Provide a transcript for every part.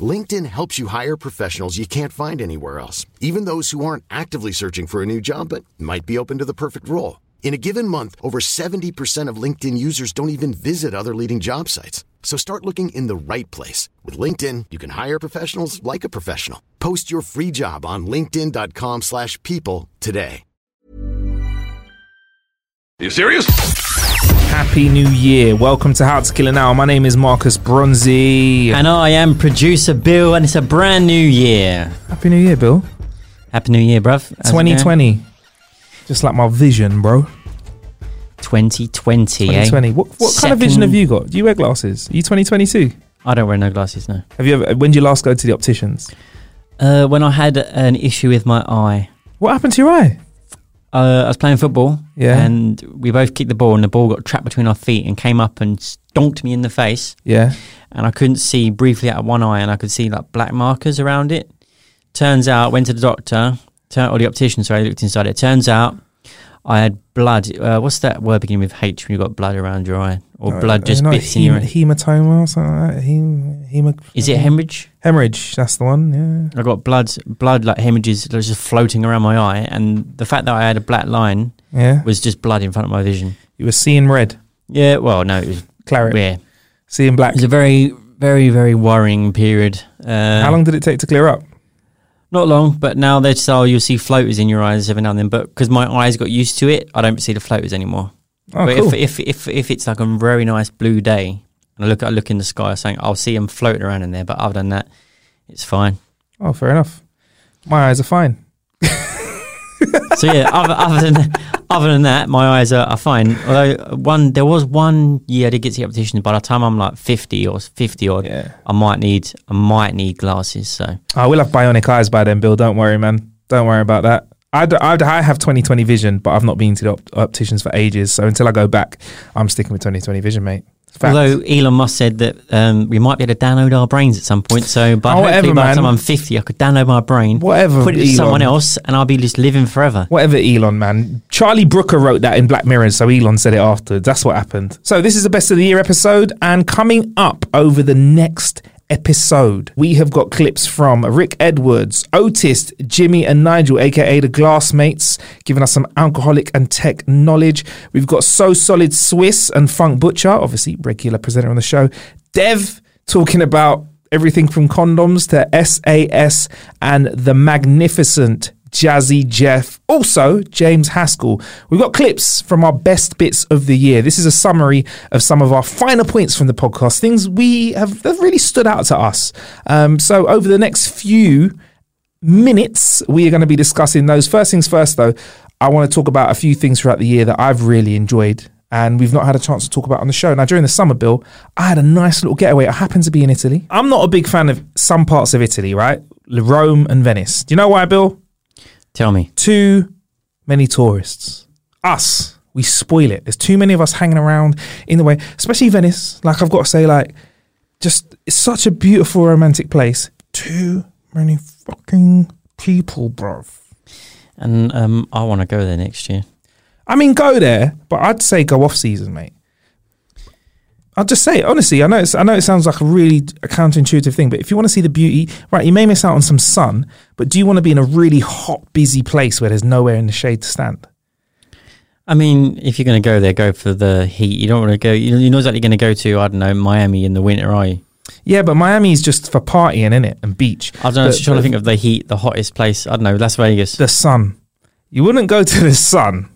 LinkedIn helps you hire professionals you can't find anywhere else, even those who aren't actively searching for a new job but might be open to the perfect role. In a given month, over 70% of LinkedIn users don't even visit other leading job sites. So start looking in the right place. With LinkedIn, you can hire professionals like a professional. Post your free job on linkedin.com slash people today. you serious? Happy New Year. Welcome to How to Kill an Hour. My name is Marcus Bronzy. And I am producer Bill, and it's a brand new year. Happy New Year, Bill. Happy New Year, bruv. How's it going? 2020. Just like my vision, bro. 2020, eh? 2020. What, what kind of vision Second- have you got? Do you wear glasses? Are you 2022? I don't wear no glasses, no. Have you ever, when did you last go to the opticians? Uh, when I had an issue with my eye, What happened to your eye? Uh, I was playing football, Yeah. and we both kicked the ball, and the ball got trapped between our feet and came up and stonked me in the face, Yeah. and I couldn't see briefly out of one eye, and I could see like black markers around it. Turns out, went to the doctor, turn, or the optician, sorry, looked inside it. Turns out, I had blood. Uh, what's that word beginning with H when you've got blood around your eye, or blood just Uh, bits in your hem- eye? hematoma or something like that. Hem, Is it hemorrhage? hemorrhage? That's the one. Yeah. I got blood, blood like hemorrhages that was just floating around my eye, and the fact that I had a black line Yeah. was just blood in front of my vision. You were seeing red, Yeah, well, no, it was claret, yeah, seeing black. It was a very, very, very worrying period. Uh, How long did it take to clear up? Not long, but now they say oh, you'll see floaters in your eyes every now and then. But because my eyes got used to it, I don't see the floaters anymore. Oh, but cool. if, if if if it's like a very nice blue day and I look I look in the sky, saying I'll see them floating around in there. But other than that, it's fine. oh, fair enough. My eyes are fine. so yeah, other, other than other than that, my eyes are, are fine. Although one, there was one year I did get to the optician. By the time I'm like fifty or fifty odd, Yeah. I might need I might need glasses. So I will have bionic eyes by then, Bill. Don't worry, man. Don't worry about that. I I have 2020 vision, but I've not been to the op- opticians for ages. So until I go back, I'm sticking with 2020 vision, mate. Although Elon Musk said that um, we might be able to download our brains at some point. So, but Oh, whatever, by the time I'm fifty, I could download my brain, Whatever, put it to someone else, and I'll be just living forever. Whatever, Elon, man. Charlie Brooker wrote that in Black Mirror, so Elon said it afterwards. That's what happened. So this is the best of the year episode, and coming up over the next episode, we have got clips from Rick Edwards, Otis, Jimmy, and Nigel, aka the Glassmates, giving us some alcoholic and tech knowledge. We've got So Solid Swiss and Funk Butcher, obviously regular presenter on the show. Dev talking about everything from condoms to SAS and the magnificent Jazzy Jeff. Also, James Haskell. We've got clips from our best bits of the year. This is a summary of some of our finer points from the podcast, things we have that really stood out to us. Um, so, over the next few minutes, we are going to be discussing those. First things first, though, I want to talk about a few things throughout the year that I've really enjoyed and we've not had a chance to talk about on the show. Now, during the summer, Bill, I had a nice little getaway. I happened to be in Italy. I'm not a big fan of some parts of Italy, right? Rome and Venice. Do you know why, Bill? Tell me, Too many tourists. Us, we spoil it. There's too many of us hanging around in the way, especially Venice. Like, I've got to say, like, just it's such a beautiful, romantic place. Too many fucking people, bruv. and um, I want to go there next year. I mean, go there, but I'd say go off season, mate. I'll just say it honestly. I know it's, I know it sounds like a really counterintuitive thing, but if you want to see the beauty, right, you may miss out on some sun, but do you want to be in a really hot, busy place where there's nowhere in the shade to stand? I mean, if you're going to go there, go for the heat. You don't want to go. you- You're not exactly going to go to I don't know Miami in the winter, are you? Yeah, but Miami is just for partying, in it, and beach. I don't know. I was The- trying to think of the heat, the hottest place. I don't know, Las Vegas. the sun. You wouldn't go to the sun.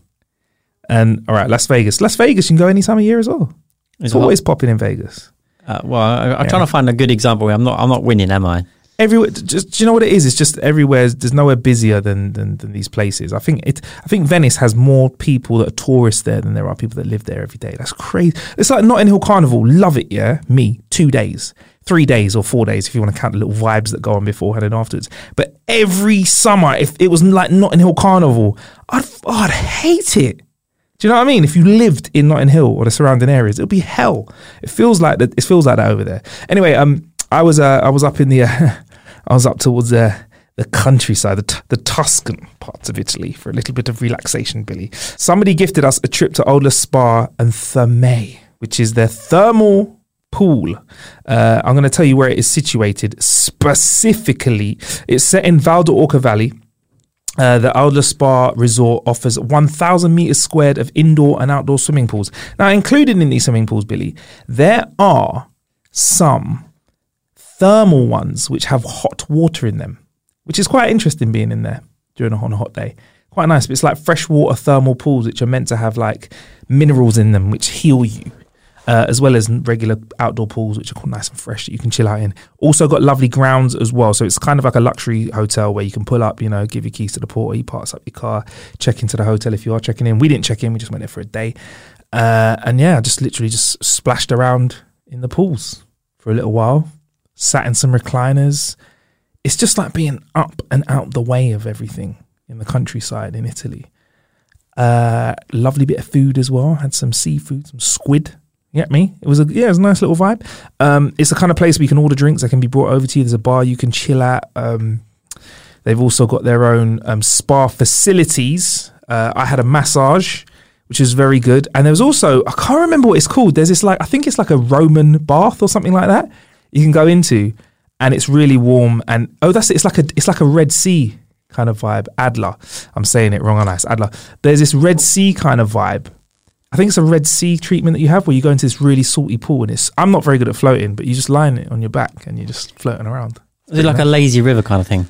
And all right, Las Vegas. Las Vegas, you can go any time of year as well. It's always popping in Vegas. Uh, well, I, I'm Yeah. trying to find a good example. I'm not. I'm not winning, am I? Everywhere, just do you know what it is? It's just everywhere. There's nowhere busier than, than than these places. I think it. I think Venice has more people that are tourists there than there are people that live there every day. That's crazy. It's like Notting Hill Carnival. Love it, yeah. Me, two days. three days or four days if you want to count the little vibes that go on beforehand and afterwards. But every summer, if it was like Notting Hill Carnival, I'd I'd hate it. Do you know what I mean? If you lived in Notting Hill or the surrounding areas, it'd be hell. It feels like that. It feels like that over there. Anyway, um, I was uh, I was up in the, uh, I was up towards the uh, the countryside, the, t- the Tuscan parts of Italy for a little bit of relaxation. Billy, somebody gifted us a trip to Ola Spa and Thermae, which is their thermal pool. Uh, I'm going to tell you where it is situated specifically. It's set in Val d'Orcia Valley. Uh, the Aula Spa Resort offers 1,000 meters squared of indoor and outdoor swimming pools. Now, included in these swimming pools, Billy, there are some thermal ones which have hot water in them, which is quite interesting being in there during a, on a hot day. Quite nice, but it's like freshwater thermal pools which are meant to have like minerals in them which heal you uh, as well as regular outdoor pools, which are quite nice and fresh that you can chill out in. Also got lovely grounds as well, so it's kind of like a luxury hotel where you can pull up, you know, give your keys to the porter, you parks up your car, check into the hotel if you are checking in. We didn't check in; we just went there for a day, uh, and yeah, just literally just splashed around in the pools for a little while, sat in some recliners. It's just like being up and out the way of everything in the countryside in Italy. Uh, lovely bit of food as well. Had some seafood, some squid yeah, me. It was a yeah, it was a nice little vibe. Um, it's the kind of place where you can order drinks that can be brought over to you. There's a bar you can chill at. Um, they've also got their own um, spa facilities. Uh, I had a massage, which is very good, and there was also I can't remember what it's called. There's this like I think it's like a Roman bath or something like that. You can go into, and it's really warm. And oh, that's it. It's like a it's like a Red Sea kind of vibe. Adler. I'm saying it wrong, on ice. Adler. There's this Red Sea kind of vibe I think it's a Red Sea treatment that you have where you go into this really salty pool and it's. I'm not very good at floating, but you just lie it on your back and you're just floating around. Is it like nice. a lazy river kind of thing?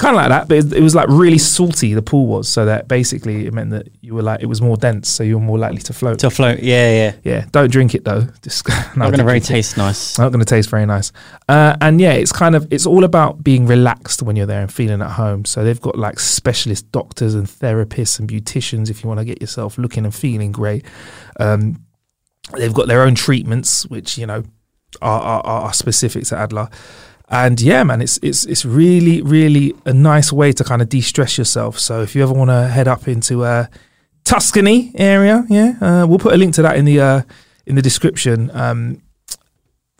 Kind of like that, but it, it, was like really salty. The pool was so that basically it meant that you were like it was more dense, so you were more likely to float. To float, yeah, yeah, yeah. Don't drink it though. Just not going to very taste nice. Not going to taste very nice. Uh, and yeah, it's kind of it's all about being relaxed when you're there and feeling at home. So they've got like specialist doctors and therapists and beauticians if you want to get yourself looking and feeling great. Um, they've got their own treatments, which you know are, are, are specific to Adler and yeah, man, it's it's it's really really a nice way to kind of de-stress yourself. So if you ever want to head up into uh, Tuscany area, yeah, uh, we'll put a link to that in the uh, in the description. Um,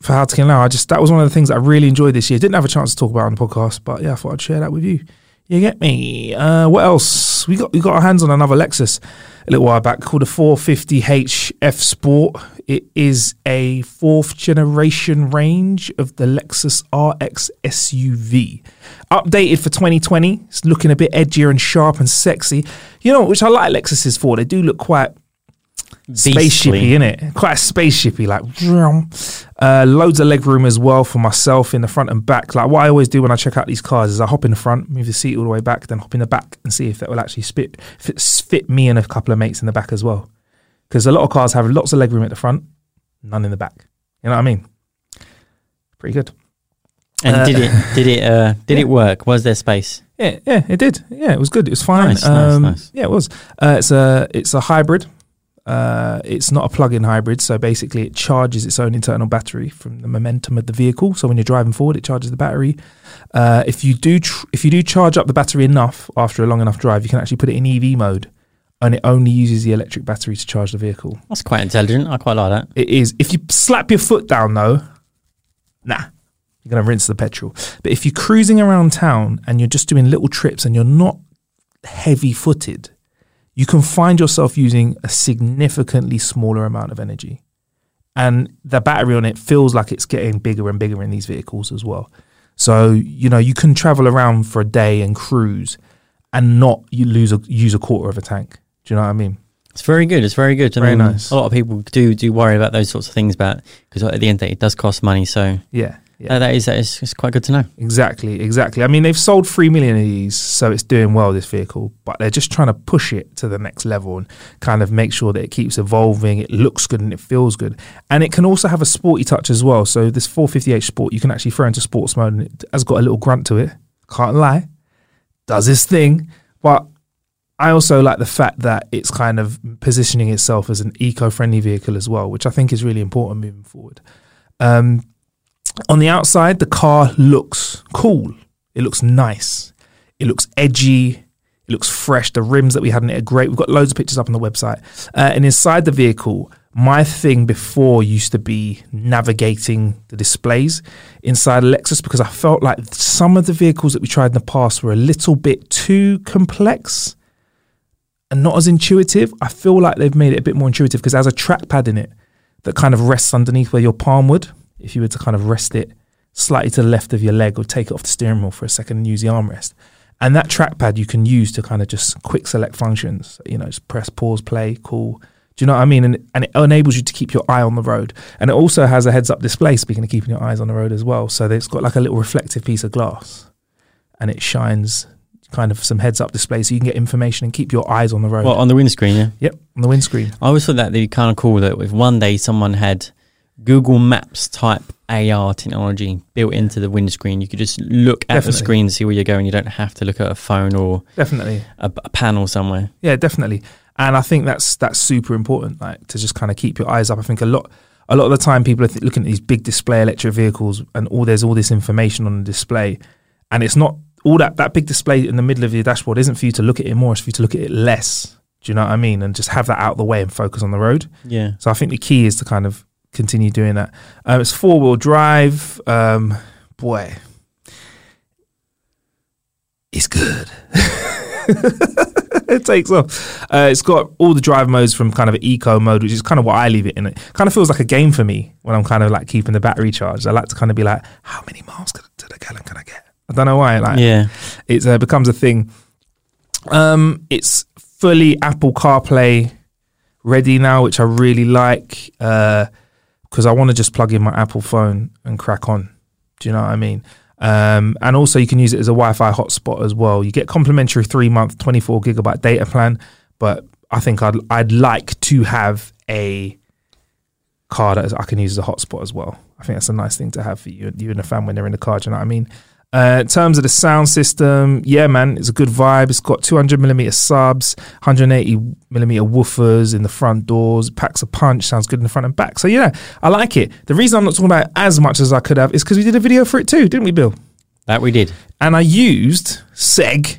for how to get now, I just that was one of the things I really enjoyed this year. Didn't have a chance to talk about on the podcast, but yeah, I thought I'd share that with you. You get me? Uh, what else? We got we got our hands on another Lexus a little while back called a 450h F Sport. It is a fourth generation range of the Lexus RX SUV, updated for 2020. It's looking a bit edgier and sharp and sexy. You know, which I like Lexuses for. They do look quite spaceshipy in it, quite spaceshipy, like uh, loads of leg room as well for myself in the front and back. Like what I always do when I check out these cars is I hop in the front, move the seat all the way back, then hop in the back and see if that will actually fit fit, fit me and a couple of mates in the back as well. Because a lot of cars have lots of leg room at the front, none in the back. You know what I mean? Pretty good. And uh, did it did it uh, did yeah. it work? Was there space? Yeah, yeah, it did. Yeah, it was good. It was fine. Nice, um, nice, nice. Yeah, it was. Uh, it's a it's a hybrid. Uh, it's not a plug-in hybrid, so basically it charges its own internal battery from the momentum of the vehicle. So when you're driving forward, it charges the battery. Uh, if you do tr- if you do charge up the battery enough after a long enough drive, you can actually put it in EV mode, and it only uses the electric battery to charge the vehicle. That's quite intelligent. I quite like that. It is. If you slap your foot down though, nah, you're gonna rinse the petrol. But if you're cruising around town and you're just doing little trips and you're not heavy-footed you can find yourself using a significantly smaller amount of energy. And the battery on it feels like it's getting bigger and bigger in these vehicles as well. So, you know, you can travel around for a day and cruise and not you lose a use a quarter of a tank. Do you know what I mean? It's very good. It's very good. I very mean, nice. A lot of people do do worry about those sorts of things, but because at the end of the day, it does cost money. So yeah, yeah. Uh, that is that is it's quite good to know. Exactly, exactly. I mean, they've sold three million of these, so it's doing well. This vehicle, but they're just trying to push it to the next level and kind of make sure that it keeps evolving. It looks good and it feels good, and it can also have a sporty touch as well. So this 450h Sport, you can actually throw into sports mode, and it has got a little grunt to it. Can't lie, does this thing, but. I also like the fact that it's kind of positioning itself as an eco-friendly vehicle as well, which I think is really important moving forward. Um, on the outside, the car looks cool. It looks nice. It looks edgy. It looks fresh. The rims that we had in it are great. We've got loads of pictures up on the website. Uh, and inside the vehicle, my thing before used to be navigating the displays inside Lexus because I felt like some of the vehicles that we tried in the past were a little bit too complex and not as intuitive. I feel like they've made it a bit more intuitive because there's a trackpad in it that kind of rests underneath where your palm would. If you were to kind of rest it slightly to the left of your leg or take it off the steering wheel for a second and use the armrest. And that trackpad you can use to kind of just quick select functions, you know, just press pause, play, cool. Do you know what I mean? And, and it enables you to keep your eye on the road. And it also has a heads up display, speaking of keeping your eyes on the road as well. So it's got like a little reflective piece of glass and it shines kind of some heads up display so you can get information and keep your eyes on the road. Well, on the windscreen, yeah. yep, on the windscreen. I always thought that would be kind of cool that if one day someone had Google Maps type AR technology built into the windscreen, you could just look at Definitely. the screen and see where you're going. You don't have to look at a phone or Definitely. a, a panel somewhere. Yeah, definitely. And I think that's that's super important, like to just kind of keep your eyes up. I think a lot a lot of the time people are th- looking at these big display electric vehicles, and all there's all this information on the display, and it's not all that that big display in the middle of your dashboard isn't for you to look at it more; it's for you to look at it less. Do you know what I mean? And just have that out of the way and focus on the road. Yeah. So I think the key is to kind of continue doing that. Um, it's four wheel drive. Um, boy, it's good. it takes off. Uh, it's got all the drive modes from kind of eco mode, which is kind of what I leave it in. It kind of feels like a game for me when I'm kind of like keeping the battery charged. I like to kind of be like, how many miles to the gallon can I get? I don't know why. Like, Yeah. it uh, becomes a thing. Um, it's fully Apple CarPlay ready now, which I really like because I want to just plug in my Apple phone and crack on. Do you know what I mean? Um, and also, you can use it as a Wi-Fi hotspot as well. You get complimentary three month, twenty four gigabyte data plan, but I think I'd I'd like to have a car that I can use as a hotspot as well. I think that's a nice thing to have for you, you and the fam when they're in the car. Do you know what I mean? Uh, in terms of the sound system, yeah, man, it's a good vibe. It's got 200 millimeter subs, 180 millimeter woofers in the front doors, packs a punch, sounds good in the front and back. So yeah, I like it. The reason I'm not talking about it as much as I could have is because we did a video for it too, didn't we, Bill? That we did. and I used Seg,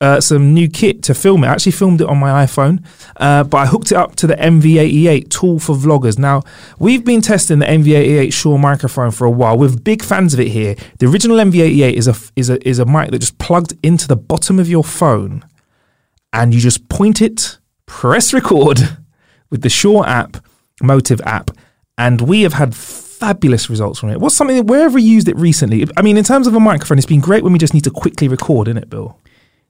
uh, some new kit to film it. I actually filmed it on my iPhone, uh, but I hooked it up to the MV88 tool for vloggers. Now, we've been testing the MV88 Shure microphone for a while. We're big fans of it here. The original MV88 is a is a is a mic that just plugged into the bottom of your phone, and you just point it, press record with the Shure app, Motive app, and we have had fabulous results from it. What's something wherever we used it recently? I mean, in terms of a microphone, it's been great when we just need to quickly record, isn't it, Bill?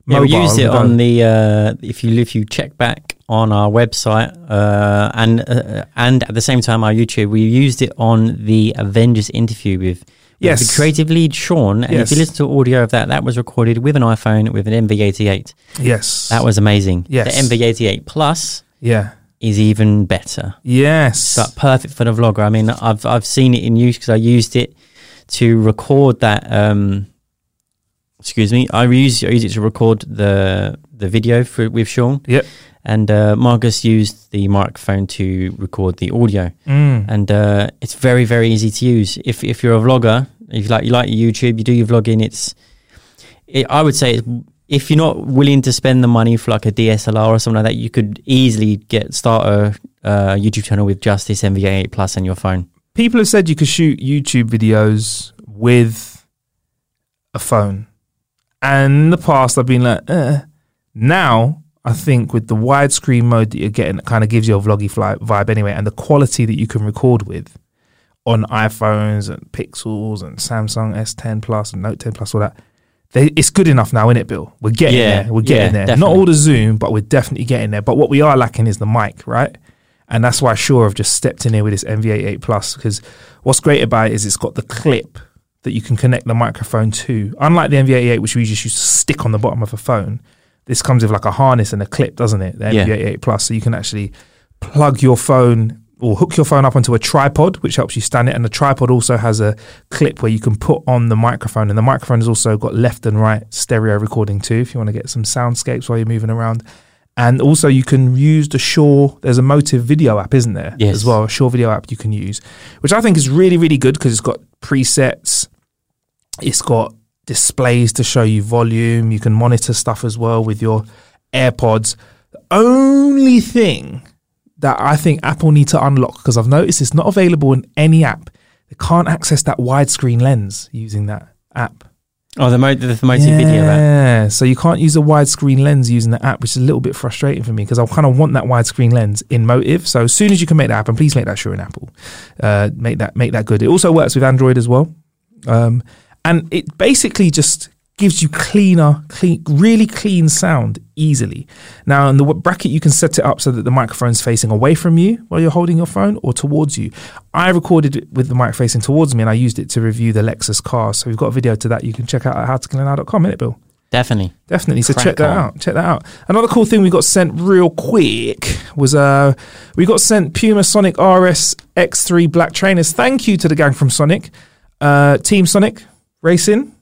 Yeah, we used it on the uh, if you if you check back on our website uh, and uh, and at the same time our YouTube, we used it on the Avengers interview with. with Yes. the creative lead Sean, and Yes. if you listen to audio of that, that was recorded with an iPhone with an MV88. Yes. That was amazing. Yes. The MV88 Plus yeah. is even better. Yes. So perfect for the vlogger. I mean, I've I've seen it in use because I used it to record that. Um, excuse me, I use I use it to record the the video for with Sean, Yep. and uh, Marcus used the microphone to record the audio, Mm. and uh, it's very very easy to use. If if you're a vlogger, if you like you like YouTube, you do your vlogging. It's it, I would say. It's, if you're not willing to spend the money for like a DSLR or something like that, you could easily get start a, uh YouTube channel with just this MV88 Plus and your phone. People have said you could shoot YouTube videos with a phone. And in the past, I've been like, eh. Now, I think with the widescreen mode that you're getting, it kind of gives you a vloggy vibe anyway. And the quality that you can record with on iPhones and Pixels and Samsung S10 Plus and Note 10 Plus, all that. They, it's good enough now, isn't it, Bill? We're getting Yeah, there. We're getting yeah, there. Not all the zoom, but we're definitely getting there. But what we are lacking is the mic, right? And that's why Shure have just stepped in here with this MV88 Plus because what's great about it is it's got the clip that you can connect the microphone to. Unlike the MV88, which we just used to stick on the bottom of a phone, this comes with like a harness and a clip, doesn't it? The Yeah. MV88 Plus, so you can actually plug your phone or hook your phone up onto a tripod, which helps you stand it. And the tripod also has a clip where you can put on the microphone, and the microphone has also got left and right stereo recording too, if you want to get some soundscapes while you're moving around. And also, you can use the Shure. There's a Motive video app, isn't there? Yes. As well, a Shure video app you can use, which I think is really, really good because it's got presets. It's got displays to show you volume. You can monitor stuff as well with your AirPods. The only thing that I think Apple need to unlock because I've noticed it's not available in any app. They can't access that widescreen lens using that app. Oh, the, mo- the, the Motive video app. Yeah, so you can't use a widescreen lens using the app, which is a little bit frustrating for me because I kind of want that widescreen lens in Motive. So as soon as you can make that happen, please make that sure in Apple. Uh, make that make that good. It also works with Android as well, um, and it basically just gives you cleaner, clean, really clean sound easily. Now in the bracket, you can set it up so that the microphone's facing away from you while you're holding your phone or towards you. I recorded it with the mic facing towards me, and I used it to review the Lexus car. So we've got a video to that you can check out at howtoglennow.com, it, Bill? Definitely. Definitely. So Crack check that on. out. Check that out. Another cool thing we got sent real quick was uh we got sent Puma Sonic RS X3 black trainers. Thank you to the gang from Sonic. Uh Team Sonic Racing.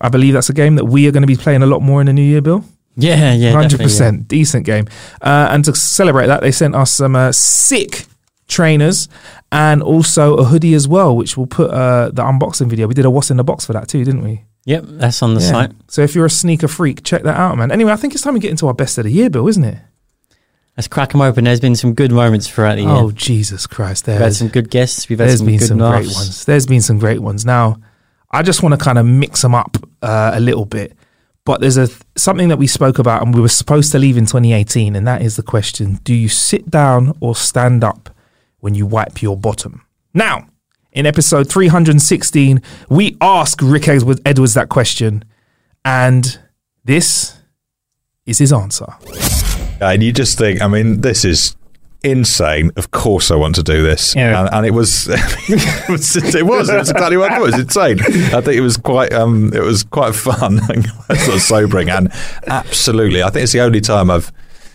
I believe that's a game that we are going to be playing a lot more in the new year, Bill. Yeah, yeah. Hundred percent, decent game. Uh, and to celebrate that, they sent us some uh, sick trainers and also a hoodie as well, which we'll put uh, the unboxing video. We did a what's in the box for that too, didn't we? Yep, that's on the Yeah. site. So if you're a sneaker freak, check that out, man. Anyway, I think it's time we get into our best of the year, Bill, isn't it? Let's crack them open. There's been some good moments throughout the year. Oh Jesus Christ! We've had some good guests. We've had there's some been some laughs. great ones. There's been some great ones. Now, I just want to kind of mix them up uh, a little bit. But there's a something that we spoke about and we were supposed to leave in 2018, and that is the question: Do you sit down or stand up when you wipe your bottom? Now, in episode 316, we ask Rick Edwards, Edwards that question, and this is his answer. And you just think, I mean, this is insane. Of course, I want to do this. Yeah. And, and it was, it was, it was, it was exactly what I thought. It was insane. I think it was quite, um, it was quite fun and sort of sobering. And absolutely, I think it's the only time I've,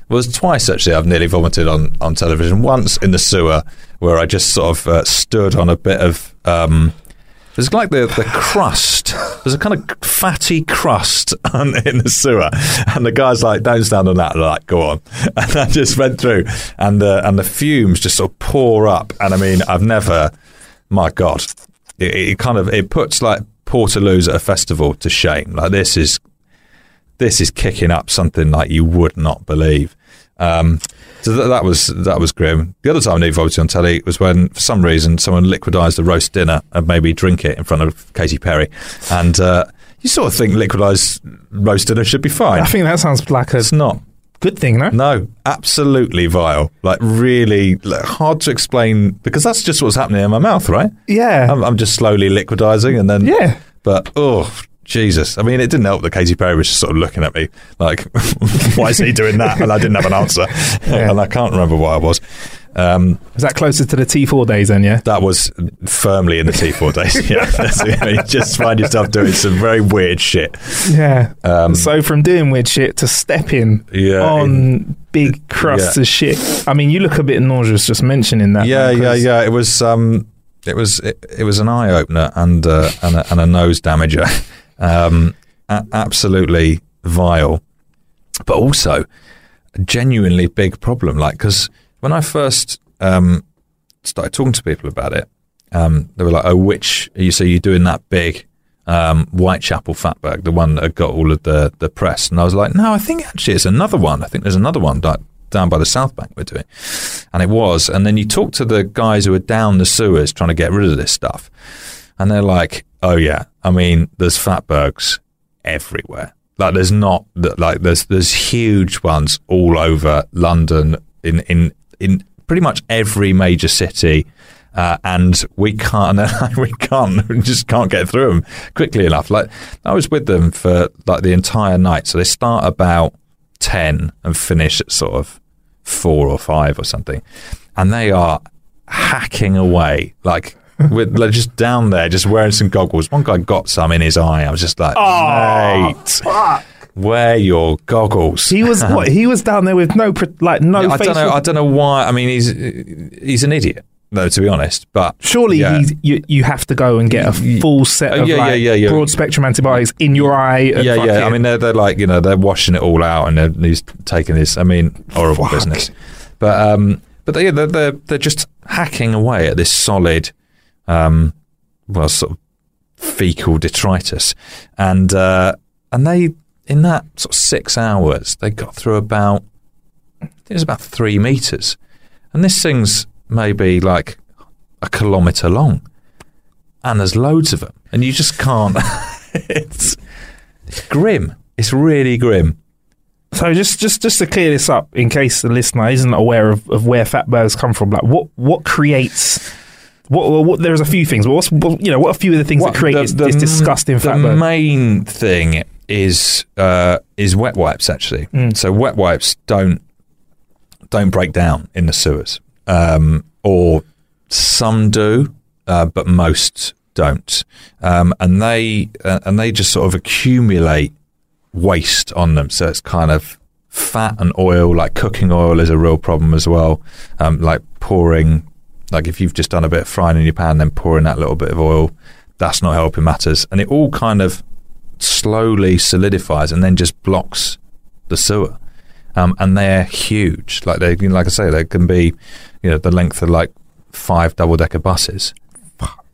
well, it was twice actually. I've nearly vomited on on television. Once in the sewer, where I just sort of uh, stood on a bit of. Um, there's like the, the crust. There's a kind of fatty crust on, in the sewer, and the guy's like, "Don't stand on that." I'm like, "Go on," and I just went through, and the and the fumes just sort of pour up, and I mean, I've never, my God, it, it kind of it puts like Portaloos at a festival to shame. Like this is this is kicking up something like you would not believe. Um, so th- that was that was grim. The other time I nearly vomited on telly was when, for some reason, someone liquidised a roast dinner and made me drink it in front of Katy Perry, and uh, you sort of think liquidised roast dinner should be fine. I think that sounds like a It's not. good thing, no? No, absolutely vile. Like really like, hard to explain because that's just what's happening in my mouth, right? Yeah. I'm, I'm just slowly liquidising, and then Yeah. But oh Jesus! I mean, it didn't help that Katy Perry was just sort of looking at me like, "Why is he doing that?" And I didn't have an answer, Yeah. and I can't remember what I was. Um, Is that closer to the T4 days then, yeah? that was firmly in the T4 days. Yeah, you just find yourself doing some very weird shit. Yeah. Um, so from doing weird shit to stepping Yeah, on big crusts yeah. of shit. I mean, you look a bit nauseous just mentioning that. yeah, man, yeah, yeah. It was, um, it was, it, it was an eye opener and uh, and, a, and a nose damager. Um, a- absolutely vile, but also a genuinely big problem. Like, because when I first um, started talking to people about it, um, they were like, "Oh, which you so you're doing that big?" Um, Whitechapel Fatberg, the one that got all of the, the press, and I was like, no, I think actually it's another one. I think there's another one like, down by the South Bank we're doing, and it was. And then you talk to the guys who are down the sewers trying to get rid of this stuff, and they're like, "Oh yeah, I mean, there's fatbergs everywhere. Like there's not like there's there's huge ones all over London in in in pretty much every major city." Uh, and we can't, we can't, we just can't get through them quickly enough. Like I was with them for like the entire night, so they start about ten and finish at sort of four or five or something, and they are hacking away like with like, just down there, just wearing some goggles. One guy got some in his eye. I was just like, oh, mate, wear your goggles. He was what? He was down there with no, pr- like no I don't know. I don't know why. I mean, he's he's an idiot. though, to be honest. But Surely yeah. he's, you you have to go and get a full set uh, of yeah, yeah, like yeah, yeah. broad spectrum antibiotics in your eye. and yeah, yeah. I mean, they're, they're like you know they're washing it all out, and he's taking this. I mean, horrible Fuck. business. But um, but they, they're they're they're just hacking away at this solid, um, well, sort of fecal detritus, and uh, and they in that sort of six hours they got through about it was about three meters, and this thing's maybe like a kilometre long, and there's loads of them, and you just can't. it's, it's grim. It's really grim. So just just just to clear this up, in case the listener isn't aware of, of where fatbergs come from, like what what creates what, what, there's a few things, but what's what, you know what are a few of the things What- that create the- this, the m- disgusting The fatberg? main thing is uh, is wet wipes actually. Mm. So wet wipes don't don't break down in the sewers, um, or some do, uh, but most don't, um, and they uh, and they just sort of accumulate waste on them. So it's kind of fat and oil, like cooking oil is a real problem as well. Um, like pouring, like if you've just done a bit of frying in your pan, then pouring that little bit of oil, that's not helping matters. And it all kind of slowly solidifies and then just blocks the sewer. Um, and they're huge. Like they, like I say, they can be, you know, the length of like five double decker buses. Fuck.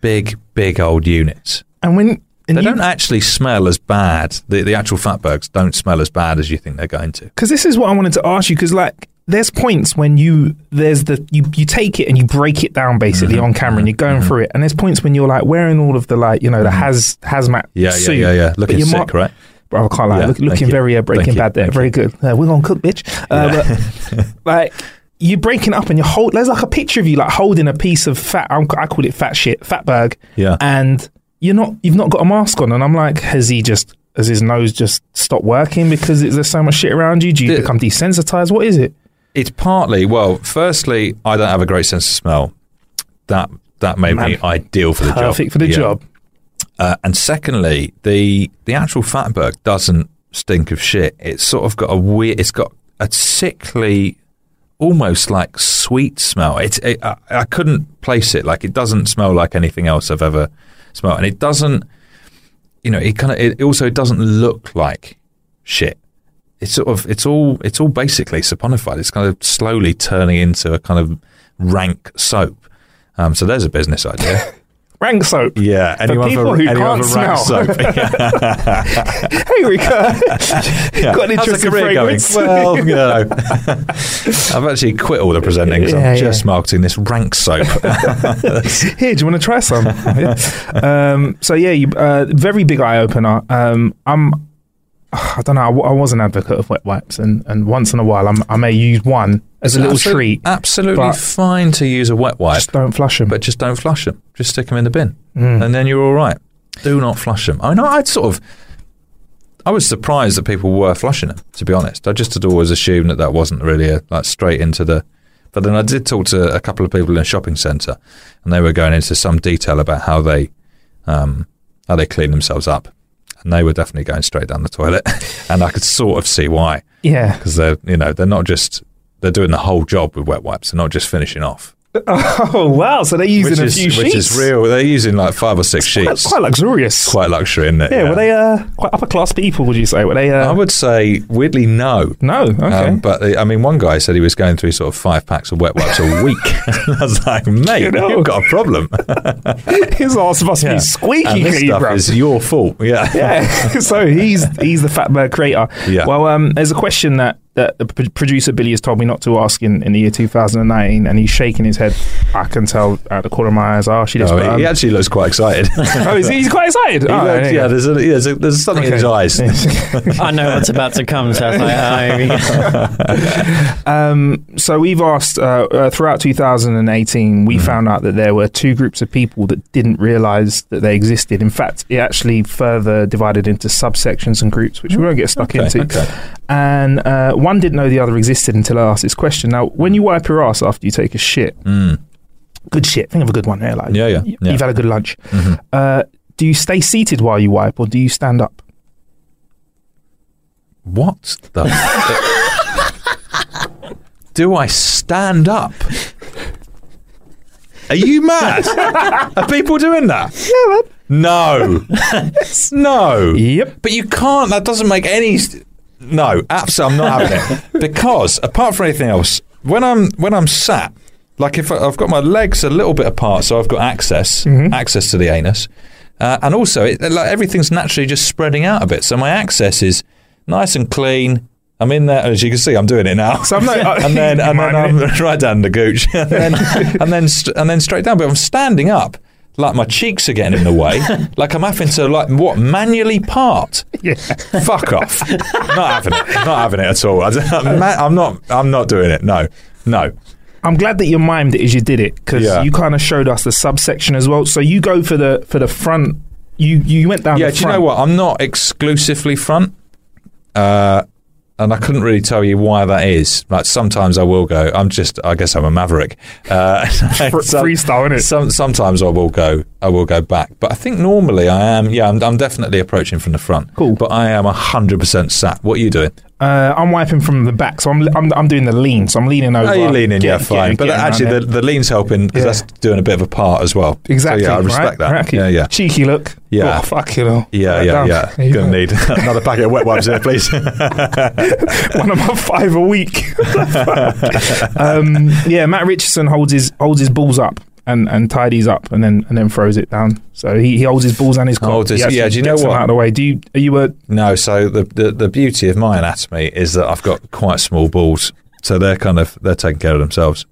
Big, big old units. and when and They you, don't actually smell as bad. The, the actual fatbergs don't smell as bad as you think they're going to. because this is what I wanted to ask you because like there's points when you there's the you you take it and you break it down basically Mm-hmm. on camera and you're going through it and there's points when you're like wearing all of the like you know the has hazmat Mm-hmm. Yeah, suit, yeah, yeah, yeah. Looking sick, mar- right? Bro, I can't lie. Yeah, Look, looking very uh, Breaking Bad there. thank Very good. Uh, we're gonna cook, bitch. Uh, but like you're breaking up and you hold. There's like a picture of you like holding a piece of fat. I'm, I call it fat shit, fatberg. Yeah. And you're not. You've not got a mask on. And I'm like, has he just? Has his nose just stopped working because there's so much shit around you? Do you become desensitized? What is it? It's partly well. Firstly, I don't have a great sense of smell. That that made me ideal for the job. Perfect for the Yeah. job. Uh, and secondly, the the actual fatberg doesn't stink of shit. It's sort of got a weird. It's got a sickly, almost like sweet smell. It's it, I, I couldn't place it. Like it doesn't smell like anything else I've ever smelled, and it doesn't. You know, it kind of. It also doesn't look like shit. It's sort of. It's all. It's all basically saponified. It's kind of slowly turning into a kind of rank soap. Um, so there's a business idea. Rank soap. Yeah, anyone people for, who anyone can't for rank smell. soap. Hey, Rika. Yeah. Got an interesting career going? fragrance. Well, you know, I've actually quit all the presenting because Yeah, I'm just yeah. marketing this rank soap. Here, do you want to try some? Um, so yeah, you, uh, very big eye opener. Um, I'm, I don't know. I, w- I was an advocate of wet wipes, and, and once in a while, I'm, I may use one as a little treat. Absolutely fine to use a wet wipe, Just don't flush them. but just don't flush them. Just stick them in the bin, Mm. and then you're all right. Do not flush them. I know. I'd sort of. I was surprised that people were flushing them. To be honest, I just had always assumed that that wasn't really a, like straight into the. But then I did talk to a couple of people in a shopping centre, and they were going into some detail about how they, um, how they clean themselves up, and they were definitely going straight down the toilet, and I could sort of see why yeah. because they're you know they're not just they're doing the whole job with wet wipes. They're not just finishing off, Oh wow! So they're using which a is few which sheets. is real. They're using like five or six Quite, sheets. quite luxurious. Quite luxury, isn't it? yeah, Were they uh, quite upper class people? Would you say? Were they? Uh, I would say weirdly no. no. Okay. Um, but uh, I mean, one guy said he was going through sort of five packs of wet wipes a week. I was like, mate, You know. you've got a problem. His ass must Yeah. be squeaky and this clean, stuff bro. is your fault. Yeah. yeah. so he's he's the Fatberg creator. Yeah. Well, um, there's a question that that the producer Billy has told me not to ask in, in the year 2019, and he's shaking his head. I can tell out the corner of my eyes. Oh, she just. Oh, but, um, he actually looks quite excited. Oh, is he- he's quite excited. Oh, looks- yeah, there's, a, yeah, there's, a, there's, a, there's something in his eyes. I know what's about to come, so like, oh, we go. Um, so we've asked uh, uh, throughout 2018, we found out that there were two groups of people that didn't realise that they existed. In fact, it actually further divided into subsections and groups, which we won't get stuck Okay, into. okay. And uh, one didn't know the other existed until I asked this question. Now, when you wipe your ass after you take a shit, Mm. good shit. Think of a good one here. Like, Yeah, yeah, yeah. You've had a good lunch. Mhm. Uh, do you stay seated while you wipe, or do you stand up? What the? Do I stand up? Are you mad? Are people doing that? Yeah, man. No. no. Yep. But you can't. That doesn't make any. st- No, absolutely, I'm not having it because apart from anything else, when I'm when I'm sat, like if I, I've got my legs a little bit apart, so I've got access access to the anus, uh, and also it, like everything's naturally just spreading out a bit, so my access is nice and clean. I'm in there, as you can see, I'm doing it now. So I'm not- and then and then I'm right down the gooch, and then and then st- and then straight down. But I'm standing up, like my cheeks are getting in the way, like I'm having to like what manually part. Yeah. Fuck off! not having it. Not having it at all. I ma- I'm not. I'm not doing it. No. No. I'm glad that you mimed it as you did it because Yeah. you kind of showed us the subsection as well. So you go for the for the front. You you went down. Yeah. the Do you know what? I'm not exclusively front. Uh, and I couldn't really tell you why that is. Like sometimes I will go. I'm just. I guess I'm a maverick. Uh, some- freestyle, innit? Some, sometimes I will go. I will go back. But I think normally I am. Yeah, I'm, I'm definitely approaching from the front. Cool. But I am hundred percent sat. What are you doing? Uh, I'm wiping from the back, so I'm, I'm I'm doing the lean. So I'm leaning over. Oh, you're leaning, yeah, fine. but getting actually, the, the lean's helping because Yeah. that's doing a bit of a part as well. exactly. So, yeah, I respect right? that. Yeah, yeah. Cheeky look. Yeah. Oh, fuck you know. Yeah, yeah, down. yeah. There you Gonna go. need another packet of wet wipes there, please. one of my five a week. um, yeah, Matt Richardson holds his holds his balls up and, and tidies up and then and then throws it down. So he, he holds his balls and his cock. Holds his- He actually yeah, do you know what? Out of the way. Do you are you a no, so the, the the beauty of my anatomy is that I've got quite small balls, so they're kind of they're taking care of themselves.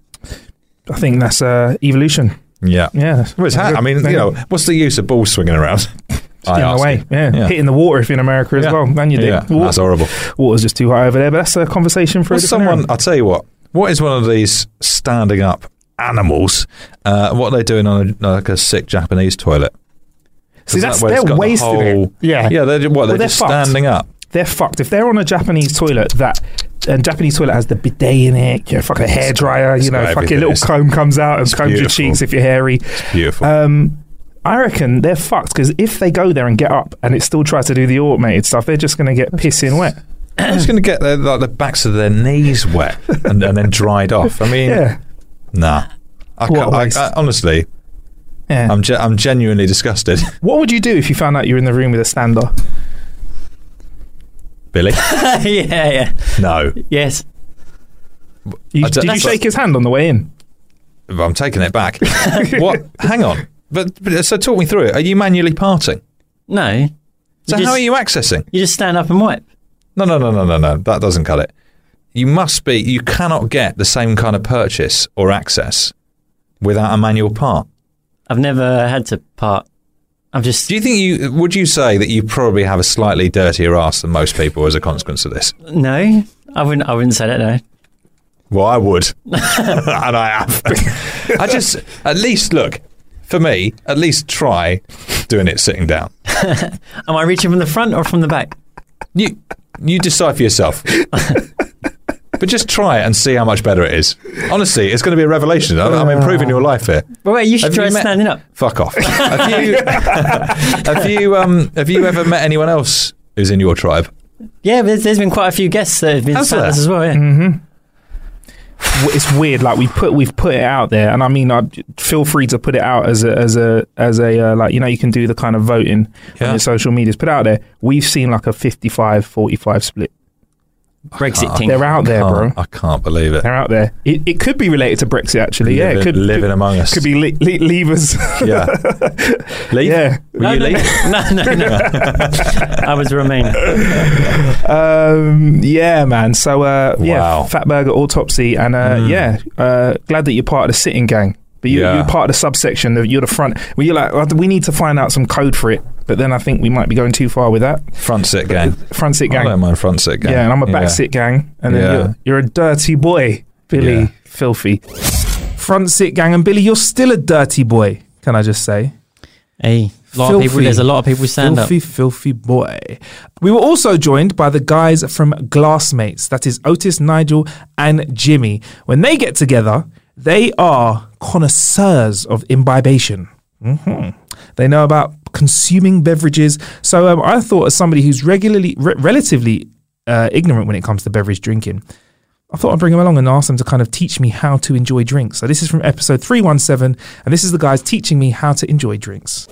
I think that's uh, evolution. Yeah. Yeah, Well, it's ha- I mean, you know, what's the use of balls swinging around? I in the ask way. you. Yeah. Yeah. hitting the water if you're in America as Yeah. well. Man, you did. Yeah, that's horrible. Water's just too high over there, but that's a conversation for Well, a someone, era. I'll tell you what. What is one of these standing up animals? Uh, what are they doing on a, like a sick Japanese toilet? See, Is that that's they're the wasting it. whole- Yeah, Yeah, they're what? They're they're just fucked. standing up. they're fucked. If they're on a Japanese toilet that and Japanese toilet has the bidet in it, your fucking hair dryer, you know, fucking little It's- comb comes out and combs your cheeks if you're hairy. Beautiful. Um, I reckon they're fucked because if they go there and get up and it still tries to do the automated stuff, they're just going to get pissing wet. Just going to get their, like, the backs of their knees wet and, and then dried off. I mean, Yeah, nah. I What a can't, waste. I, I, honestly, yeah. I'm ge- I'm genuinely disgusted. what would you do if you found out you were in the room with a stander? Billy, yeah, yeah. no, Yes. You, I did you shake his hand on the way in? I'm taking it back. what? Hang on. But, but so talk me through it. Are you manually parting? No. So You how just- are you accessing? You just stand up and wipe. No, no, no, no, no, no. That doesn't cut it. You must be. You cannot get the same kind of purchase or access without a manual part. I've never had to part. I've just Do you think you would you say that you probably have a slightly dirtier ass than most people as a consequence of this? no. I wouldn't. I wouldn't say that. No. Well, I would, and I have. I just at least look for me. At least try doing it sitting down. Am I reaching from the front or from the back? You you decide for yourself. But just try it and see how much better it is. Honestly, it's going to be a revelation. I'm, I'm improving your life here. But wait, you should Have try you met- standing up. Fuck off. have you have you um have you ever met anyone else who's in your tribe? Yeah, but there's, there's been quite a few guests that have been Has standers as well. Yeah. Mm-hmm. it's weird. Like we put we've put it out there, and I mean, I, feel free to put it out as a as a as a uh, like you know you can do the kind of voting on Yeah. your social medias. Put it out there. We've seen like a 55-45 split. Brexit thing. They're out there, bro. I can't believe it. They're out there. It, it could be related to Brexit, actually. yeah, it Living- could living could, among us. Could be le- le- leavers. Yeah. Leave? yeah. Were no, you no, leave? no, no, no. I was remain. Um, yeah, man. So uh, yeah, Wow. Fatberg autopsy, and uh, Mm. yeah, uh, glad that you're part of the sitting gang. But you, Yeah. you're part of the subsection. Of, you're the front. Well, you're like, "Oh, we need to find out some code for it. But then I think we might be going too far with that. Front sit gang. Front sit I gang. don't mind front sit gang. Yeah, and I'm a back Yeah. sit gang, and then Yeah. you're, you're a dirty boy, Billy, Yeah. filthy. Front sit gang, and Billy, you're still a dirty boy. Can I just say? Hey, a lot of people. There's a lot of people who stand filthy, up. filthy boy. We were also joined by the guys from Glassmates. That is Otis, Nigel, and Jimmy. When they get together, they are connoisseurs of imbibation. hmm They know about consuming beverages. So um, I thought, as somebody who's regularly, re- relatively uh, ignorant when it comes to beverage drinking, I thought I'd bring them along and ask them to kind of teach me how to enjoy drinks. So this is from episode 317, and this is the guys teaching me how to enjoy drinks.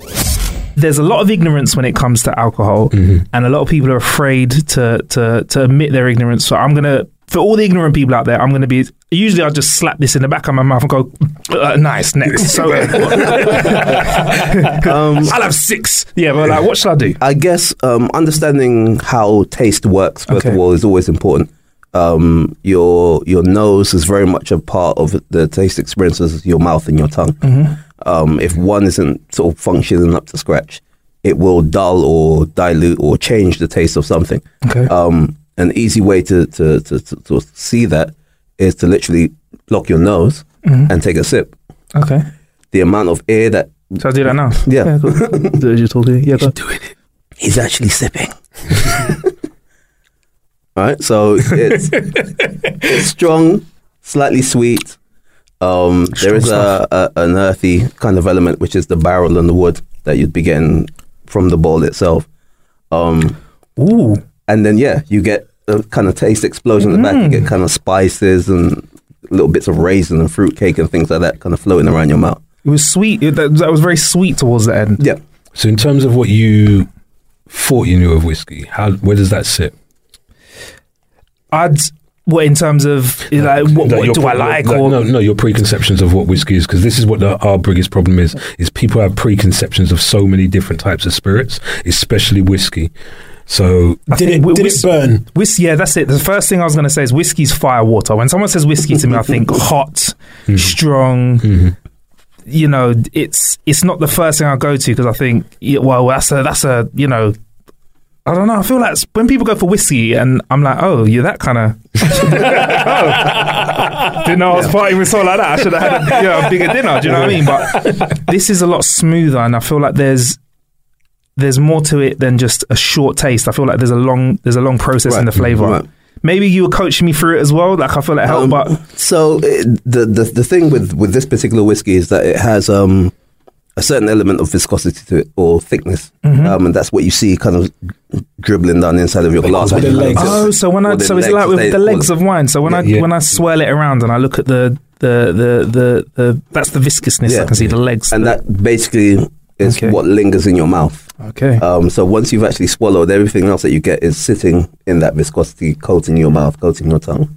There's a lot of ignorance when it comes to alcohol, Mm-hmm. and a lot of people are afraid to to to admit their ignorance. So I'm gonna, for all the ignorant people out there, I'm gonna be. Usually, I'll just slap this in the back of my mouth and go, uh, "Nice, next." So I'll have six. Yeah, but like, what should I do? I guess um, understanding how taste works first Okay. of all is always important. Um, your your nose is very much a part of the taste experiences your mouth and your tongue. Mm-hmm. Um, if one isn't sort of functioning up to scratch, it will dull or dilute or change the taste of something. Okay. Um, an easy way to, to, to, to, to see that is to literally block your nose Mm-hmm. and take a sip. Okay. The amount of air that So I do that now. Yeah. cool. You're talking. Yeah, go. doing it. He's actually sipping. All right, so it's, it's strong, slightly sweet. Um, there is a, a an earthy kind of element, which is the barrel and the wood that you'd be getting from the ball itself. Um, Ooh. and then yeah, you get a kind of taste explosion in the back. You get mm. kind of spices and little bits of raisin and fruitcake and things like that, kind of floating around your mouth. It was sweet. It, that, that was very sweet towards the end. Yeah, So, in terms of what you thought you knew of whiskey, how where does that sit? I'd. What in terms of like what, what your do I like that- or no, no, your preconceptions of what whiskey is, because this is what the, our biggest problem is: is people have preconceptions of so many different types of spirits, especially whiskey. So, Did it, did whis- it burn? Whiskey, yeah, that's it. The first thing I was going to say is whiskey's fire water. When someone says whiskey to me, I think hot, mm-hmm. strong. Mm-hmm. You know, it's it's not the first thing I go to because I think, yeah, well, that's a that's a you know, I don't know. I feel like when people go for whiskey, and I'm like, oh, you're that kind of. oh. Didn't know I was partying with someone like that. I should have had a, you know, a bigger dinner. Do you know what I mean? But this is a lot smoother, and I feel like there's there's more to it than just a short taste. I feel like there's a long there's a long process in the flavor. right. Maybe you were coaching me through it as well. Like I feel like it helped, Um, but so it, the, the the thing with with this particular whiskey is that it has um a certain element of viscosity to it or thickness, Mm-hmm. um, and that's what you see kind of dribbling down the inside of your glass. With the legs. oh, so when I so is it like with they- the legs of wine? So when I Yeah. when I swirl it around and I look at the the the the, the that's the viscousness. I can see the legs. and that basically is Okay. what lingers in your mouth. Okay. Um, so once you've actually swallowed, everything else that you get is sitting in that viscosity, coating your mouth, coating your tongue.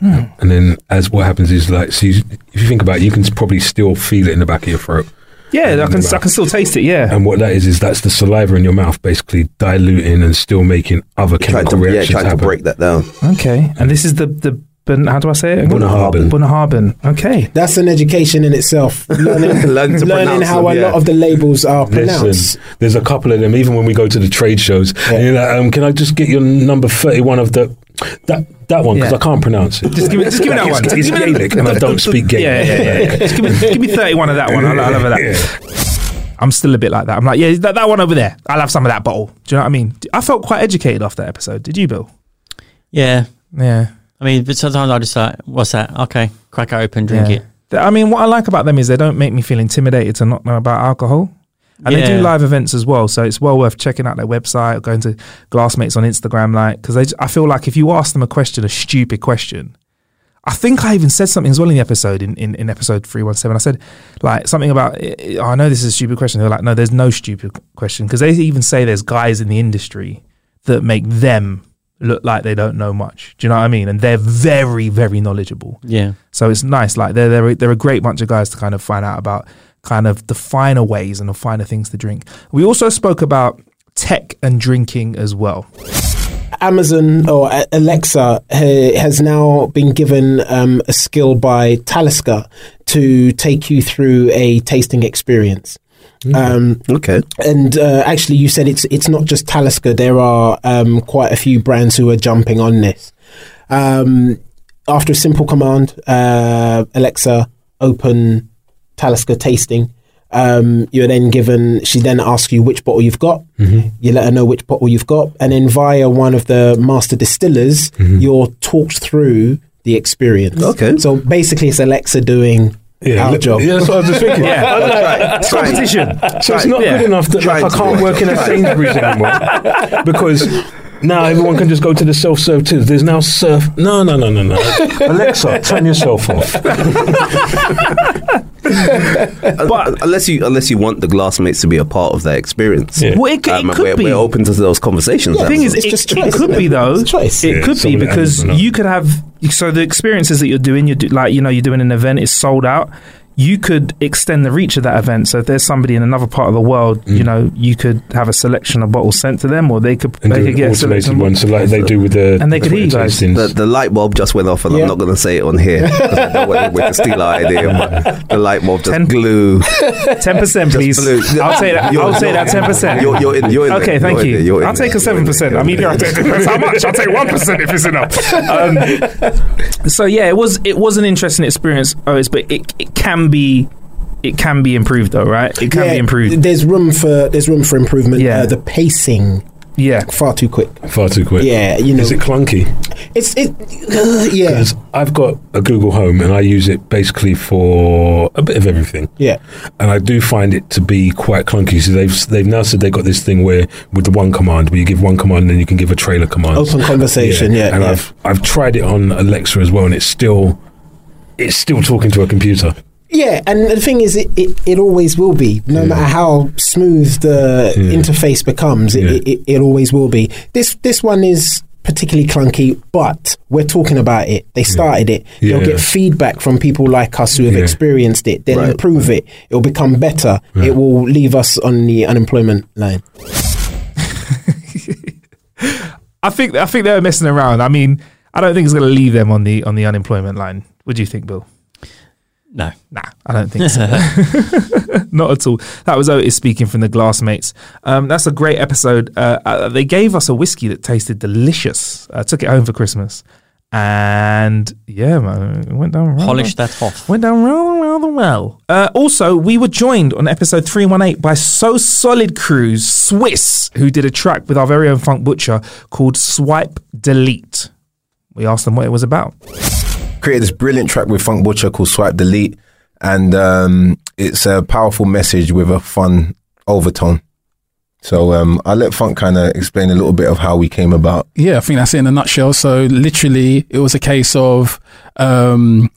and then as what happens is like, so you, if you think about it, you can probably still feel it in the back of your throat. yeah, I can I can still taste it. Yeah. And what that is is that's the saliva in your mouth basically diluting and still making other Trying chemical to, yeah, reactions trying to break that down. Okay. And this is the the Bun- how do I say it? again? Bunnahabhain. Bunnahabhain. Okay. That's an education in itself. Learning, Learn to learning how them, a yeah. lot of the labels are pronounced. Listen, there's a couple of them. Even when we go to the trade shows, and you're like, um, can I just get your number thirty-one of the that that one because Yeah. I can't pronounce it. Just give me, just give me that one. It's Give Gaelic, and I don't speak Gaelic. Yeah, yeah, yeah. yeah. Just give me, give me 31 of that one. I'll, I'll have that. Yeah. I'm still a bit like that. I'm like, yeah, that, that one over there. I'll have some of that bottle. Do you know what I mean? I felt quite educated after that episode. Did you, Bill? Yeah. Yeah. I mean, but sometimes I just like, what's that? Okay, crack it open, drink yeah. it. I mean, what I like about them is they don't make me feel intimidated to not know about alcohol. And they do Yeah. live events as well, so it's well worth checking out their website or going to Glassmates on Instagram. Like, because I feel like if you ask them a question, a stupid question, I think I even said something as well in the episode in, in, in episode three one seven. I said like something about eh, eh, I know this is a stupid question. They're like, no, there's no stupid question because they even say there's guys in the industry that make them look like they don't know much. Do you know what I mean? And they're very very knowledgeable. Yeah. So it's nice. Like they're they're a- they're a great bunch of guys to kind of find out about kind of the finer ways and the finer things to drink. We also spoke about tech and drinking as well. Amazon or Alexa has now been given um, a skill by Talisker to take you through a tasting experience. Um, Okay. and uh, actually, you said it's it's not just Talisker. There are um, quite a few brands who are jumping on this. Um, after a simple command, uh, Alexa, open Talisker tasting. Um, you're then given. She then asks you which bottle you've got. You let her know which bottle you've got, and then via one of the master distillers, you're talked through the experience. Okay. So basically, it's Alexa doing Yeah, our job. yeah, that's what I was just thinking. yeah It's competition. So it's not Yeah. good enough that like, I can't work in a Trying. Sainsbury's anymore because now everyone can just go to the self-serve too. There's now surf. No, no, no, no, no. Alexa, turn yourself off. but unless you unless you want the glassmates to be a part of that experience, Yeah. Well, it, c- it um, could we're, be. we're open to those conversations. Yeah, The thing is, It's it, just it choice, could isn't be though. It's choice. It Yeah, could be because you could have. So the experiences that you're doing, you do like you know you're doing an event, is sold out. You could extend the reach of that event. So if there's somebody in another part of the world, you know, you could have a selection of bottles sent to them, or they could Mm. And they do could an get a automated selection. one, so like they do with the And they could Twitter hear you guys. tastings. the, the light bulb just went off, and Yeah. I'm not going to say it on here because I don't want to steal our idea. But the light bulb just Ten- glue. Ten percent, please. blew- I'll say that. You're- I'll take you're- that ten percent. You're, you're in. You're in Okay, there. thank You're you. in I'll take a seven percent. I mean, You're in it there. depends how much. I'll take one percent if it's enough. Um, so yeah, it was it was an interesting experience, Otis, but it it can be it can be improved though, right? It can Yeah, be improved. There's room for there's room for improvement. Yeah. Uh, the pacing Yeah, far too quick. Far too quick. Yeah, you know, Is it clunky? it's it. Uh, yeah, Because I've got a Google Home and I use it basically for a bit of everything. yeah. and I do find it to be quite clunky. So they've they've now said they've got this thing where with the one command, where you give one command and then you can give a trailer command. Open conversation. Yeah, and yeah. I've I've tried it on Alexa as well, and it's still it's still talking to a computer. Yeah, and the thing is, it, it, it always will be. No matter how smooth the interface becomes, it, Yeah. it, it, it always will be. This this one is particularly clunky, but we're talking about it. They started it. They'll get feedback from people like us who have Yeah. experienced it. They'll Right. improve it. It'll become better. It will leave us on the unemployment line. I think I think they're messing around. I mean, I don't think it's going to leave them on the on the unemployment line. What do you think, Bill? No. Nah, I don't think so. Not at all. That was Otis speaking from the Glassmates. Um, that's a great episode. Uh, uh, they gave us a whiskey that tasted delicious. I took it home for Christmas, and yeah, man, it went down. rather- Polish that off. Went down rather, rather well. Uh, also, we were joined on episode 318 by So Solid Crew's Swiss, who did a track with our very own Funk Butcher called Swipe Delete. We asked them what it was about. Created this brilliant track with Funk Butcher called Swipe Delete, and um, it's a powerful message with a fun overtone. So um, I'll let Funk kind of explain a little bit of how we came about. Yeah, I think that's it in a nutshell. So literally, it was a case of um,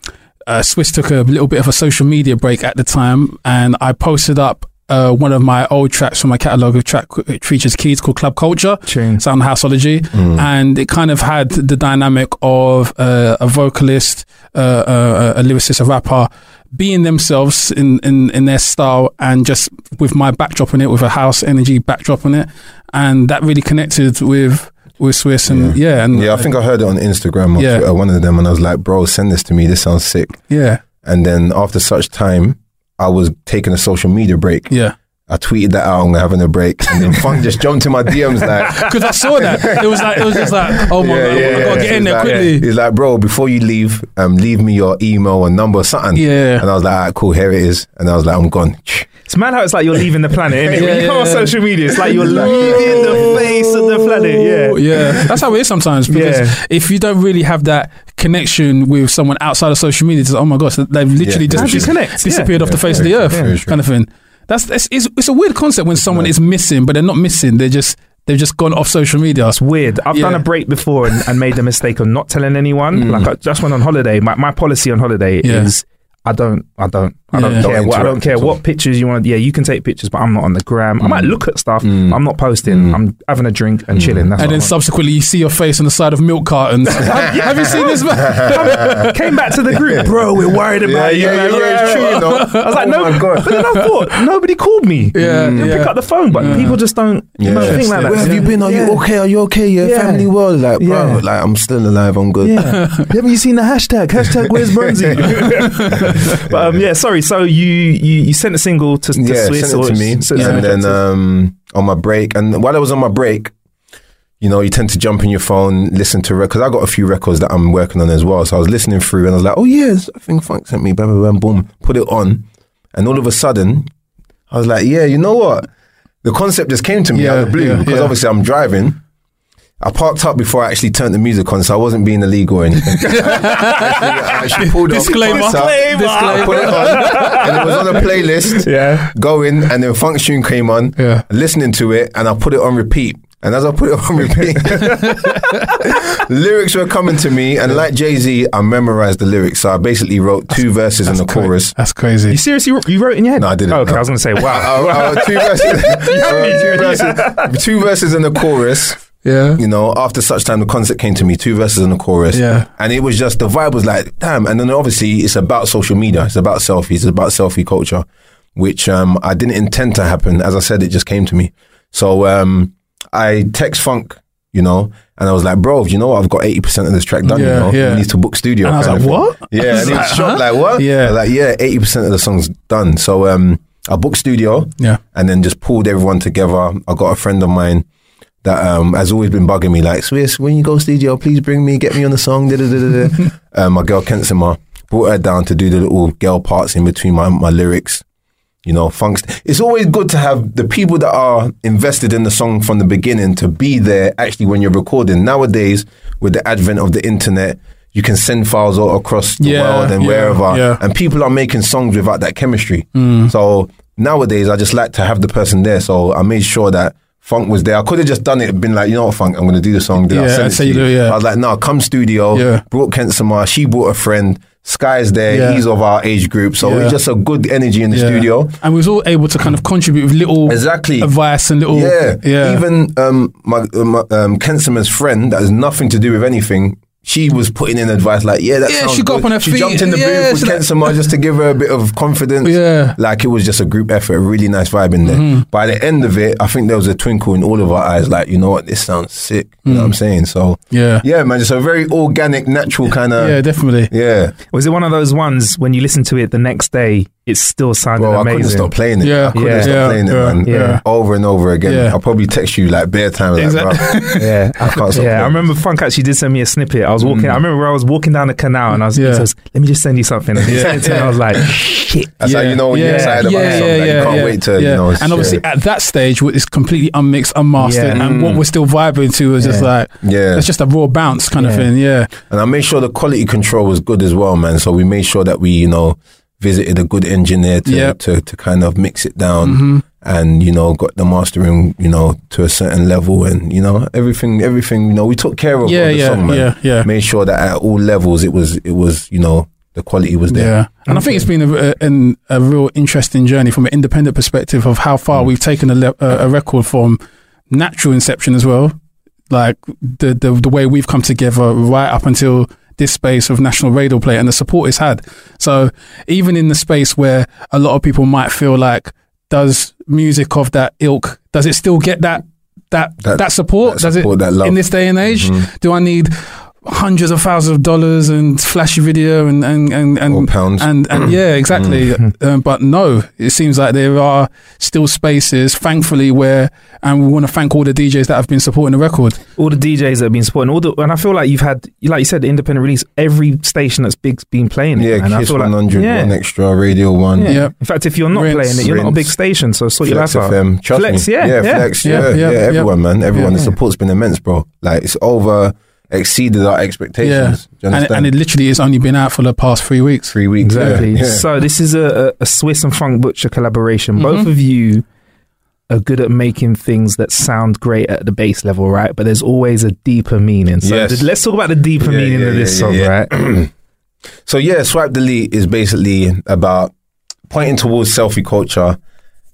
uh, Swiss took a little bit of a social media break at the time, and I posted up uh, one of my old tracks from my catalogue of track it features keys called Club Culture, Tune. Sound Houseology, and it kind of had the dynamic of uh, a vocalist, uh, uh, a lyricist, a rapper. Being themselves in, in, in their style and just with my backdrop on it, with a house energy backdrop on it. And that really connected with, with Swiss and yeah, and Yeah, I think I heard it on Instagram or Yeah. Twitter, one of them, and I was like, bro, send this to me. This sounds sick. yeah, And then after such time, I was taking a social media break. yeah. I tweeted that out, I'm having a break. And then Funk just jumped in my DMs like, Because I saw that it was like it was just like oh my god, I gotta get in there like, quickly. He's like, bro, before you leave, um, leave me your email or number or something. Yeah. And I was like, all right, cool, here it is. And I was like, I'm gone. It's mad how it's like you're leaving the planet, innit? when you Yeah, go on social media, it's like you're leaving the face of the planet. Yeah. Oh, yeah, that's how it is sometimes. Because Yeah. if you don't really have that connection with someone outside of social media, it's like, oh my gosh, they've literally Yeah. just How'd you dis- connect? disappeared Yeah. off the face of the earth, kind of thing. That's, that's it's, it's a weird concept when someone is missing, but they're not missing. They're just they've just gone off social media. It's weird. I've done a break before and, and made the mistake of not telling anyone. Mm. Like I just went on holiday. My, my policy on holiday Yeah. is I don't, I don't, I don't Yeah. care. What, I don't care what pictures you want. Yeah, you can take pictures, but I'm not on the gram. I might look at stuff. Mm. I'm not posting. I'm having a drink and chilling. That's and then subsequently, you see your face on the side of milk cartons. have, have you seen this? Man? came back to the group, bro. We're worried about you. man. it's true, you know. I was like, oh no, God. but then I thought nobody called me. Yeah, They yeah. pick up the phone, but people just don't, you know, Yeah. think like that. Where have you been? Are you okay? Are you okay? Your Yeah. family well? Like, bro, like I'm still alive. I'm good. Yeah. Haven't you seen the hashtag? Hashtag where's Bronzy? but um, yeah, sorry. So you, you you sent a single to, to yeah, Swiss sent it to me, s- and then um, on my break, and while I was on my break, you know, you tend to jump in your phone, listen to because I got a few records that I'm working on as well. So I was listening through, and I was like, oh yes, I think Funk sent me, bam, bam, bam, boom, put it on, and all of a sudden, I was like, yeah, you know what? The concept just came to me out of the blue Yeah, because yeah. obviously I'm driving. I parked up before I actually turned the music on, so I wasn't being illegal or anything. I actually pulled off, Disclaimer. parked up, Disclaimer. put it on, and it was on a playlist Yeah. going and then Funk Tune came on, Yeah. listening to it, and I put it on repeat. And as I put it on repeat, lyrics were coming to me, and like Jay Z, I memorized the lyrics. So I basically wrote two verses in the cra- chorus. That's crazy. You seriously you wrote it in your head? No, I didn't. Oh, okay, No. I was going to say, wow. I- I- oh, oh, two, verses, two, verses, two verses in the chorus. Yeah. You know, after such time, the concept came to me. Two verses in the chorus. Yeah. And it was just the vibe was like, damn. And then obviously, it's about social media. It's about selfies. It's about selfie culture, which um, I didn't intend to happen. As I said, it just came to me. So um, I text Funk, you know, and I was like, bro, you know what? I've got 80% of this track done, Yeah, you know? yeah. We need to book studio. And I was like, what? Yeah. And he was shocked, like, what? Yeah. Like, yeah, 80% of the song's done. So um, I booked studio Yeah. and then just pulled everyone together. I got a friend of mine that um, has always been bugging me, like, Swiss, when you go studio, please bring me, get me on the song. Da, da, da, uh, my girl Kensima brought her down to do the little girl parts in between my, my lyrics. You know, funks. It's always good to have the people that are invested in the song from the beginning to be there actually when you're recording. Nowadays, with the advent of the internet, you can send files all across the Yeah, world and yeah, wherever, yeah. and people are making songs without that chemistry. Mm. So nowadays, I just like to have the person there. So I made sure that Funk was there. I could have just done it, been like, you know what, Funk, I'm going to do the song. Then I'll Yeah, send I'd it to you do, yeah. I was like, no, come studio. Yeah. Brought Kent Samar. She brought a friend. Sky's there. Yeah. He's of our age group. So Yeah. it's just a good energy in the Yeah. studio. And we was all able to kind of contribute with little Exactly. advice and little Yeah, yeah. Even um, my, uh, my um, Kensima's friend that has nothing to do with anything. She was putting in advice like, yeah, that Yeah, sounds she got good. up on her She feet. jumped in the Yeah, booth so with that- Kensima just to give her a bit of confidence. Yeah. like it was just a group effort, a really nice vibe in there. Mm-hmm. By the end of it, I think there was a twinkle in all of our eyes. Like, you know what, this sounds sick. You know what I'm saying? So Mm. Yeah. yeah, man, just a very organic, natural kind of yeah, definitely. yeah. Was it one of those ones when you listen to it the next day, it still sounded Bro, I amazing? couldn't stop playing it. Yeah. I couldn't Yeah. stop Yeah. playing it, Yeah. man. Yeah. Over and over again. Yeah. I'll probably text you like bare time. Like, Exactly. bro, Yeah, I can't stop. yeah. playing. I remember Funk actually did send me a snippet. I was walking. Mm. I remember where I was walking down the canal, and I was. Yeah. He says, "Let me just send you something." And he Yeah. sent it to. I was like, "Shit." That's how you know when you're excited about a song. like, you can't wait to, you know. and obviously share. at that stage, it's completely unmixed, unmastered, Yeah. and what mm. we're still vibing to is just like, Yeah. it's just a raw bounce kind of thing. Yeah, And I made sure the quality control was good as well, man. So we made sure that we, you know, visited a good engineer to Yep. to, to kind of mix it down Mm-hmm. and, you know, got the mastering, you know, to a certain level and, you know, everything everything, you know, we took care of Yeah, the yeah, song, man. yeah, yeah. Made sure that at all levels it was it was, you know, the quality was there. yeah. And I think it's been a, a, a real interesting journey from an independent perspective of how far we've taken a, le- a record from natural inception as well, like the, the the way we've come together right up until this space of national radio play and the support it's had. So even in the space where a lot of people might feel like, does music of that ilk, does it still get that that that, That- support? that does it that love. in this day and age? Mm-hmm. Do I need hundreds of thousands of dollars and flashy video and and and and Or pounds. and, and yeah, exactly. um, but no, it seems like there are still spaces, thankfully, where and we want to thank all the DJs that have been supporting the record. all the DJs that have been supporting all the, and I feel like you've had, like you said, the independent release. Every station that's big's been playing it. Yeah, and I Kiss feel like- yeah. one extra, Radio One. Yeah. Yep. In fact, if you're not Rinse, playing it, you're not a big station. So sort your Flex life out. FM, trust Flex, me. yeah, yeah, yeah. Flex, Yeah, yeah, yeah, yeah, yeah. everyone, man, everyone. Yeah. The support's been immense, bro. Like it's over exceeded our expectations. Do you and, understand? and it literally has only been out for the past three weeks. Three weeks, Exactly. Yeah, yeah. So this is a, a, a Swiss and Funk Butcher collaboration. Both Mhm. of you are good at making things that sound great at the base level, right? But there's always a deeper meaning. So Yes. let's talk about the deeper Yeah, meaning yeah, of this yeah, song, yeah, right? So yeah, swipe delete is basically about pointing towards selfie culture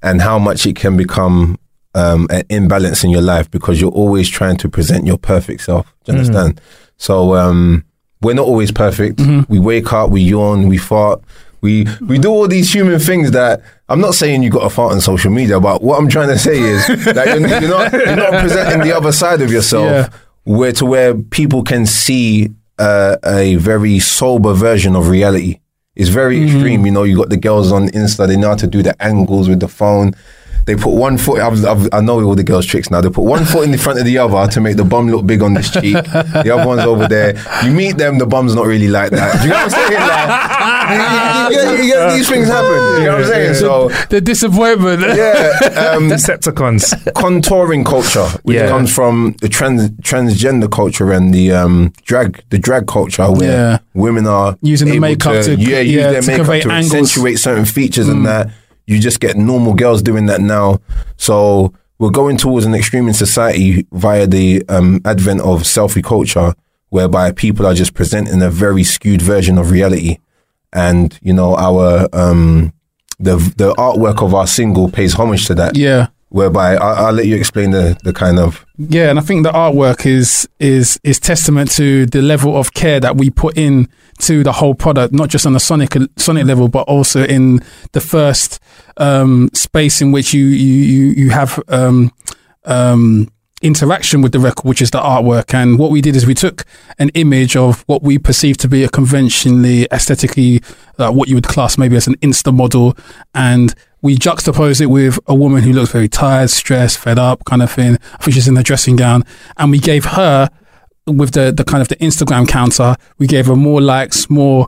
and how much it can become um, an imbalance in your life because you're always trying to present your perfect self. Do you understand? So um, we're not always perfect. We wake up, we yawn, we fart. We we do all these human things that I'm not saying you got to fart on social media, but what I'm trying to say is that you're, you're not you're not presenting the other side of yourself Yeah. where to where people can see uh, a very sober version of reality. It's very Mm-hmm. extreme. You know, you got the girls on Insta, they know how to do the angles with the phone. They put one foot, I've, I've, I know all the girls' tricks now. They put one foot in the front of the other to make the bum look big on this cheek. The other one's over there. You meet them, the bum's not really like that. Do you know what I'm saying? Like, you, you- you get, you these things happen. Do you know what I'm saying? So, The disappointment. yeah. Um, Decepticons. contouring culture, which Yeah. comes from the trans transgender culture and the um, drag the drag culture, where Yeah. women are Using the able makeup to- yeah, use yeah, their to makeup to angles. accentuate certain features and that. You just get normal girls doing that now. So we're going towards an extreme in society via the um, advent of selfie culture, whereby people are just presenting a very skewed version of reality, and you know our um, the the artwork of our single pays homage to that. Yeah. Whereby I, I'll let you explain the the kind of Yeah, and I think the artwork is is is testament to the level of care that we put in to the whole product, not just on the sonic sonic level, but also in the first um, space in which you you you, you have um, um, interaction with the record, which is the artwork. And what we did is we took an image of what we perceive to be a conventionally aesthetically uh, what you would class maybe as an Insta model, and we juxtaposed it with a woman who looks very tired, stressed, fed up, kind of thing. I think she's in a dressing gown, and we gave her with the the kind of the Instagram counter, we gave her more likes, more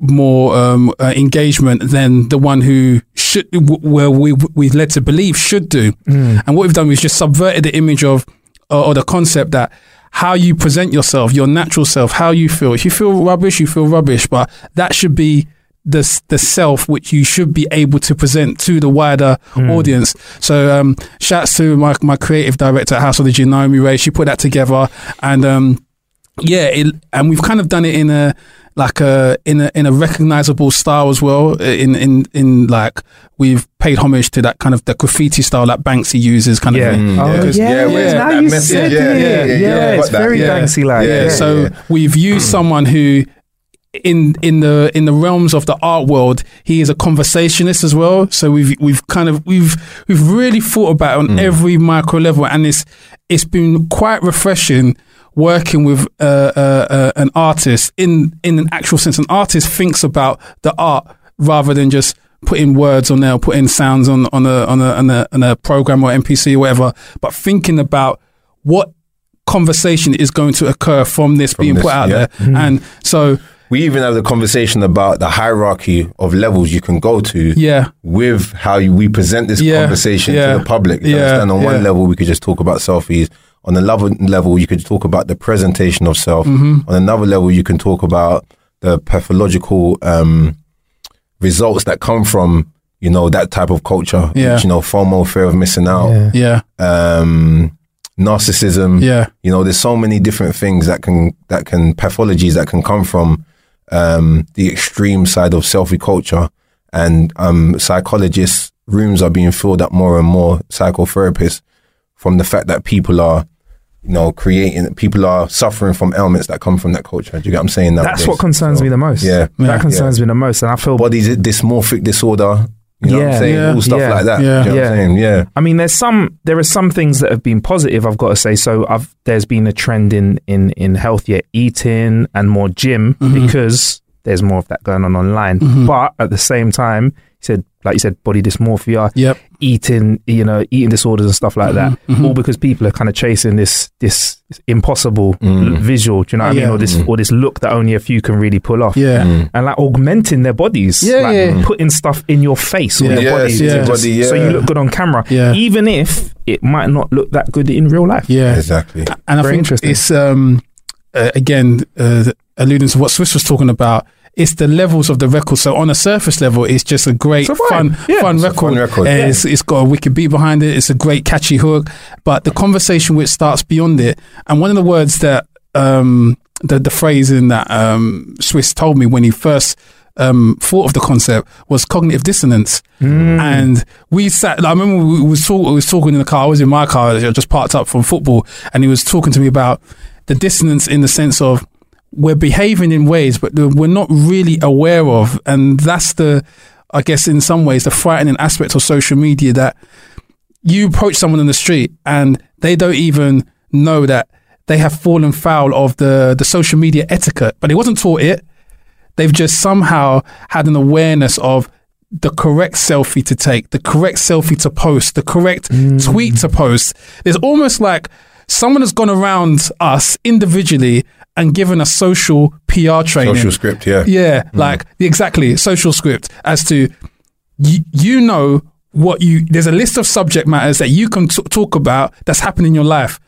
more um, uh, engagement than the one who should, w- where we we led to believe should do. And what we've done is just subverted the image of or, or the concept that how you present yourself, your natural self, how you feel. If you feel rubbish, you feel rubbish, but that should be the the self which you should be able to present to the wider audience. So um, shouts to my my creative director at House of the Gin, Naomi Ray. She put that together, and um, yeah, it, and we've kind of done it in a like a in a in a recognizable style as well. In in in like we've paid homage to that kind of the graffiti style that Banksy uses, kind Yeah. of thing. Oh, Because- yeah, where's now you message? said Yeah, it. yeah, yeah, Yeah, yeah, it's got that. very Banksy-like. Yeah, Yeah, so yeah. we've used someone who in in the in the realms of the art world, he is a conversationist as well. So we've we've kind of we've we've really thought about it on Mm. every micro level, and it's it's been quite refreshing working with uh, uh, uh, an artist in in an actual sense. An artist thinks about the art rather than just putting words on there, or putting sounds on on a on a on a, on a program or MPC or whatever, but thinking about what conversation is going to occur from this being this, put out yeah. there. And so, we even have the conversation about the hierarchy of levels you can go to yeah, with how you, we present this Yeah, conversation yeah, to the public. You yeah, understand? On yeah. one level, we could just talk about selfies. On another level, you could talk about the presentation of self. Mm-hmm. On another level, you can talk about the pathological um, results that come from you know that type of culture. Yeah. Which, you know, FOMO, fear of missing out, yeah, um, narcissism. yeah, You know, there's so many different things that can that can pathologies that can come from um, the extreme side of selfie culture, and um, psychologists' rooms are being filled up more and more psychotherapists from the fact that people are, you know, creating people are suffering from ailments that come from that culture. Do you get what I'm saying? That's what concerns So, me the most. Yeah, that concerns me the most, and I feel. body dysmorphic disorder. You know what Yeah, I'm saying? yeah, All stuff yeah, like that. yeah. You know what I'm Yeah. saying? Yeah. I mean, there's some there are some things that have been positive. I've got to say. So I've there's been a trend in in in healthier eating and more gym Mm-hmm. because there's more of that going on online. But at the same time, he said like you said, body dysmorphia, yep, eating you know eating disorders and stuff like that. Mm-hmm. All because people are kind of chasing this this impossible Mm. l- visual. Do you know what I mean? Or this or this look that only a few can really pull off. yeah, Mm. And like augmenting their bodies, Yeah, like yeah. putting stuff in your face or Yeah. your Yes, body, yeah. to just- Body, so you look good on camera, Yeah. even if it might not look that good in real life. yeah. Exactly. And I Very think interesting. it's um uh, again uh, alluding to what Swiss was talking about. It's the levels of the record. So on a surface level, it's just a great, a fun, Yeah. fun record. fun record, Uh, yeah. it's, it's got a wicked beat behind it. It's a great catchy hook, but the conversation which starts beyond it. And one of the words that um, the the phrasing that um, Swiss told me when he first um, thought of the concept was cognitive dissonance. And we sat. I remember we was talk, we was talking in the car. I was in my car. I just parked up from football, and he was talking to me about the dissonance in the sense of we're behaving in ways, but we're not really aware of, and that's the, I guess, in some ways, the frightening aspect of social media that you approach someone in the street and they don't even know that they have fallen foul of the the social media etiquette, but they wasn't taught it. They've just somehow had an awareness of the correct selfie to take, the correct selfie to post, the correct mm. tweet to post. it's almost like someone has gone around us individually and given a social PR training. Social script. Yeah. Yeah, hmm. like exactly social script as to you, you know what you. There's a list of subject matters that you can t- talk about that's happened in your life.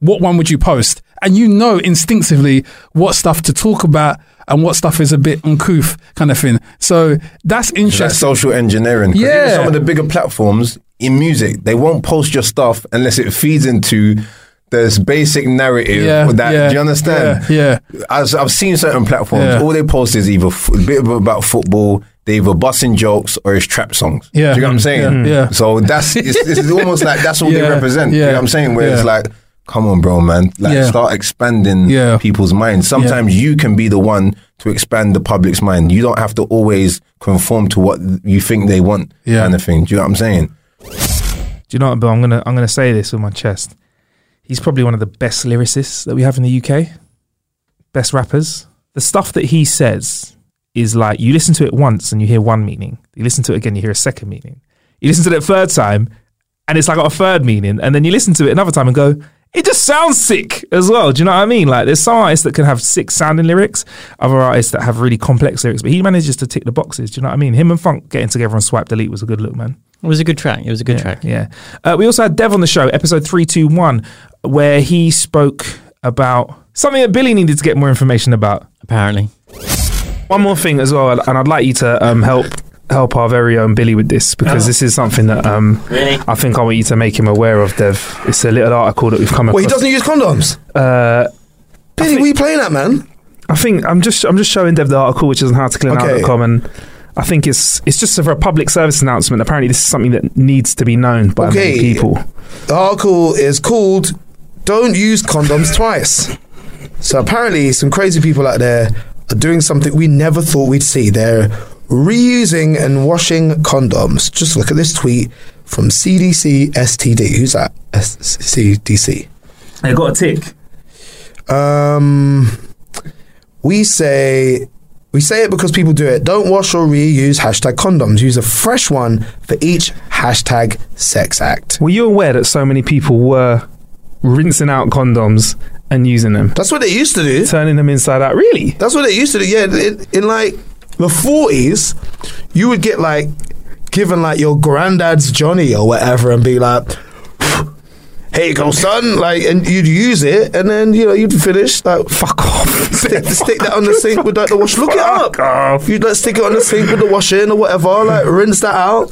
What one would you post? And you know instinctively what stuff to talk about and what stuff is a bit uncouth, kind of thing. So that's That interesting. social engineering. Yeah. Some of the bigger platforms, in music. They won't post your stuff unless it feeds into this basic narrative. Yeah, that yeah, do you understand? yeah, yeah. As I've seen certain platforms, Yeah. all they post is either f- a bit about football. They either busting jokes or it's trap songs. Yeah. do you know what I'm mm, saying? Yeah, yeah. So that's it's, it's almost like that's all they Yeah, represent. You yeah, know what I'm saying? Where it's like, come on, bro, man, like Yeah. start expanding Yeah. people's minds. Sometimes you can be the one to expand the public's mind. You don't have to always conform to what you think they want, Yeah. kind of thing. Do you know what I'm saying? Do you know what, Bill? I'm gonna I'm gonna say this with my chest. He's probably one of the best lyricists that we have in the UK. Best rappers. The stuff that he says is like you listen to it once and you hear one meaning. You listen to it again, you hear a second meaning. You listen to it a third time, and it's like a third meaning. And then you listen to it another time and go, it just sounds sick as well. Do you know what I mean? Like there's some artists that can have sick sounding lyrics, other artists that have really complex lyrics, but he manages to tick the boxes. Do you know what I mean? Him and Funk getting together on Swipe Delete was a good look, man. It was a good track. It was a good yeah, track. Yeah. Uh, we also had Dev on the show, episode 321, where he spoke about something that Billy needed to get more information about. Apparently. One more thing as well, and I'd like you to um, help help our very own Billy with this because this is something that um, Really? I think I want you to make him aware of, Dev. It's a little article that we've come across. Well, he doesn't use condoms. Uh, Billy, what are you playing at, man? I think I'm just I'm just showing Dev the article, which is on howtocleannow.com, and I think it's it's just for a public service announcement. Apparently, this is something that needs to be known by Okay. many people. The article is called "Don't Use Condoms Twice." So apparently, some crazy people out there are doing something we never thought we'd see. They're reusing and washing condoms. Just look at this tweet from CDC STD. Who's that? S- CDC. They got a tick. Um, we say we say it because people do it. Don't wash or reuse hashtag condoms. Use a fresh one for each hashtag sex act. Were you aware that so many people were rinsing out condoms and using them, That's what they used to do. turning them inside out? Really? That's what they used to do. Yeah, in, in like the forties, you would get like given like your granddad's Johnny or whatever, and be like. Here you go, son. Like, and you'd use it, and then you know you'd finish. Like, Fuck off. stick, stick that on the sink with like, the wash. Look it up. Off. You'd like stick it on the sink with the washing or whatever. Like, rinse that out.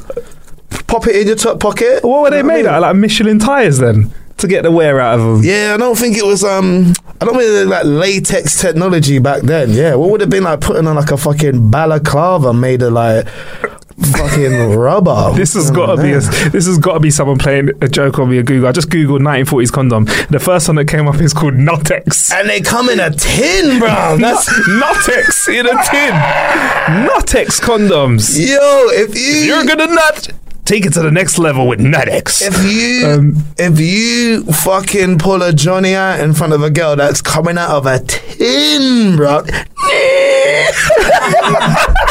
Pop it in your top pocket. What were they You know made out of? Like Michelin tires then? To get the wear out of them? Yeah, I don't think it was. Um, I don't was like latex technology back then. Yeah, what would have been like putting on like a fucking balaclava made of like fucking rubber? This has got to be a, this has got to be someone playing a joke on me at Google. I just googled 1940s condom. The first one that came up is called Nuttex. and they come in a tin, bro. That's Nuttex in a tin. Nuttex condoms. yo. If you You're gonna nut. Take it to the next level with Nuttex. If you Um, if you fucking pull a Johnny out in front of a girl that's coming out of a tin, bro.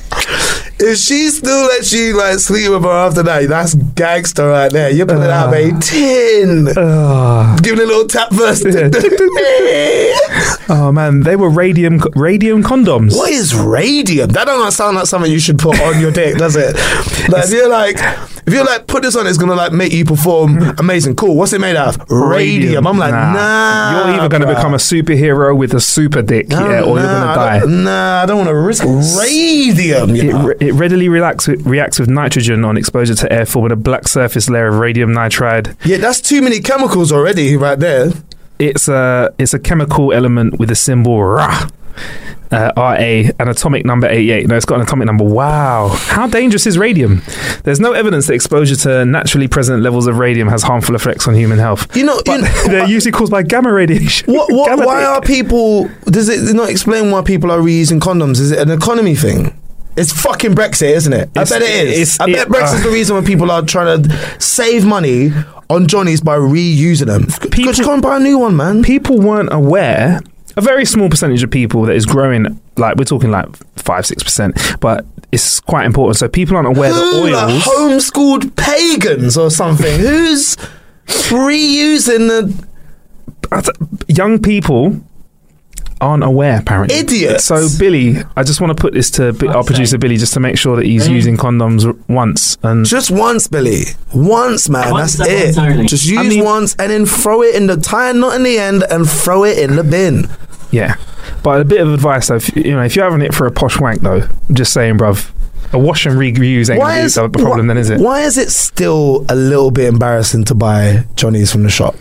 If she still lets you like sleep with her after that, that's gangster right there. You're pulling out of a ah. tin. Ah. Give it a little tap first. oh man, they were radium radium condoms. What is radium? That don't sound like something you should put on your dick, does it? Like if you're like, if you're like, put this on, it's gonna like make you perform amazing. Cool. What's it made out of? Radium. I'm like, nah. You're either going to bruh. become a superhero with a super dick, No, yeah, or you're going to die. don't- Nah, I don't want to risk radium. You It, know? re- it readily reacts with, reacts with nitrogen on exposure to air, forming a black surface layer of radium nitride. yeah, that's too many chemicals already right there. It's a it's a chemical element with a symbol Ra. Uh, RA, an atomic number 88. No, it's got an atomic number. Wow. How dangerous is radium? There's no evidence that exposure to naturally present levels of radium has harmful effects on human health. You know, you know they're usually caused by gamma radiation. what, what, Gamma why are people? Does it not explain why people are reusing condoms? Is it an economy thing? It's fucking Brexit, isn't it? I bet it is. it's- I bet it- Brexit's uh, the reason why people are trying to save money on Johnnies by reusing them. People just go and buy a new one, man. people weren't aware. A very small percentage of people that is growing, like we're talking like five, six percent, but it's quite important. So people aren't aware that Who, like, oils. homeschooled pagans or something? Who's reusing the? young people aren't aware apparently Idiots. so billy i just want to put this to Bi- our producer billy just to make sure that he's mm. using condoms r- once and Just once, Billy. Once, man. Once, that's that it. once only. Just use I mean- once and then throw it in the tie not in the end and throw it in the bin. yeah but a bit of advice though if, you know if you're having it for a posh wank though I'm just saying bruv A wash and reuse ain't Why gonna be is the problem why, then, is it? Why is it still a little bit embarrassing to buy Johnny's from the shop?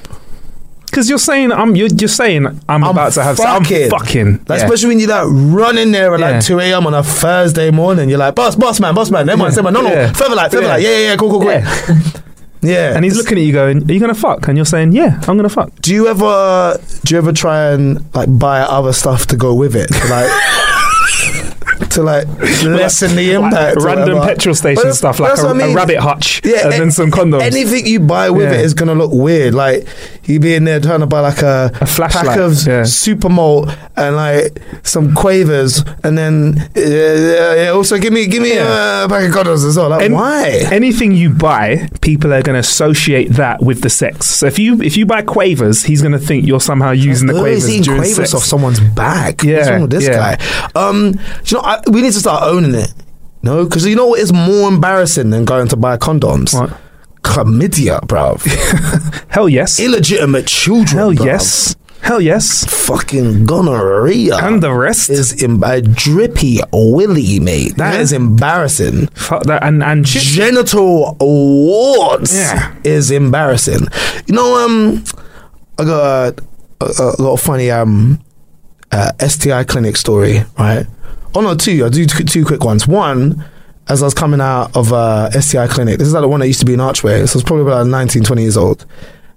Because you're saying I'm you're, you're saying I'm, about to have some- fucking. I'm fucking. Like, yeah. Especially when you like run in there at Yeah. like 2 a.m. on a Thursday morning. You're like, boss, boss man, boss man. Then one, no, no, Yeah. further like, further Yeah. like, yeah, yeah, yeah, cool, cool, cool. Yeah. Yeah. And he's looking at you going, "Are you gonna fuck?" And you're saying, "Yeah, I'm gonna fuck." Do you ever do you ever try and like buy other stuff to go with it? Like to like lessen the impact. or Random petrol station stuff like a, I a mean. rabbit hutch, Yeah, and a- then some condoms. Anything you buy with Yeah. it is gonna look weird. Like you be in there trying to buy like a, A flashlight, pack of yeah. super malt and like some quavers, and then uh, also give me give me Yeah. a pack of condoms as well. Like why? Anything you buy, people are going to associate that with the sex. So if you if you buy quavers, he's going to think you're somehow using the quavers he's eating quavers sex. off someone's back. What's Yeah, wrong with this guy? Um, do you know, I, we need to start owning it. No, because you know what is more embarrassing than going to buy condoms? What? Chlamydia, bruv. Hell yes. Illegitimate children. Hell bruv. yes. Hell yes. Fucking gonorrhea. And the rest. is Im- a drippy willy, mate. That Yeah. is embarrassing. Fuck that. And and shit. Genital warts Yeah. is embarrassing. You know, um, I got a, a, a little funny um uh, STI clinic story, right? Oh no, two. I'll do two, two quick ones. One, as I was coming out of uh, STI clinic, this is like the one that used to be in Archway. So I was probably about 19, 20 years old.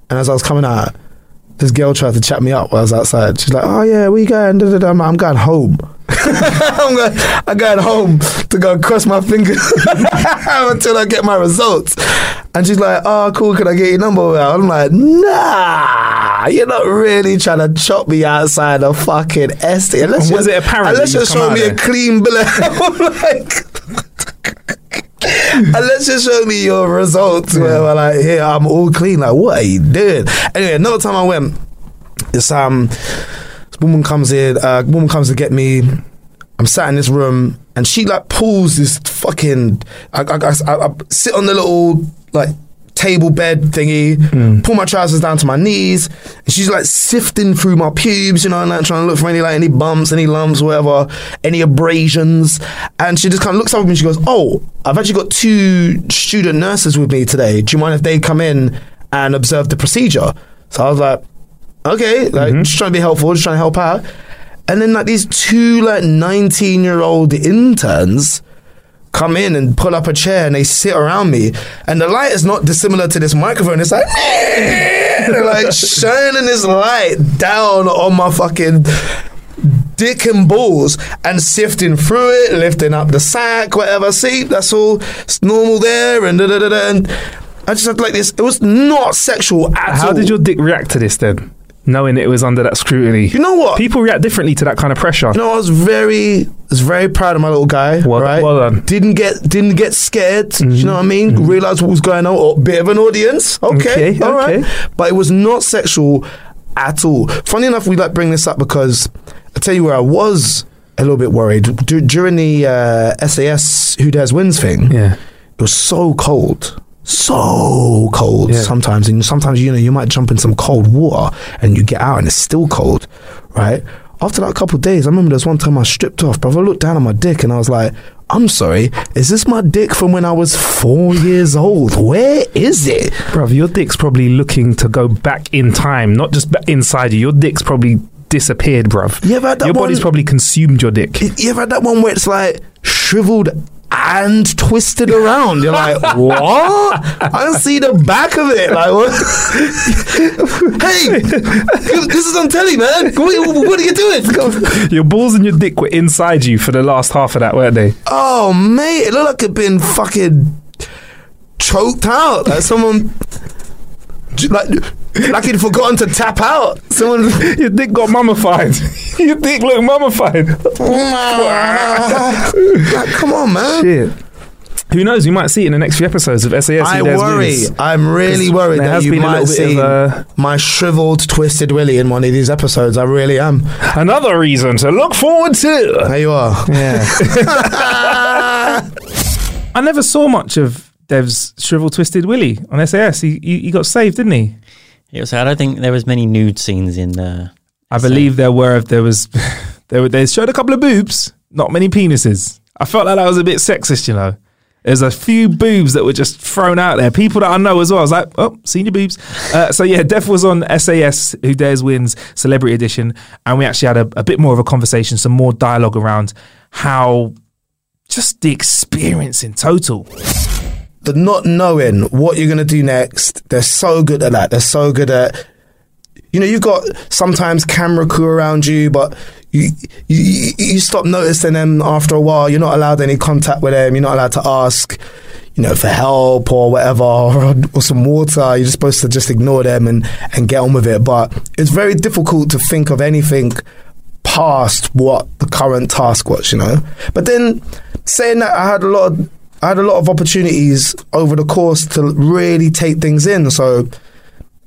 And as I was coming out, this girl tried to chat me up while I was outside. She's like, "Oh yeah, where you going?" Da, da, da. I'm, I'm going home. I'm, going, I'm going home to go cross my fingers until I get my results. And she's like, "Oh, cool. Can I get your number?" I'm like, "Nah, you're not really trying to chop me outside a fucking ST. Unless Was it apparent Unless that you you come show me there? a clean bill. I'm like. Let's just show me your results where like, here, I'm all clean. Like, what are you doing? Anyway, another time I went, this um this woman comes in, uh woman comes to get me. I'm sat in this room and she like pulls this fucking I, I, I, I sit on the little like table bed thingy, hmm. pull my trousers down to my knees, and she's like sifting through my pubes, you know, and like trying to look for any like any bumps, any lumps, whatever, any abrasions. And she just kind of looks up at me and she goes, Oh, I've actually got two student nurses with me today. Do you mind if they come in and observe the procedure? So I was like, okay, like mm-hmm. just trying to be helpful, just trying to help out. And then like these two like 19 year old interns come in and pull up a chair and they sit around me. And the light is not dissimilar to this microphone. It's like, like shining this light down on my fucking dick and balls and sifting through it, lifting up the sack, whatever. See, that's all it's normal there. And da da da da. And I just had like this. It was not sexual at How all. How did your dick react to this then? Knowing it was under that scrutiny. You know what? People react differently to that kind of pressure. You know, I was very, I was very proud of my little guy. Well- right? well done. Didn't get, didn't get scared. Mm-hmm. You know what I mean? Realized what was going on. Oh, bit of an audience. Okay, Okay, all right. okay. But it was not sexual at all. Funny enough, we like bring this up because I tell you where I was a little bit worried D- during the uh, SAS Who Dares Wins thing. Yeah. It was so cold. So cold Yeah. sometimes, and sometimes you know you might jump in some cold water and you get out and it's still cold, right? After that couple of days, I remember there's one time I stripped off, brother. I looked down at my dick and I was like, "I'm sorry, is this my dick from when I was four years old? Where is it?" Bruv, your dick's probably looking to go back in time, not just inside you. Your dick's probably disappeared, bruv. You ever had that your body's probably consumed your dick. You ever had that one where it's like shriveled and twisted around? You're like, what? I don't see the back of it. Like, what? hey, this is on telly, man. What, what are you doing? Your balls and your dick were inside you for the last half of that, weren't they? Oh, mate, it looked like it'd been fucking choked out. Like someone, like, like he'd forgotten to tap out. Someone. Your dick got mummified. your dick looked mummified. like, come on, man. Shit. Who knows? We might see it in the next few episodes of SAS. I worry. Wins. I'm really worried that has you been a might see a- my shriveled, twisted Willy in one of these episodes. I really am. Another reason to look forward to. There you are. Yeah. I never saw much of Dev's shriveled, twisted Willy on SAS. He, he he got saved, didn't he? It was, I don't think there was many nude scenes in the. I believe there were. If There was. There were. They showed a couple of boobs. Not many penises. I felt like that was a bit sexist, you know. There's a few boobs that were just thrown out there. People that I know as well. I was like, oh, senior boobs. Uh, so yeah, Dev was on SAS, Who Dares Wins Celebrity Edition, and we actually had a, a bit more of a conversation, some more dialogue around how just the experience in total. The not knowing what you're gonna do next. They're so good at that. They're so good at. You know, you've got sometimes camera crew around you, but you, you you stop noticing them after a while. You're not allowed any contact with them. You're not allowed to ask, you know, for help or whatever or, or some water. You're just supposed to just ignore them and and get on with it. But it's very difficult to think of anything past what the current task was. You know, but then saying that, I had a lot of I had a lot of opportunities over the course to really take things in. So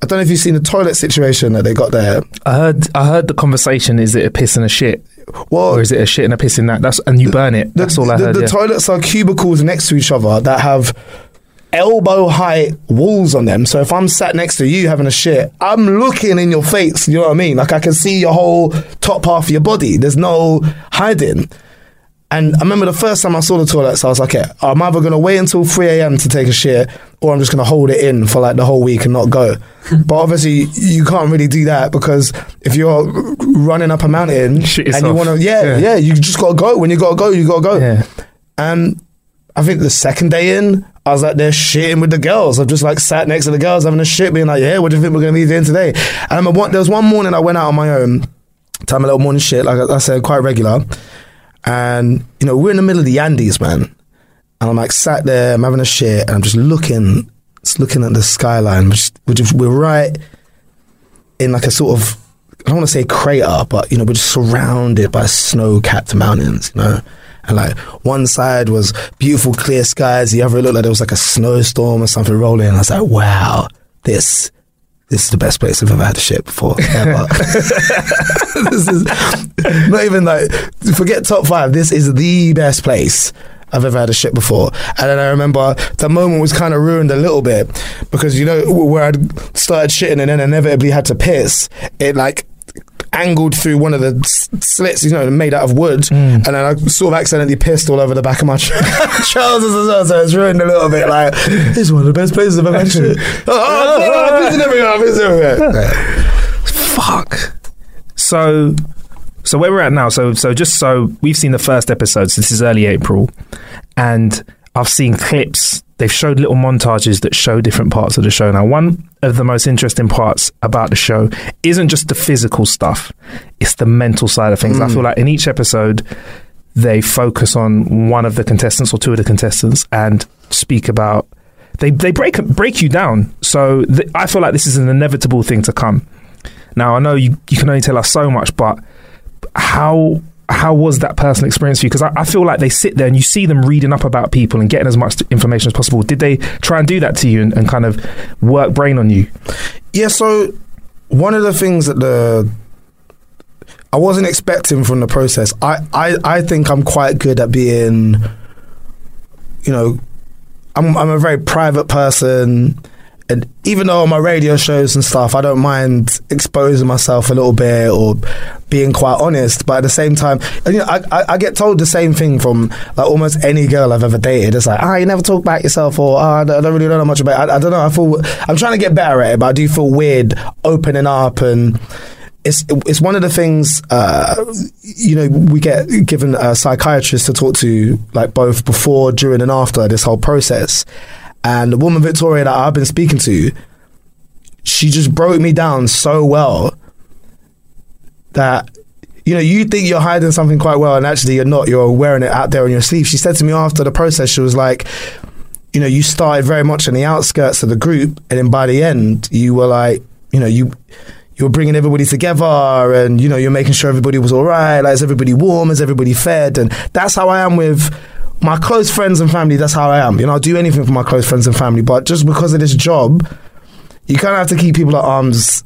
I don't know if you've seen the toilet situation that they got there. I heard. I heard the conversation. Is it a piss and a shit, Well, or is it a shit and a piss in that? That's and you burn it. the, That's all I the, heard. the yeah. toilets are cubicles next to each other that have elbow height walls on them. So if I'm sat next to you having a shit, I'm looking in your face. You know what I mean? Like I can see your whole top half of your body. There's no hiding. And I remember the first time I saw the toilets, I was like, okay, I'm either going to wait until 3 a.m. to take a shit or I'm just going to hold it in for like the whole week and not go. but obviously, you can't really do that because if you're running up a mountain and you want to, yeah, Yeah. yeah, you just got to go. When you got to go, you got to go. Yeah. And I think the second day in, I was like, they're shitting with the girls. I've just like sat next to the girls having a shit, being like, yeah, what do you think we're going to be doing today? And I remember one, there was one morning I went out on my own, time a little morning shit, like I said, quite regular. And, you know, we're in the middle of the Andes, man. And I'm like sat there, I'm having a shit, and I'm just looking, just looking at the skyline. Just, we're, right in like a sort of, I don't want to say crater, but, you know, we're just surrounded by snow capped mountains, you know. And like one side was beautiful clear skies, the other looked like there was like a snowstorm or something rolling. And I was like, wow, this this is the best place I've ever had a shit before ever. this is not even like forget top five. This is the best place I've ever had a shit before. And then I remember the moment was kind of ruined a little bit because you know where I'd started shitting and then inevitably had to piss. It like angled through one of the slits, you know, made out of wood, hmm. and then I sort of accidentally pissed all over the back of my trousers as well. So it's ruined a little bit. Like this is one of the best places I've ever shit. Oh, oh, oh, oh, oh pissing everywhere. I'm pissing everywhere. Fuck. So, so where we're at now. So, so just so we've seen the first episode. So this is early April, and I've seen clips. They've showed little montages that show different parts of the show. Now, one of the most interesting parts about the show isn't just the physical stuff; it's the mental side of things. I hmm. feel like in each episode, they focus on one of the contestants or two of the contestants and speak about. They they break break you down. So th- I feel like this is an inevitable thing to come. Now I know you, you can only tell us so much, but how how was that personal experience for you? Because I, I feel like they sit there and you see them reading up about people and getting as much information as possible. Did they try and do that to you and, and kind of work brain on you? Yeah, so one of the things that the I wasn't expecting from the process. I, I, I think I'm quite good at being, you know, I'm I'm a very private person, and even though on my radio shows and stuff, I don't mind exposing myself a little bit or being quite honest. But at the same time, you know, I, I I get told the same thing from like almost any girl I've ever dated. It's like, ah, you never talk about yourself, or ah, I don't I don't really know much about. It. I, I don't know. I feel I'm trying to get better at it, but I do feel weird opening up and it's it's one of the things uh, you know we get given a psychiatrist to talk to like both before, during, and after this whole process. And the woman Victoria that I've been speaking to, she just broke me down so well that you know you think you're hiding something quite well, and actually you're not. You're wearing it out there on your sleeve. She said to me after the process, she was like. You know, you started very much on the outskirts of the group, and then by the end, you were like, you know, you you were bringing everybody together and you know you're making sure everybody was all right like is everybody warm is everybody fed and that's how i am with my close friends and family that's how i am. You know i'll do anything for my close friends and family but just because of this job you kind of have to keep people at arms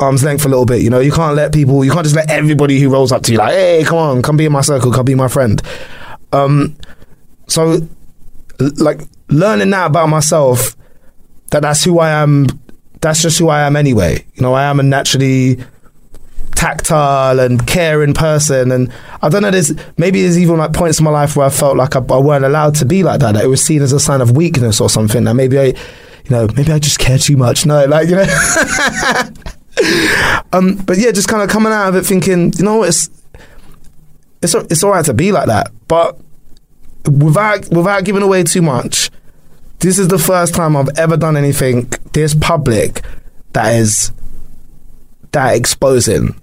arm's length for a little bit you know? You can't let people you can't just let everybody who rolls up to you like hey come on come be in my circle come be my friend. Um so like learning that about myself that that's who i am that's just who I am anyway. You know, I am a naturally tactile and caring person. And I don't know, there's maybe there's even like points in my life where I felt like I, I weren't allowed to be like that. That it was seen as a sign of weakness or something. That maybe I, you know, maybe I just care too much. No, like you know. um, but yeah, just kind of coming out of it thinking, you know, it's it's it's all right to be like that, but without without giving away too much. This is the first time I've ever done anything this public that is that exposing.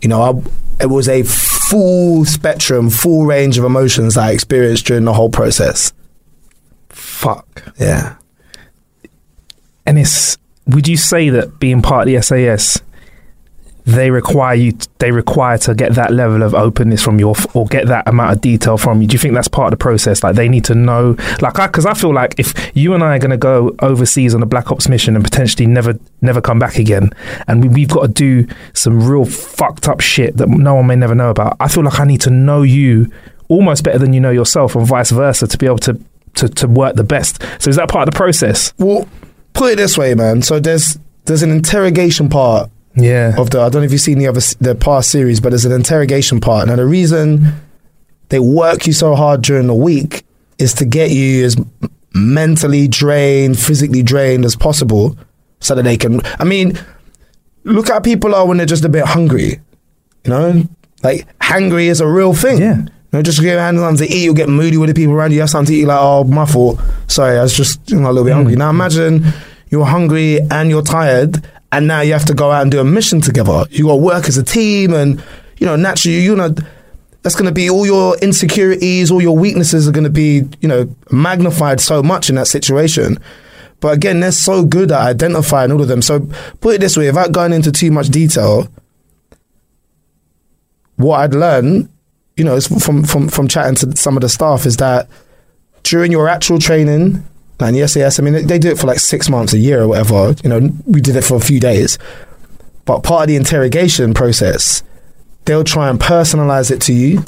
You know, I, it was a full spectrum, full range of emotions that I experienced during the whole process. Fuck. Yeah. And it's would you say that being part of the SAS they require you they require to get that level of openness from your or get that amount of detail from you. Do you think that's part of the process? Like they need to know like because I feel like if you and I are going to go overseas on a black ops mission and potentially never never come back again and we, we've got to do some real fucked up shit that no one may never know about I feel like I need to know you almost better than you know yourself and vice versa to be able to to, to work the best. So is that part of the process? Well, put it this way, man. So there's there's an interrogation part yeah of the. I don't know if you've seen the other the past series, but there's an interrogation part. Now the reason they work you so hard during the week is to get you as mentally drained, physically drained as possible, so that they can. I mean, look how people are when they're just a bit hungry. You know, like hungry is a real thing. Yeah. You know, just give hands on to eat, you'll get moody with the people around you. You have something to eat, like, oh, my fault. Sorry, I was just you know, a little bit mm. hungry. Now imagine you're hungry and you're tired, and now you have to go out and do a mission together. You got to work as a team, and you know, naturally, you know, that's going to be all your insecurities, all your weaknesses are going to be, you know, magnified so much in that situation. But again, they're so good at identifying all of them. So put it this way, without going into too much detail, what I'd learned, you know, from from from chatting to some of the staff is that during your actual training, and yes, yes, I mean they, do it for like six months, a year, or whatever. You know, we did it for a few days, but part of the interrogation process, they'll try and personalize it to you.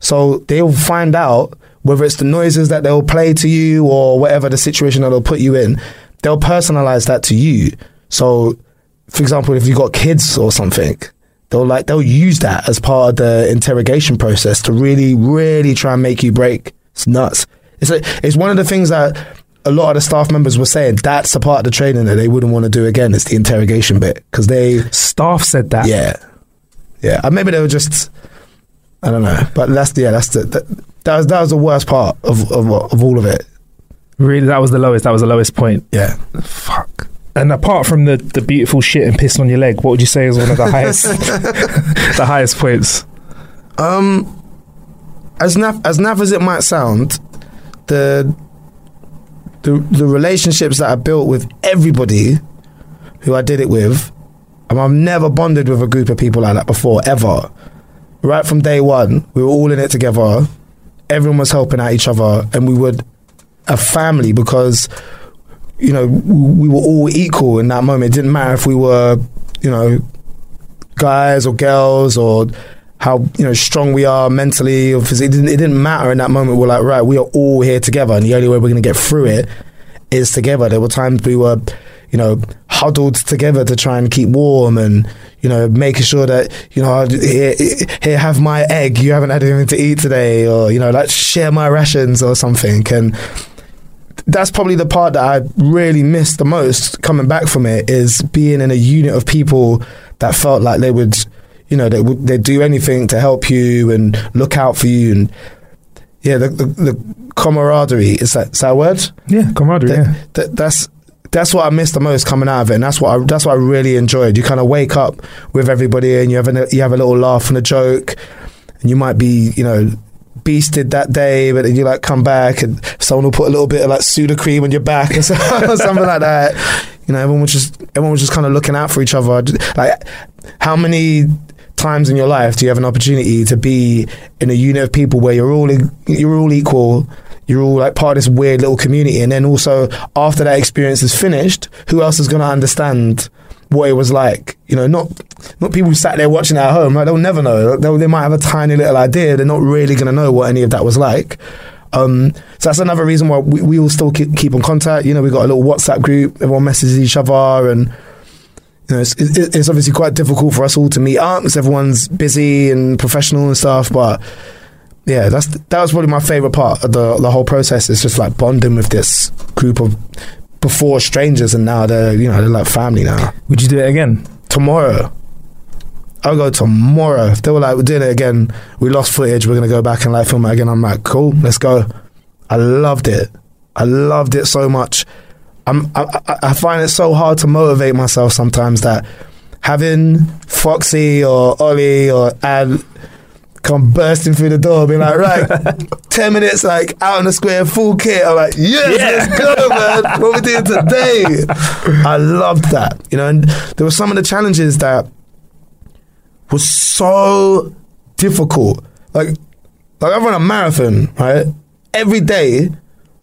So they'll find out whether it's the noises that they'll play to you or whatever the situation that they'll put you in. They'll personalize that to you. So, for example, if you've got kids or something, they'll like they'll use that as part of the interrogation process to really, really try and make you break. It's nuts. It's a, it's one of the things that a lot of the staff members were saying. That's a part of the training that they wouldn't want to do again. It's the interrogation bit because they staff said that yeah, yeah. Uh, maybe they were just I don't know, but that's yeah, that's the that, that was that was the worst part of of, of all of it. really that was the lowest that was the lowest point Yeah. Fuck. And apart from the, the beautiful shit and pissing on your leg, what would you say is one of the highest the highest points? Um, as naff as naff as it might sound, the the the relationships that I built with everybody who I did it with, and I've never bonded with a group of people like that before ever. Right from day one, we were all in it together. Everyone was helping out each other, and we were a family because you know we were all equal in that moment. It didn't matter if we were, you know, guys or girls or how you know strong we are mentally or physically. It didn't, it didn't matter in that moment. We're like, right, we are all here together, and the only way we're going to get through it is together. There were times we were, you know, huddled together to try and keep warm and. You know, making sure that you know here, here have my egg. You haven't had anything to eat today, or you know, like share my rations or something. And that's probably the part that I really missed the most coming back from it is being in a unit of people that felt like they would, you know, they would they'd do anything to help you and look out for you and yeah, the the, the camaraderie is that is that a word? Yeah, camaraderie. That- yeah. that- that's that's what I missed the most coming out of it, and that's what I, that's what I really enjoyed. You kind of wake up with everybody, and you have a you have a little laugh and a joke, and you might be you know beasted that day, but then you like come back and someone will put a little bit of like Sudocrem on your back or so- or something like that. You know, everyone was just everyone was just kind of looking out for each other. Like, how many times in your life do you have an opportunity to be in a unit of people where you're all you're all equal? You're all like part of this weird little community, and then also after that experience is finished, who else is going to understand what it was like? You know, not not people sat there watching at home. Like they'll never know. They'll, they might have a tiny little idea. They're not really going to know what any of that was like. Um, so that's another reason why we, we all still keep, keep in contact. You know, we've got a little WhatsApp group. Everyone messages each other, and you know, it's, it's obviously quite difficult for us all to meet up because everyone's busy and professional and stuff. But yeah, that's that was probably my favorite part of the the whole process. Is just like bonding with this group of before strangers, and now they're you know they're like family now. Would you do it again? Tomorrow. I'll go tomorrow. If they were like, we're doing it again, we lost footage, we're going to go back and like film it again. I'm like, cool, let's go. I loved it. I loved it so much. I'm, I, I- find it so hard to motivate myself sometimes that having Foxy or Ollie or Ad come bursting through the door, being like, right, 10 minutes, like out in the square, full kit. I'm like, yes, let's go, man. What we doing today? I loved that, you know, and there were some of the challenges that was so difficult. Like, like I run a marathon, right? Every day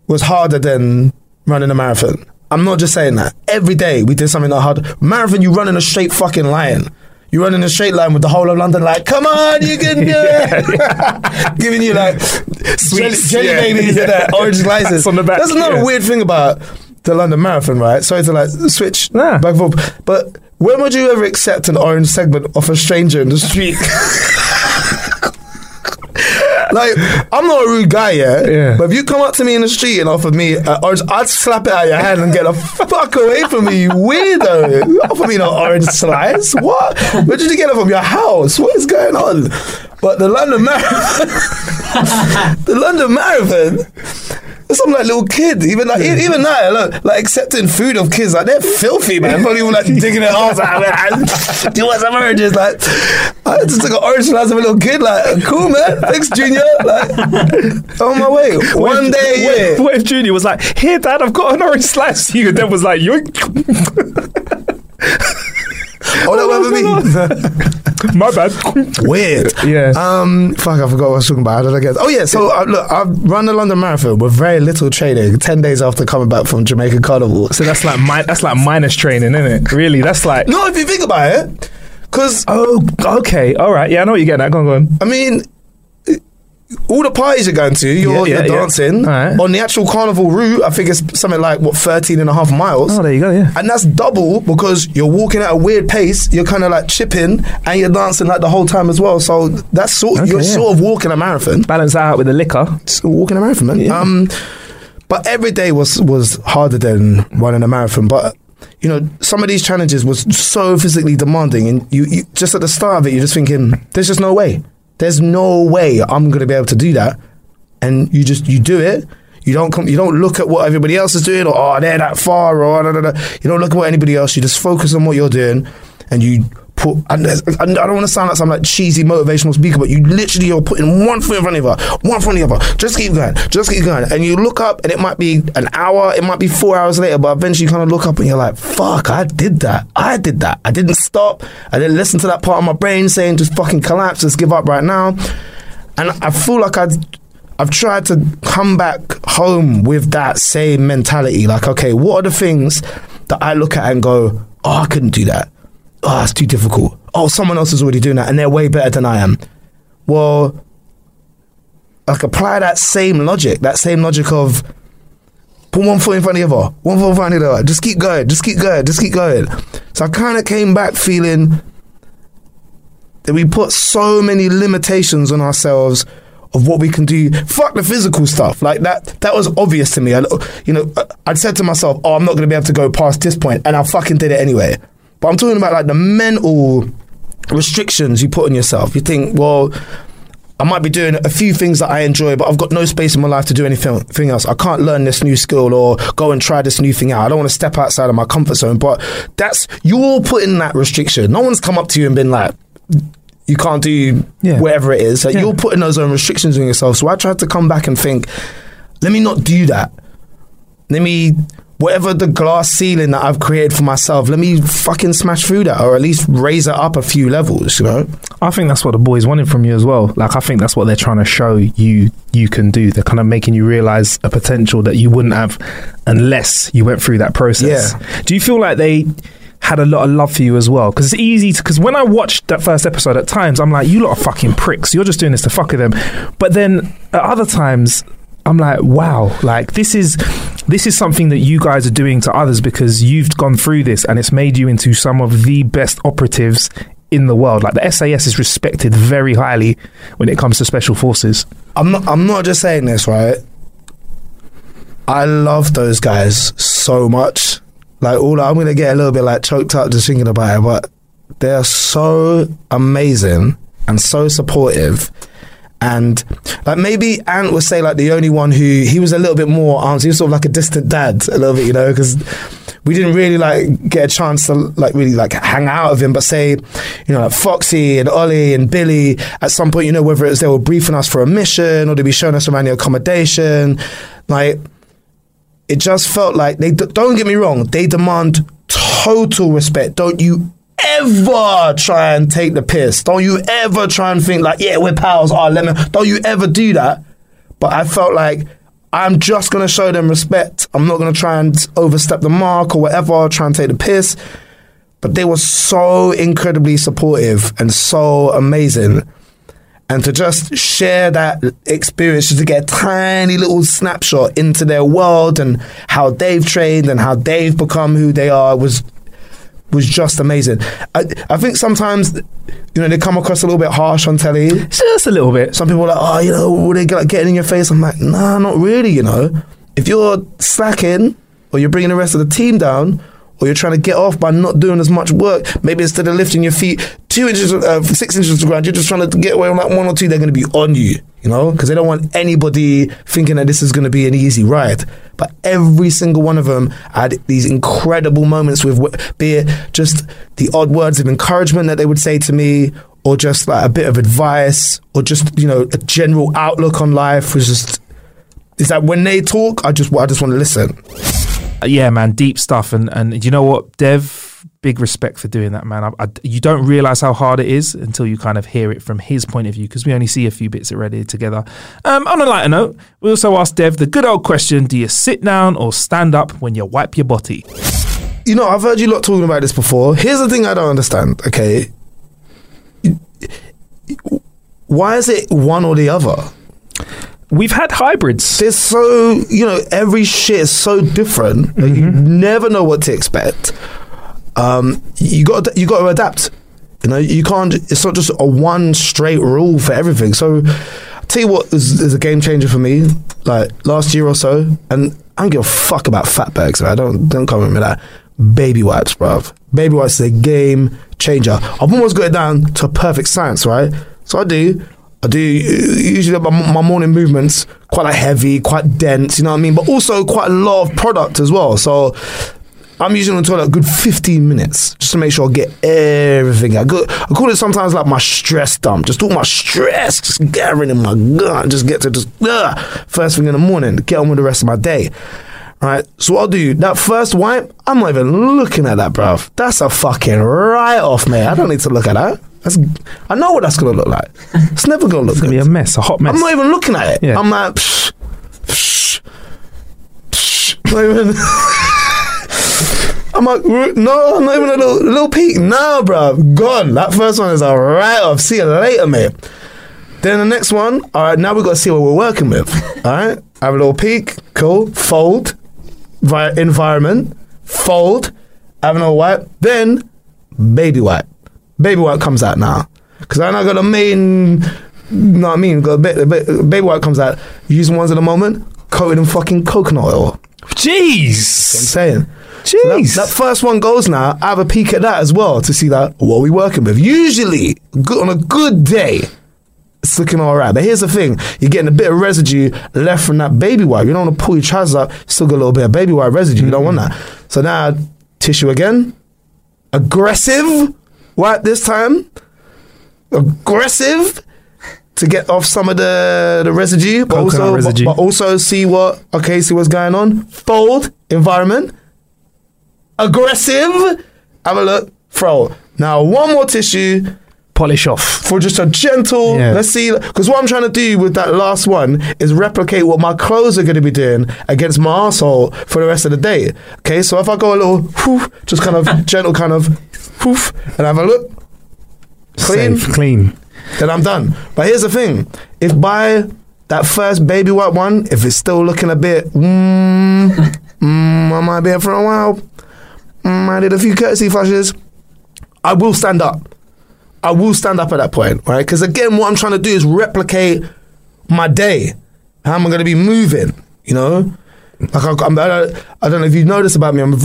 was harder than running a marathon. I'm not just saying that. Every day we did something that hard. Marathon, you run in a straight fucking line. You run in a straight line with the whole of London, like, come on, you can do it. Giving you like jelly, jelly yeah. babies and that orange slices. on the back, That's another yeah. weird thing about the London Marathon, right? Sorry to like switch Nah. back and forth, but when would you ever accept an orange segment off a stranger in the street? Like, I'm not a rude guy, yeah? Yeah. But if you come up to me in the street and offer me an orange, I'd slap it out of your hand and get the fuck away from me, you weirdo. You offer me an orange slice? What? Where did you get it from? Your house? What is going on? But the London Marathon, the London Marathon, some like little kid, even like even now, like, like accepting food of kids, like they're filthy, man. Probably even like digging their arms out. Like, Do you want some oranges? Like, I just took an orange slice of a little kid. Like, cool, man. Thanks, Junior. Like, on my way. One day a What year. if, what if Junior was like, "Here, Dad, I've got an orange slice." You then was like, "Yoink." Oh, that wasn't me. My bad. Weird. Yeah. Um. Fuck. I forgot what I was talking about. How did I get? Oh yeah. So uh, look, I've run the London Marathon with very little training. Ten days after coming back from Jamaican Carnival. So that's like mi- that's like minus training, isn't it? Really, that's like. No, if you think about it, because Oh, okay, all right. Yeah, I know what you're getting at. Go on, go on. I mean, all the parties you're going to, you're, Yeah, yeah, you're yeah. dancing. On the actual carnival route, I think it's something like, what, 13 and a half miles. Oh, there you go. Yeah. And that's double because you're walking at a weird pace, you're kind of like chipping, and you're dancing like the whole time as well. So that's sort Okay, you're sort of walking a marathon. Balance that out with the liquor. Just walking a marathon, man. Um, but every day was was harder than running a marathon. But you know, some of these challenges was so physically demanding, and you, you just at the start of it, you're just thinking, "There's just no way. There's no way I'm going to be able to do that." And you just you do it. You don't come, you don't look at what everybody else is doing, or oh they're that far, or oh, da, da, da. you don't look at what anybody else. You just focus on what you're doing, and you put. And and I don't want to sound like some like cheesy motivational speaker, but you literally you're putting one foot in front of the other, one foot in the other. Just keep going, just keep going, and you look up, and it might be an hour, it might be four hours later, but eventually you kind of look up and you're like, "Fuck, I did that. I did that. I didn't stop. I didn't listen to that part of my brain saying just fucking collapse, just give up right now." And I feel like I'd I've tried to come back home with that same mentality. Like, okay, what are the things that I look at and go, oh, I couldn't do that. Oh, it's too difficult. Oh, someone else is already doing that and they're way better than I am. Well, like apply that same logic, that same logic of put one foot in front of the other, one foot in front of the other. Just keep going, just keep going, just keep going. So I kind of came back feeling that we put so many limitations on ourselves of what we can do. Fuck the physical stuff. Like that that was obvious to me. I, you know, I'd said to myself, "Oh, I'm not going to be able to go past this point," and I fucking did it anyway. But I'm talking about like the mental restrictions you put on yourself. You think, well, I might be doing a few things that I enjoy, but I've got no space in my life to do anything else. I can't learn this new skill or go and try this new thing out. I don't want to step outside of my comfort zone. But that's you're putting that restriction. No one's come up to you and been like, you can't do Yeah. whatever it is. Like, Yeah. You're putting those own restrictions on yourself. So I tried to come back and think, let me not do that. Let me whatever the glass ceiling that I've created for myself, let me fucking smash through that or at least raise it up a few levels, you know? I think that's what the boys wanted from you as well. Like I think that's what they're trying to show you you can do. They're kind of making you realize a potential that you wouldn't have unless you went through that process. Yeah. Do you feel like they had a lot of love for you as well? Because it's easy to because when I watched that first episode at times I'm like you lot are fucking pricks. You're just doing this to fuck with them. But then at other times I'm like, wow, like this is this is something that you guys are doing to others because you've gone through this and it's made you into some of the best operatives in the world. Like the SAS is respected very highly when it comes to special forces. I'm not. I'm not just saying this, right? I love those guys so much. Like all, I'm gonna get a little bit like choked up just thinking about it, but they're so amazing and so supportive. And like maybe Ant would say like the only one who he was a little bit more aunts. He was sort of like a distant dad a little bit, you know, because we didn't really like get a chance to like really like hang out with him. But say, you know, like Foxy and Ollie and Billy at some point, you know, whether it was they were briefing us for a mission or they'd be showing us around the accommodation, like it just felt like they don't get me wrong, they demand total respect. Don't you ever try and take the piss. Don't you ever try and think like, yeah, we're pals. Oh, let me. Don't you ever do that. But I felt like I'm just gonna show them respect. I'm not gonna try and overstep the mark or whatever. Try and take the piss. But they were so incredibly supportive and so amazing. And to just share that experience, just to get a tiny little snapshot into their world and how they've trained and how they've become who they are was was just amazing. I, I think sometimes, you know, they come across a little bit harsh on telly. Just a little bit. Some people are like, oh, you know, will they get, like, getting in your face? I'm like, nah, not really, you know. If you're slacking or you're bringing the rest of the team down or you're trying to get off by not doing as much work, maybe instead of lifting your feet two inches, uh, six inches to the ground, you're just trying to get away with like one or two, they're going to be on you, you know, because they don't want anybody thinking that this is going to be an easy ride. But every single one of them had these incredible moments with, be it just the odd words of encouragement that they would say to me, or just like a bit of advice, or just you know a general outlook on life was just. Is that when they talk, I just I just want to listen. Yeah, man, deep stuff. And and you know what, Dev, big respect for doing that, man. I, I, you don't realize how hard it is until you kind of hear it from his point of view because we only see a few bits already together. Um, on a lighter note, we also asked Dev the good old question: Do you sit down or stand up when you wipe your body? You know, I've heard you lot talking about this before. Here's the thing I don't understand. Okay, why is it one or the other? We've had hybrids. There's so you know every shit is so different. that You never know what to expect. Um, you got you got to adapt. You know you can't. It's not just a one straight rule for everything. So, I'll tell you what is, is a game changer for me. Like last year or so, and I don't give a fuck about fatbergs. Right? Don't don't come with me that. Baby wipes, bruv. Baby wipes is a game changer. I've almost got it down to perfect science, right? So I do. I do usually my, my morning movements quite like heavy, quite dense, you know what I mean, but also quite a lot of product as well. So I'm usually on the toilet a good 15 minutes just to make sure I get everything. I, go, I call it sometimes like my stress dump. Just all my stress, just gathering in my gut, just get to just ugh, first thing in the morning, get on with the rest of my day. Right, so what I'll do that first wipe. I'm not even looking at that, bruv. That's a fucking write off, mate. I don't need to look at that. That's, I know what that's gonna look like. It's never gonna look. It's gonna be a mess, a hot mess. I'm not even looking at it. Yeah. I'm like, psh, psh, psh. I'm like, no, I'm not even a little, little peek. No, bro, gone. That first one is a write off. See you later, mate. Then the next one, all right, now we've got to see what we're working with. All right, have a little peek. Cool. Fold. Vi- environment. Fold. Have a little wipe. Then, baby wipe. Baby wipe comes out now. Because I now got a main, you know what I mean? Got a bit, a bit, baby wipe comes out. Using ones at the moment, coated in fucking coconut oil. Jeez. I'm saying. Jeez. That, that first one goes now. I have a peek at that as well to see that what are we working with. Usually, good, on a good day, it's looking all right. But here's the thing: you're getting a bit of residue left from that baby wipe. You don't want to pull your trousers up. Still got a little bit of baby wipe residue. You don't want that. So now tissue again. Aggressive wipe this time. Aggressive. To get off some of the, the residue, but Coconut also, residue. But, but also see what okay, see what's going on. Fold environment aggressive. Have a look. Throw. Now, one more tissue Polish off. for just a gentle. Yeah. Let's see. Because what I'm trying to do with that last one is replicate what my clothes are going to be doing against my asshole for the rest of the day. Okay, so if I go a little, whoof, just kind of gentle, kind of, whoof, and have a look, clean, Safe, clean. then I'm done. But here's the thing: if by that first baby wipe one, if it's still looking a bit, mm, mm, I might be here for a while. Mm, I did a few courtesy flushes. I will stand up. I will stand up at that point, right? Because again, what I'm trying to do is replicate my day. How am I going to be moving? You know, like I, I'm, I, don't, I don't know if you noticed about me. I'm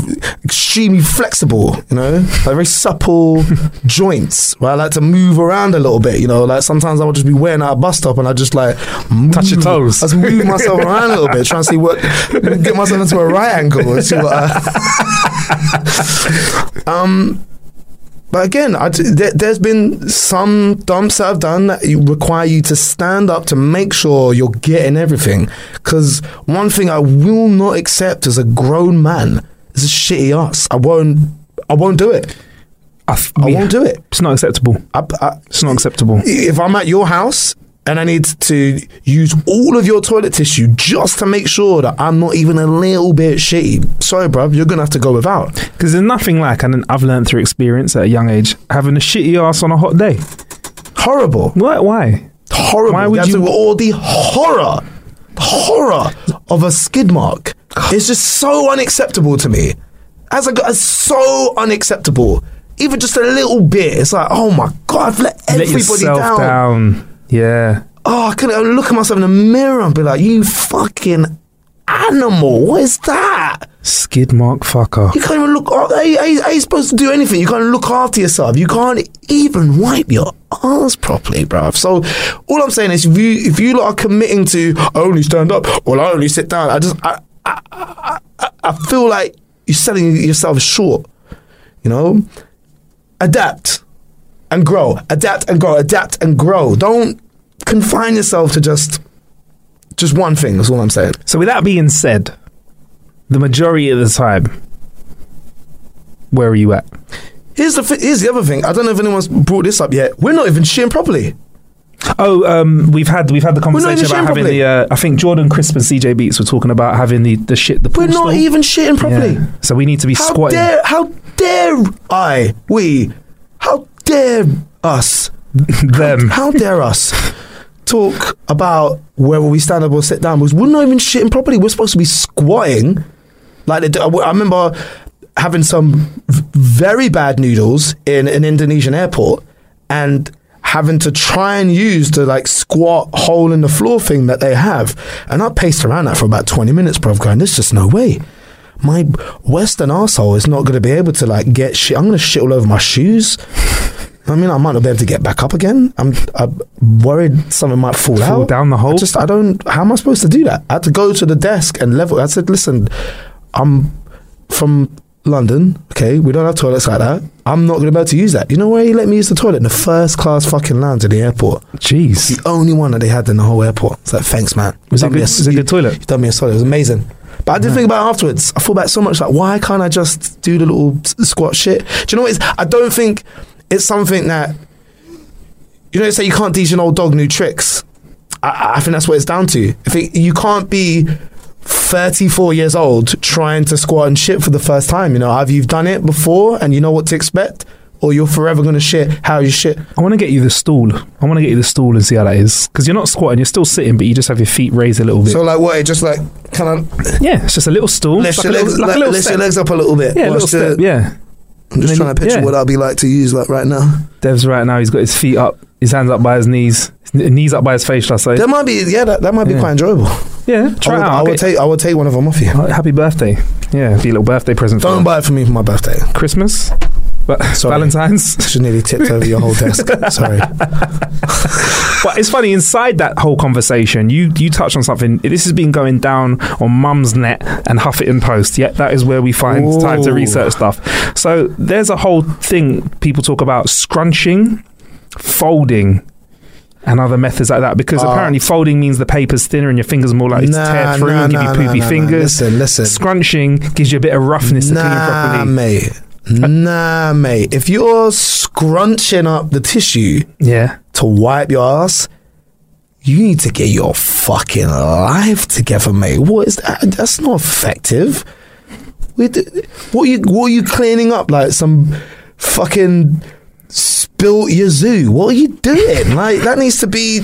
extremely flexible. You know, like very supple joints. Right, I like to move around a little bit. You know, like sometimes I would just be wearing at a bus stop and I just like move, Touch your toes. I just move myself around a little bit, trying to see what get myself into a right angle and see what. I, um, but again, I, there, there's been some dumps that I've done that require you to stand up to make sure you're getting everything. Because one thing I will not accept as a grown man is a shitty ass. I won't. I won't do it. I, we- won't do it. It's not acceptable. I, I, It's not acceptable. if I'm at your house and I need to use all of your toilet tissue just to make sure that I'm not even a little bit shitty, sorry, bruv, you're gonna have to go without. Because there's nothing like, and I've learned through experience at a young age, having a shitty ass on a hot day. Horrible. Why? Why? horrible. Why would That's you- all the horror, horror of a skid mark? It's just so unacceptable to me. As a, it's so unacceptable. Even just a little bit, it's like, oh my god, I've let Let everybody yourself down. down. Yeah. Oh, I can I look at myself in the mirror and be like, you fucking animal. What is that? Skid mark fucker. You can't even look. How, how you supposed to do anything? You can't look after yourself. You can't even wipe your ass properly, bruv. So all I'm saying is, if you if you lot are committing to I only stand up or I only sit down, I just I I, I, I, I feel like you're selling yourself short. You know, adapt and grow. Adapt and grow. Adapt and grow. Don't confine yourself to just just one thing. That's all I'm saying. So with that being said, the majority of the time, where are you at? Here's the fi- here's the other thing. I don't know if anyone's brought this up yet. We're not even shitting properly. Oh, um, we've had we've had the conversation about having properly. the. Uh, I think Jordan Crisp and CJ Beats were talking about having the the shit. The We're not even shitting properly. Yeah. So we need to be How squatting. dare how dare I we dare us them. how dare us talk about whether we stand up or sit down because we're not even shitting properly. We're supposed to be squatting. Like do- I remember having some very bad noodles in an Indonesian airport and having to try and use the like squat hole in the floor thing that they have. And I paced around that for about 20 minutes, bro, going, there's just no way. My Western asshole is not going to be able to like get shit. I'm going to shit all over my shoes. I mean, I might not be able to get back up again. I'm, I'm worried something might fall, Fall out. down the hole? I just, I don't, how am I supposed to do that? I had to go to the desk and level. I said, listen, I'm from London. Okay, we don't have toilets like that. I'm not going to be able to use that. You know where he let me use the toilet? In the first class fucking lounge at the airport. Jeez. The only one that they had in the whole airport. It's like, thanks, man. Was it good- was it a good toilet? You've done me a solid. It was amazing. But I did think about it afterwards. I thought back so much like, why can't I just do the little squat shit? Do you know what? It's, I don't think it's something that you know. Say you can't teach an old dog new tricks. I, I think that's what it's down to. I think you can't be 34 years old trying to squat and shit for the first time. You know, either you've done it before and you know what to expect, or you're forever going to shit how you shit. I want to get you the stool. I want to get you the stool and see how that is because you're not squatting. You're still sitting, but you just have your feet raised a little bit. So like what? It just like kind of yeah, it's just a little stool. lift like your a little, legs, like like, a little lift your legs up a little bit. Yeah, a little step. Yeah. I'm just trying to picture yeah. what I'd be like to use like right now. Dev's right now. He's got his feet up, his hands up by his knees, his knees up by his face. Shall I say? That might be yeah, that, that might be Yeah. quite enjoyable. yeah, try I it would, out. I I'll would take I would take one of them off you. Happy birthday. Yeah, be a little birthday present. for Don't buy it for me for my birthday. Christmas, but Sorry. Valentine's. Just nearly tipped over your whole desk. Sorry. But it's funny inside that whole conversation, you you touched on something. This has been going down on Mumsnet and Huffington Post. Yeah, that is where we find time to research stuff. So there's a whole thing people talk about scrunching, folding. And other methods like that, because Oh. apparently folding means the paper's thinner and your fingers are more likely to tear through and give you poopy fingers. Listen, listen. Scrunching gives you a bit of roughness to clean Nah, properly. mate. Nah, mate. If you're scrunching up the tissue Yeah. to wipe your ass, you need to get your fucking life together, mate. What is that? That's not effective. We d- What are you? What are you cleaning up? Like some fucking spilt yazoo? What are you doing? Like that needs to be.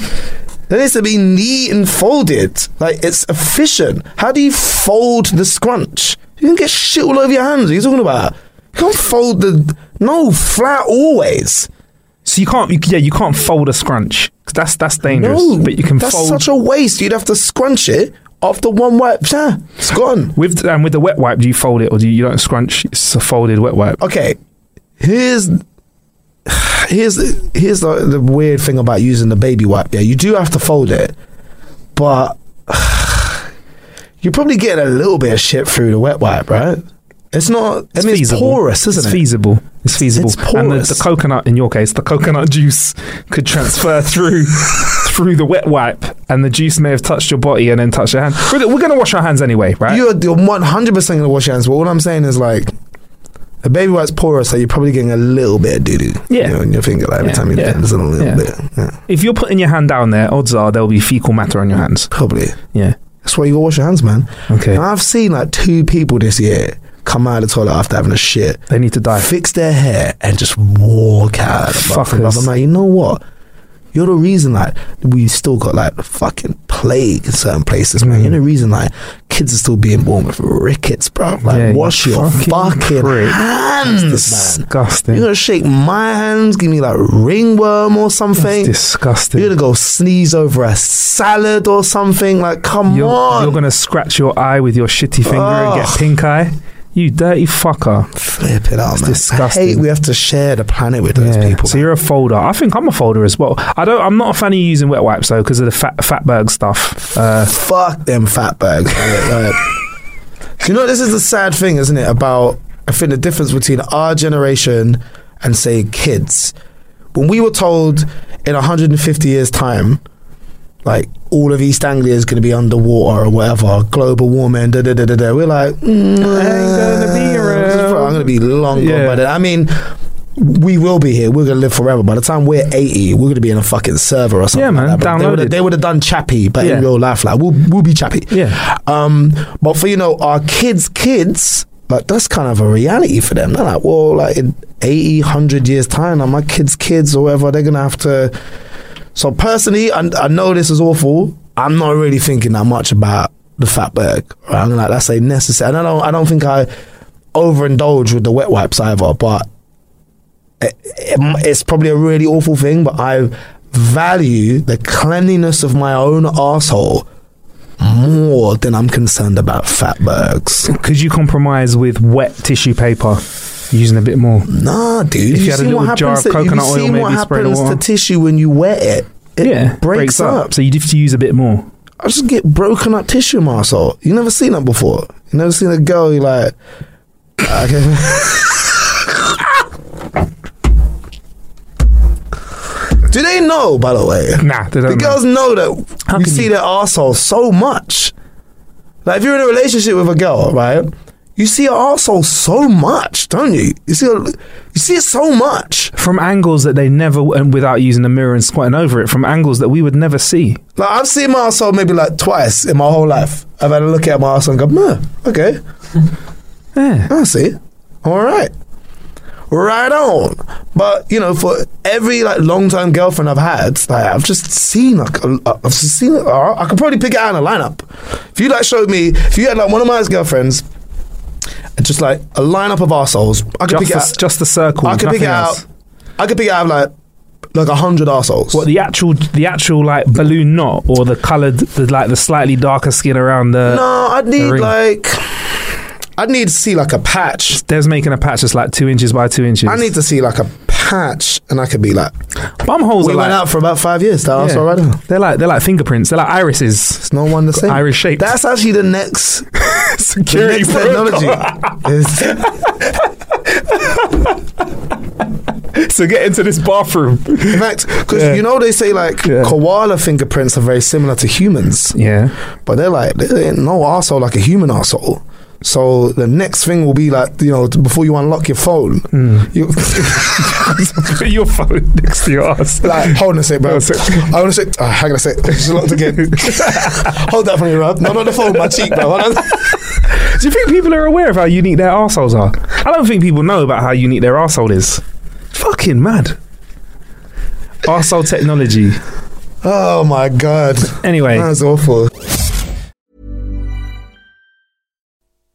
That needs to be neat and folded. Like it's efficient. How do you fold the scrunch? You can get shit all over your hands. What are you talking about? You can't fold the no flat always. So you can't, you, yeah, you can't fold a scrunch 'cause that's that's dangerous. No, but you can That's fold such a waste. You'd have to scrunch it after one wipe. Yeah, it's gone. with and with the wet wipe. Do you fold it or do you, you don't scrunch? It's a folded wet wipe. Okay, here's here's here's the, the weird thing about using the baby wipe. Yeah, you do have to fold it, but you're probably getting a little bit of shit through the wet wipe, right? It's not. I mean, it's porous, isn't it's it? feasible. It's feasible. It's porous. And the, the coconut, in your case, the coconut juice could transfer through through the wet wipe, and the juice may have touched your body and then touched your hand. We're, we're going to wash our hands anyway, right? You're, you're 100 percent gonna wash your hands. But what I'm saying is like. A baby wipe's porous, so you're probably getting a little bit of doo doo. Yeah. You know, in your finger, like every Yeah, time you yeah, bend, a little yeah. bit. Yeah. if you're putting your hand down there, odds are there'll be fecal matter on your hands. Probably. Yeah. That's why you gotta wash your hands, man. Okay. I've seen like two people this year come out of the toilet after having a shit, They need to die. fix their hair, and just walk out. of the bathroom. Fuckers. I'm like, you know what? You're the reason like we still got like the fucking plague in certain places, man. Mm. You're the reason like kids are still being born with rickets, bro. Like Yeah, you wash your fucking fucking hands, man. Disgusting. You're gonna shake my hands, give me like ringworm or something. Disgusting. You're gonna go sneeze over a salad or something. Like, come You're, on. you're gonna scratch your eye with your shitty finger and get pink eye. You dirty fucker. Flip it out, It's man. disgusting. I hate we have to share the planet with those Yeah. people. So you're a folder. I think I'm a folder as well. I don't. I'm not a fan of using wet wipes though because of the fat fatberg stuff. Uh, Fuck them fatbergs. Like, you know, this is the sad thing, isn't it? About I think the difference between our generation and say kids. When we were told in 150 years' time, like all of East Anglia is going to be underwater or whatever, global warming, da da da da da. We're like, mm, around. I'm going to be long gone Yeah. by then. I mean. We will be here. We're gonna live forever. By the time we're eighty, we're gonna be in a fucking server or something. Yeah, man. Like that. But They Download would it. have- they would have done Chappie, but Yeah. in real life, like we'll we'll be Chappie. Yeah. Um, but for you know our kids' kids, like that's kind of a reality for them. They're like, well, like in 80, 100 years time, like my kids' kids or whatever, they're gonna have to. So personally, I, I know this is awful. I'm not really thinking that much about the fatberg. Right? I'm like that's a necessary. And I don't. I don't think I overindulge with the wet wipes either. But it, it- it's probably a really awful thing. But I value the cleanliness of my own asshole more than I'm concerned about fatbergs. could you compromise with wet tissue paper, using a bit more? Nah, dude. If you you had a little jar of to, coconut you oil, maybe what happens to tissue when you wet it? It yeah, breaks, up. So you'd have to use a bit more. I just get broken up tissue in my asshole. You never seen that before. You never seen a girl you like. Okay. Do they know, by the way? Nah, they don't. The girls know that How can see you- their asshole so much. Like if you're in a relationship with a girl, right? You see asshole so much, don't you? You see, you see it so much. from angles that they never, and without using a mirror and squatting over it, from angles that we would never see. Like I've seen my asshole maybe like twice in my whole life. I've had a look at my asshole and go, "Meh, okay, Yeah. I see. All right, right on." But you know, for every like long time girlfriend I've had, like I've just seen like a, I've just seen it. uh, I could probably pick it out in a lineup. If you like showed me, if you had like one of my girlfriends, just like a lineup of assholes, I could Just pick the, out. just the circle. I could pick else. out. I could pick it out like like a hundred assholes. What the actual, the actual like balloon knot, or the coloured, the like the slightly darker skin around the. No, I'd need like I'd need to see like a patch. There's making a patch that's like two inches by two inches. I need to see like a patch, and I could be like, bum holes. we are went like, out for about five years. That was yeah. alright. They're like they're like fingerprints. They're like irises. It's no one the same. Irish shaped. That's actually the next the Security next technology. is, so get into this bathroom. in fact, because Yeah. you know they say like Yeah. koala fingerprints are very similar to humans, Yeah. but they're like there ain't no arsehole like a human arsehole. So the next thing will be like you know before you unlock your phone, Hmm. you Put your phone next to your ass. like hold on a sec, bro. I want to say, oh, hang on a sec, it's locked again. hold that for me, bro. No, not the phone, my cheek, bro. Do you think people are aware of how unique their arseholes are? I don't think people know about how unique their arsehole is. Fucking mad. Arsehole technology. Oh my god. Anyway, That's awful.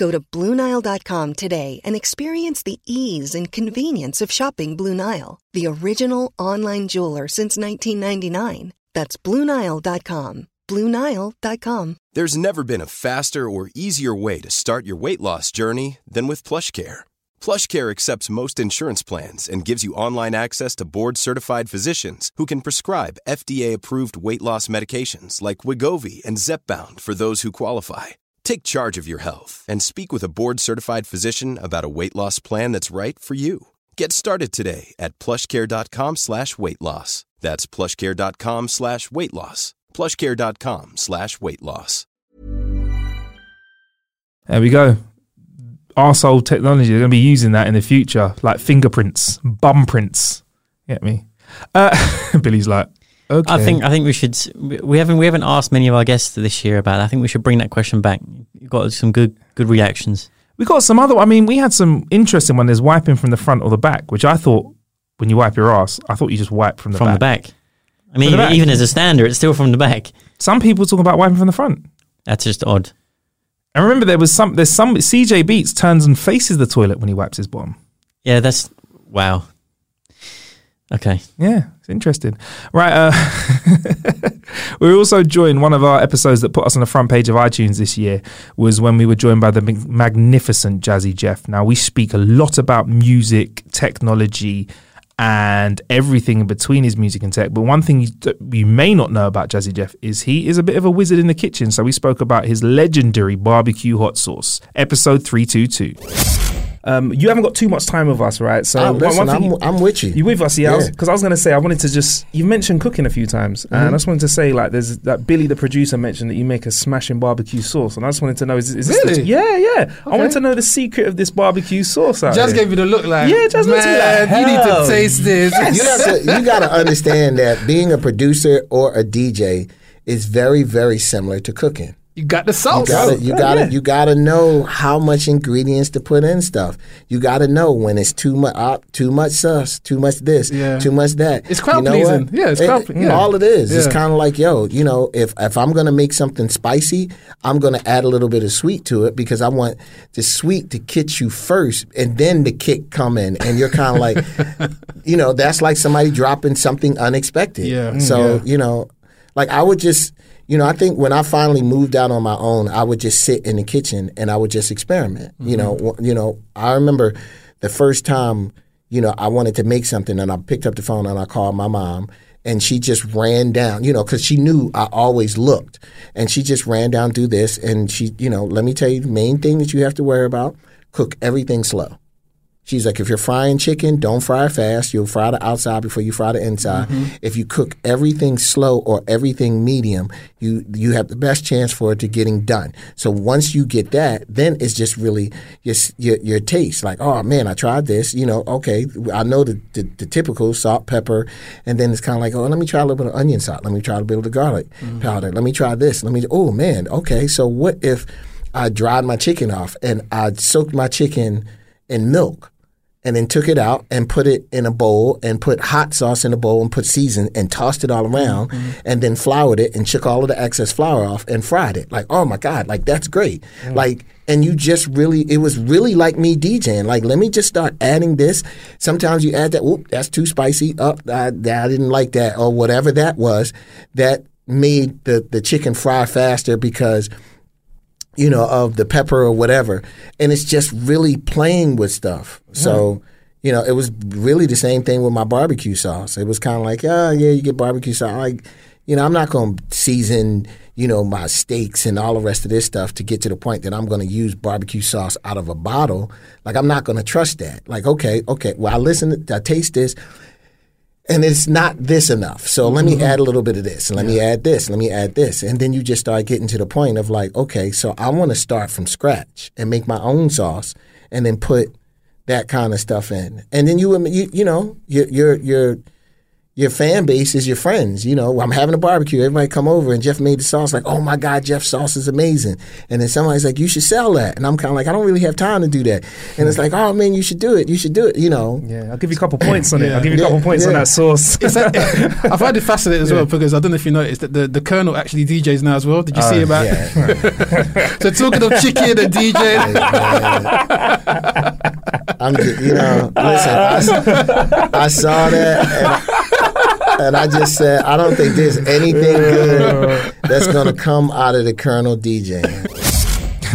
Go to BlueNile.com today and experience the ease and convenience of shopping Blue Nile, the original online jeweler since 1999. That's BlueNile.com. BlueNile.com. There's never been a faster or easier way to start your weight loss journey than with PlushCare. PlushCare accepts most insurance plans and gives you online access to board-certified physicians who can prescribe FDA-approved weight loss medications like Wegovy and Zepbound for those who qualify. Take charge of your health and speak with a board-certified physician about a weight loss plan that's right for you. Get started today at plushcare.com slash weight loss. That's plushcare.com slash weight loss. plushcare.com slash weight loss. there we go. Arsehole technology. They're going to be using that in the future, like fingerprints, bum prints. Get me? Uh, Billy's like, okay. I think I think we should. We haven't we haven't asked many of our guests this year about. That. I think we should bring that question back. You've got some good good reactions. we got some other. I mean, we had some interesting one. There's wiping from the front or the back, which I thought when you wipe your ass, I thought you just wipe from the from back. the back. I mean, even, back. even as a standard, it's still from the back. Some people talk about wiping from the front. That's just odd. And remember, there was some. There's some. CJ Beats turns and faces the toilet when he wipes his bottom. Yeah, that's wow. Okay. Yeah, it's interesting. Right. Uh, we were also joined, one of our episodes that put us on the front page of iTunes this year was when we were joined by the magnificent Jazzy Jeff. Now, we speak a lot about music, technology, and everything in between his music and tech. But one thing you, you may not know about Jazzy Jeff is he is a bit of a wizard in the kitchen. So we spoke about his legendary barbecue hot sauce, episode 322. Um, you haven't got too much time with us, right? So one- listen, I'm, you- I'm with you. you with us, yeah? Yeah. Because I was going to say, I wanted to just, you mentioned cooking a few times. And I just wanted to say, like, there's that Billy, the producer, mentioned that you make a smashing barbecue sauce. And I just wanted to know, is, is this the- Really? yeah, yeah. I wanted to know the secret of this barbecue sauce out Just here. gave you the look like, Yeah, just looked at me man, like, you need to taste this. You got to you got to understand that being a producer or a DJ is very very similar to cooking. You got the You gotta, you gotta, yeah. you gotta know how much ingredients to put in stuff. You gotta know when it's too much, uh, too much sauce, too much this, Yeah. too much that. It's crowd you know pleasing. what? Yeah, it's It- crowd ple- yeah. All it is, it's kind of like, yo, you know, if if I'm gonna make something spicy, I'm gonna add a little bit of sweet to it because I want the sweet to kick you first, and then the kick come in, and you're kind of like, you know, that's like somebody dropping something unexpected. Yeah. Mm, So yeah. you know, like I would just, you know, I think when I finally moved out on my own, I would just sit in the kitchen and I would just experiment. You know, Mm-hmm. you know, I remember the first time, you know, I wanted to make something and I picked up the phone and I called my mom and she just ran down, you know, because she knew I always looked, and she just ran down do this and she, you know, let me tell you, the main thing that you have to worry about: cook everything slow. She's like, if you're frying chicken, don't fry it fast. You'll fry the outside before you fry the inside. Mm-hmm. If you cook everything slow or everything medium, you you have the best chance for it to getting done. So once you get that, then it's just really your your, your taste. Like, oh man, I tried this. You know, okay, I know the the, the typical salt, pepper, and then it's kind of like, oh, let me try a little bit of onion salt. Let me try a little bit of garlic mm-hmm. powder. Let me try this. Let me. Oh man, okay. So what if I dried my chicken off and I soaked my chicken in milk and then took it out and put it in a bowl and put hot sauce in a bowl and put season and tossed it all around mm-hmm. and then floured it and shook all of the excess flour off and fried it. Like, oh my God, like that's great. Like, and you just really, it was really like me DJing. Like, let me just start adding this. Sometimes you add that, whoop, that's too spicy. Up, I, I didn't like that or whatever that was. That made the, the chicken fry faster because you know, of the pepper or whatever. And it's just really playing with stuff. So, you know, it was really the same thing with my barbecue sauce. It was kind of like, oh, yeah, you get barbecue sauce. Like, you know, I'm not going to season, you know, my steaks and all the rest of this stuff to get to the point that I'm going to use barbecue sauce out of a bottle. Like, I'm not going to trust that. Like, okay, okay, well, I listen, I taste this and it's not this enough. So let me mm-hmm. add a little bit of this, and let me add this, let me add this, and then you just start getting to the point of like, okay, so I want to start from scratch and make my own sauce, and then put that kind of stuff in, and then you you know, you know your your your your fan base is your friends. You know, I'm having a barbecue, everybody come over, and Jeff made the sauce. Like, oh my god, Jeff's sauce is amazing, and then somebody's like, you should sell that, and I'm kind of like, I don't really have time to do that, and it's like, oh man, you should do it, you should do it, you know. Yeah, I'll give you a couple points on it. Yeah. I'll give you a Yeah, couple points on that sauce. It's a- I find it fascinating as well because I don't know if you noticed that the, the Colonel actually DJs now as well. Did you see Oh, about? yeah. so talking of chicken and DJing, I'm just, you know, listen, I saw that and I, just said, I don't think there's anything good that's going to come out of the Colonel DJ.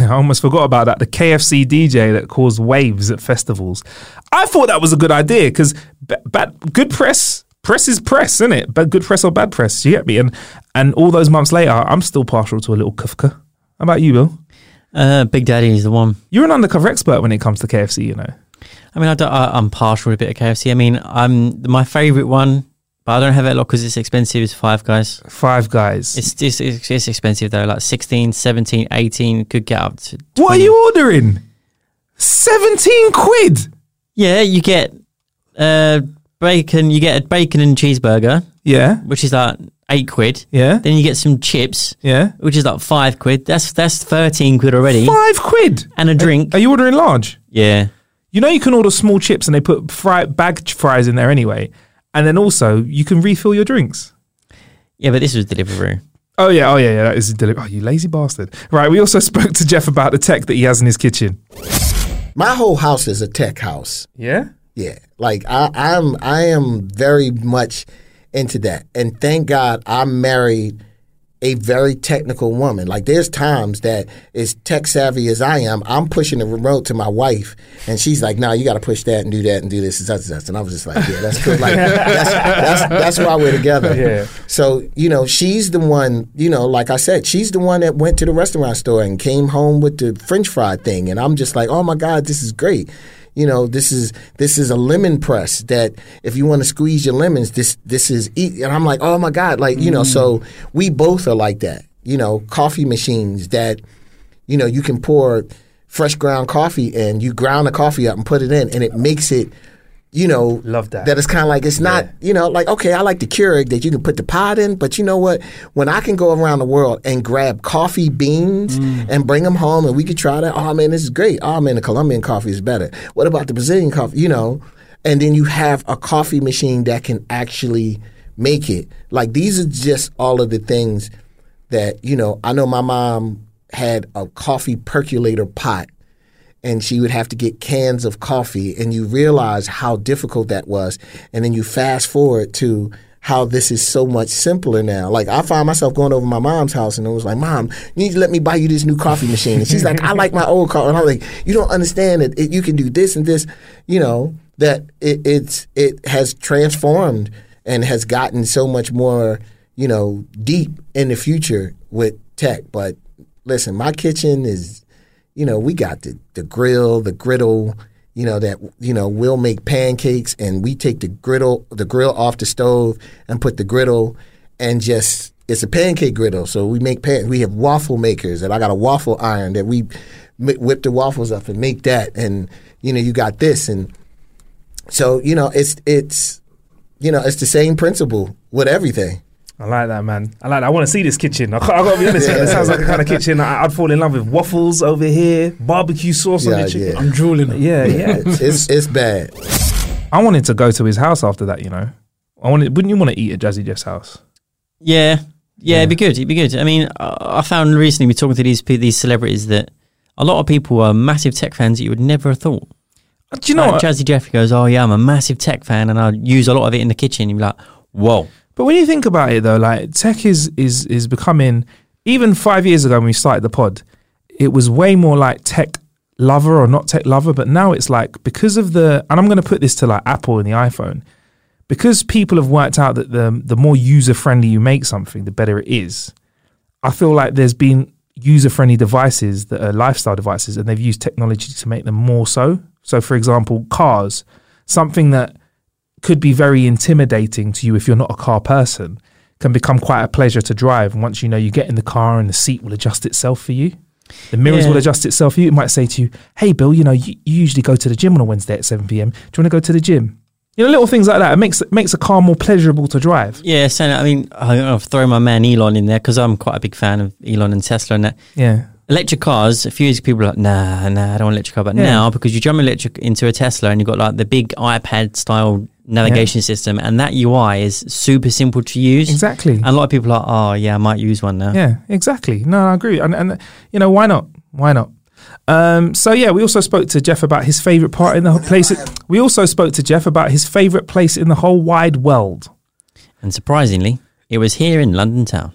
I almost forgot about that. The KFC DJ that caused waves at festivals. I thought that was a good idea because b- bad, good press, press is press, isn't it? But good press or bad press, you get me? And and all those months later, I'm still partial to a little kufka. How about you, Bill? Uh, Big Daddy is the one. You're an undercover expert when it comes to KFC, you know. I mean, I don't, I, I'm partial to a bit of KFC. I mean, I'm my favorite one, but I don't have it a lot because it's expensive. It's Five Guys. Five Guys. It's, it's it's expensive though. Like 16, 17, 18 could get up to. what are you ordering? 17 quid. Yeah, you get uh bacon. You get a bacon and cheeseburger, Yeah. which is like eight quid. Yeah. Then you get some chips, Yeah. which is like five quid. That's that's thirteen quid already, Five quid. and a drink. Are you ordering large? yeah, You know you can order small chips and they put fry, bag fries in there anyway. And then also you can refill your drinks. yeah, but this was Deliveroo. Oh yeah, oh yeah, yeah. That is deli- Oh, you lazy bastard! Right. We also spoke to Jeff about the tech that he has in his kitchen. My whole house is a tech house. Yeah. Yeah, like I, I'm, I am very much into that, and thank God I'm married a very technical woman. Like there's times that as tech savvy as I am, I'm pushing the remote to my wife, and she's like, "No, you got to push that and do that and do this and such and such." And I was just like, "Yeah, that's cool." Like that's that's that's why we're together. Yeah. So you know, she's the one. You know, like I said, she's the one that went to the restaurant store and came home with the French fry thing, and I'm just like, "Oh my God, this is great." You know this is this is a lemon press that if you want to squeeze your lemons this this is eat and i'm like oh my god like you know so mm. we both are like that you know coffee machines that you know you can pour fresh ground coffee and you ground the coffee up and put it in and it makes it you know Love that. that it's kind of like it's not you know like okay i like the keurig that you can put the pot in but you know what? When i can go around the world and grab coffee beans mm. and bring them home and we could try that oh man this is great. Oh man the colombian coffee is better. What about the brazilian coffee? You know? And then you have a coffee machine that can actually make it. Like these are just all of the things that you know i know my mom had a coffee percolator pot and she would have to get cans of coffee and you realize how difficult that was and then you fast forward to how this is so much simpler now. Like I find myself going over my mom's house and it was like, "Mom, you need to let me buy you this new coffee machine." And she's like, "I like my old coffee." And I'm like, "You don't understand that it, you can do this and this, you know, that it, it's it has transformed and has gotten so much more, you know, deep in the future with tech." But listen, my kitchen is you know, we got the, the grill, the griddle, you know, that, you know, we'll make pancakes and we take the griddle, the grill off the stove and put the griddle and just, it's a pancake griddle. So we make pan, we have waffle makers and I got a waffle iron that we whip the waffles up and make that. And, you know, you got this. And so, you know, it's, it's, you know, it's the same principle with everything. I like that, man. I like that. I want to see this kitchen. I, got to be honest, man. It sounds like a kind of kitchen I, I'd fall in love with. Waffles over here, barbecue sauce on the chicken. yeah. I'm drooling. Yeah, yeah. it's, it's it's bad. I wanted to go to his house after that. You know, I wanted. Wouldn't you want to eat at Jazzy Jeff's house? Yeah, yeah, it'd be good. It'd be good. I mean, I I found recently, we're talking to these pe- these celebrities that a lot of people are massive tech fans that you would never have thought. Uh, Do you know like what? Jazzy Jeff goes, "Oh yeah, I'm a massive tech fan, and I use a lot of it in the kitchen." You'd be like, "Whoa." But when you think about it, though, like tech is is is becoming. Even five years ago, when we started the pod, it was way more like tech lover or not tech lover. But now it's like because of the, and I'm going to put this to like Apple and the iPhone, because people have worked out that the the more user friendly you make something, the better it is. I feel like there's been user friendly devices that are lifestyle devices, and they've used technology to make them more so. So, for example, cars, something that could be very intimidating to you if you're not a car person can become quite a pleasure to drive. And once you know you get in the car and the seat will adjust itself for you, the mirrors Yeah. will adjust itself for you. It might say to you, "Hey, Bill, you know you, you usually go to the gym on a Wednesday at seven pm. Do you want to go to the gym?" You know, little things like that. It makes it makes a car more pleasurable to drive. Yeah, so I mean, I'll throw my man Elon in there because I'm quite a big fan of Elon and Tesla and that. Yeah. Electric cars, a few years ago, people were like, nah, nah, I don't want electric car. But Yeah. now, because you jump electric into a Tesla and you've got like the big iPad style navigation system, and that UI is super simple to use. Exactly. And a lot of people are like, oh, yeah, I might use one now. Yeah, exactly. No, I agree. And, and you know, why not? Why not? Um, so yeah, we also spoke to Jeff about his favorite part in the whole place. We also spoke to Jeff about his favorite place in the whole wide world. And surprisingly, it was here in London town.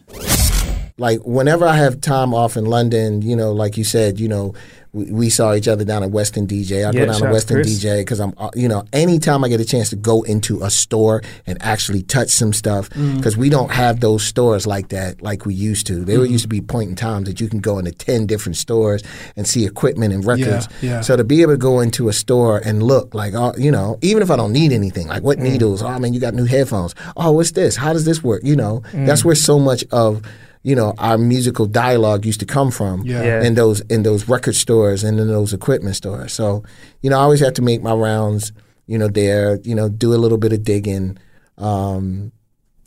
Like whenever I have time off in London, you know, like you said, you know, we, we saw each other down at Westend DJ. I Yeah, go down to out Western Chris. DJ because I'm, uh, you know, anytime I get a chance to go into a store and actually touch some stuff, Mm. because we don't have those stores like that like we used to. There Mm-hmm. used to be point in times that you can go into ten different stores and see equipment and records. yeah. So to be able to go into a store and look like, uh, you know, even if I don't need anything, like what needles? Oh, man, you got new headphones. Oh, what's this? How does this work? You know, that's where so much of you know our musical dialogue used to come from Yeah. Yeah. in those in those record stores and in those equipment stores. So you know, I always have to make my rounds. You know, there. You know, do a little bit of digging. Um,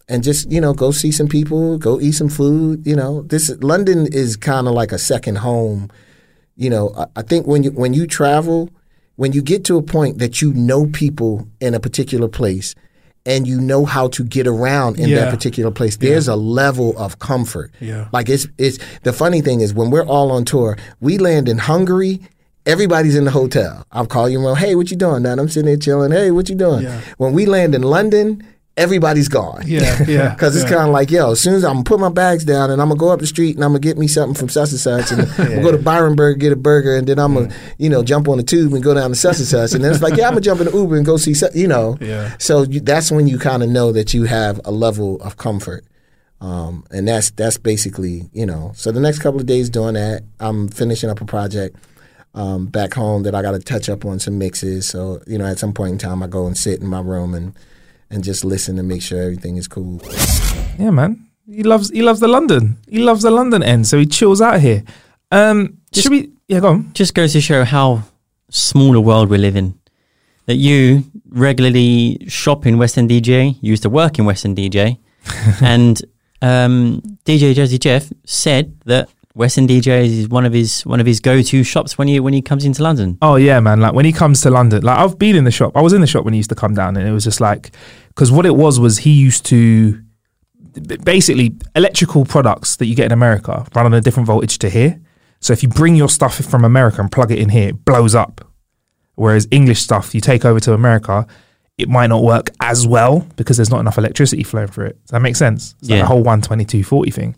and just you know go see some people, go eat some food. You know, this London is kind of like a second home. You know, I, I think when you when you travel, when you get to a point that you know people in a particular place, and you know how to get around in Yeah. that particular place, there's a level of comfort. Yeah. Like it's it's the funny thing is when we're all on tour, we land in Hungary. Everybody's in the hotel. I'll call you around. Hey, what you doing? Man, I'm sitting there chilling. Hey, what you doing? Yeah. When we land in London, everybody's gone. Yeah, yeah, Because it's yeah. kind of like, yo, as soon as I'm gonna put my bags down and I'm gonna go up the street and I'm gonna get me something from such and such, and we'll go to Byron Burger get a burger, and then I'm gonna, you know, jump on the tube and go down to such, and then it's like, yeah, I'm gonna jump in the Uber and go see, you know. Yeah. So you, that's when you kind of know that you have a level of comfort. Um, and that's that's basically you know. So the next couple of days doing that, I'm finishing up a project um, back home that I got to touch up on some mixes. So you know, at some point in time, I go and sit in my room and and just listen to make sure everything is cool. Yeah, man. He loves he loves the London. He loves the London end, so he chills out here. Um, should we? Yeah, go on. Just goes to show how small a world we live in. That you regularly shop in Westend DJ, you used to work in Westend DJ, and um, DJ Jazzy Jeff said that Westend DJ is one of his one of his go to shops when he when he comes into London. Oh yeah, man. Like when he comes to London, like I've been in the shop. I was in the shop when he used to come down, and it was just like because what it was was he used to basically electrical products that you get in America run on a different voltage to here. So if you bring your stuff from America and plug it in here, it blows up. Whereas English stuff you take over to America, it might not work as well because there's not enough electricity flowing through it. Does that make sense? It's like Yeah. the whole 12240 thing.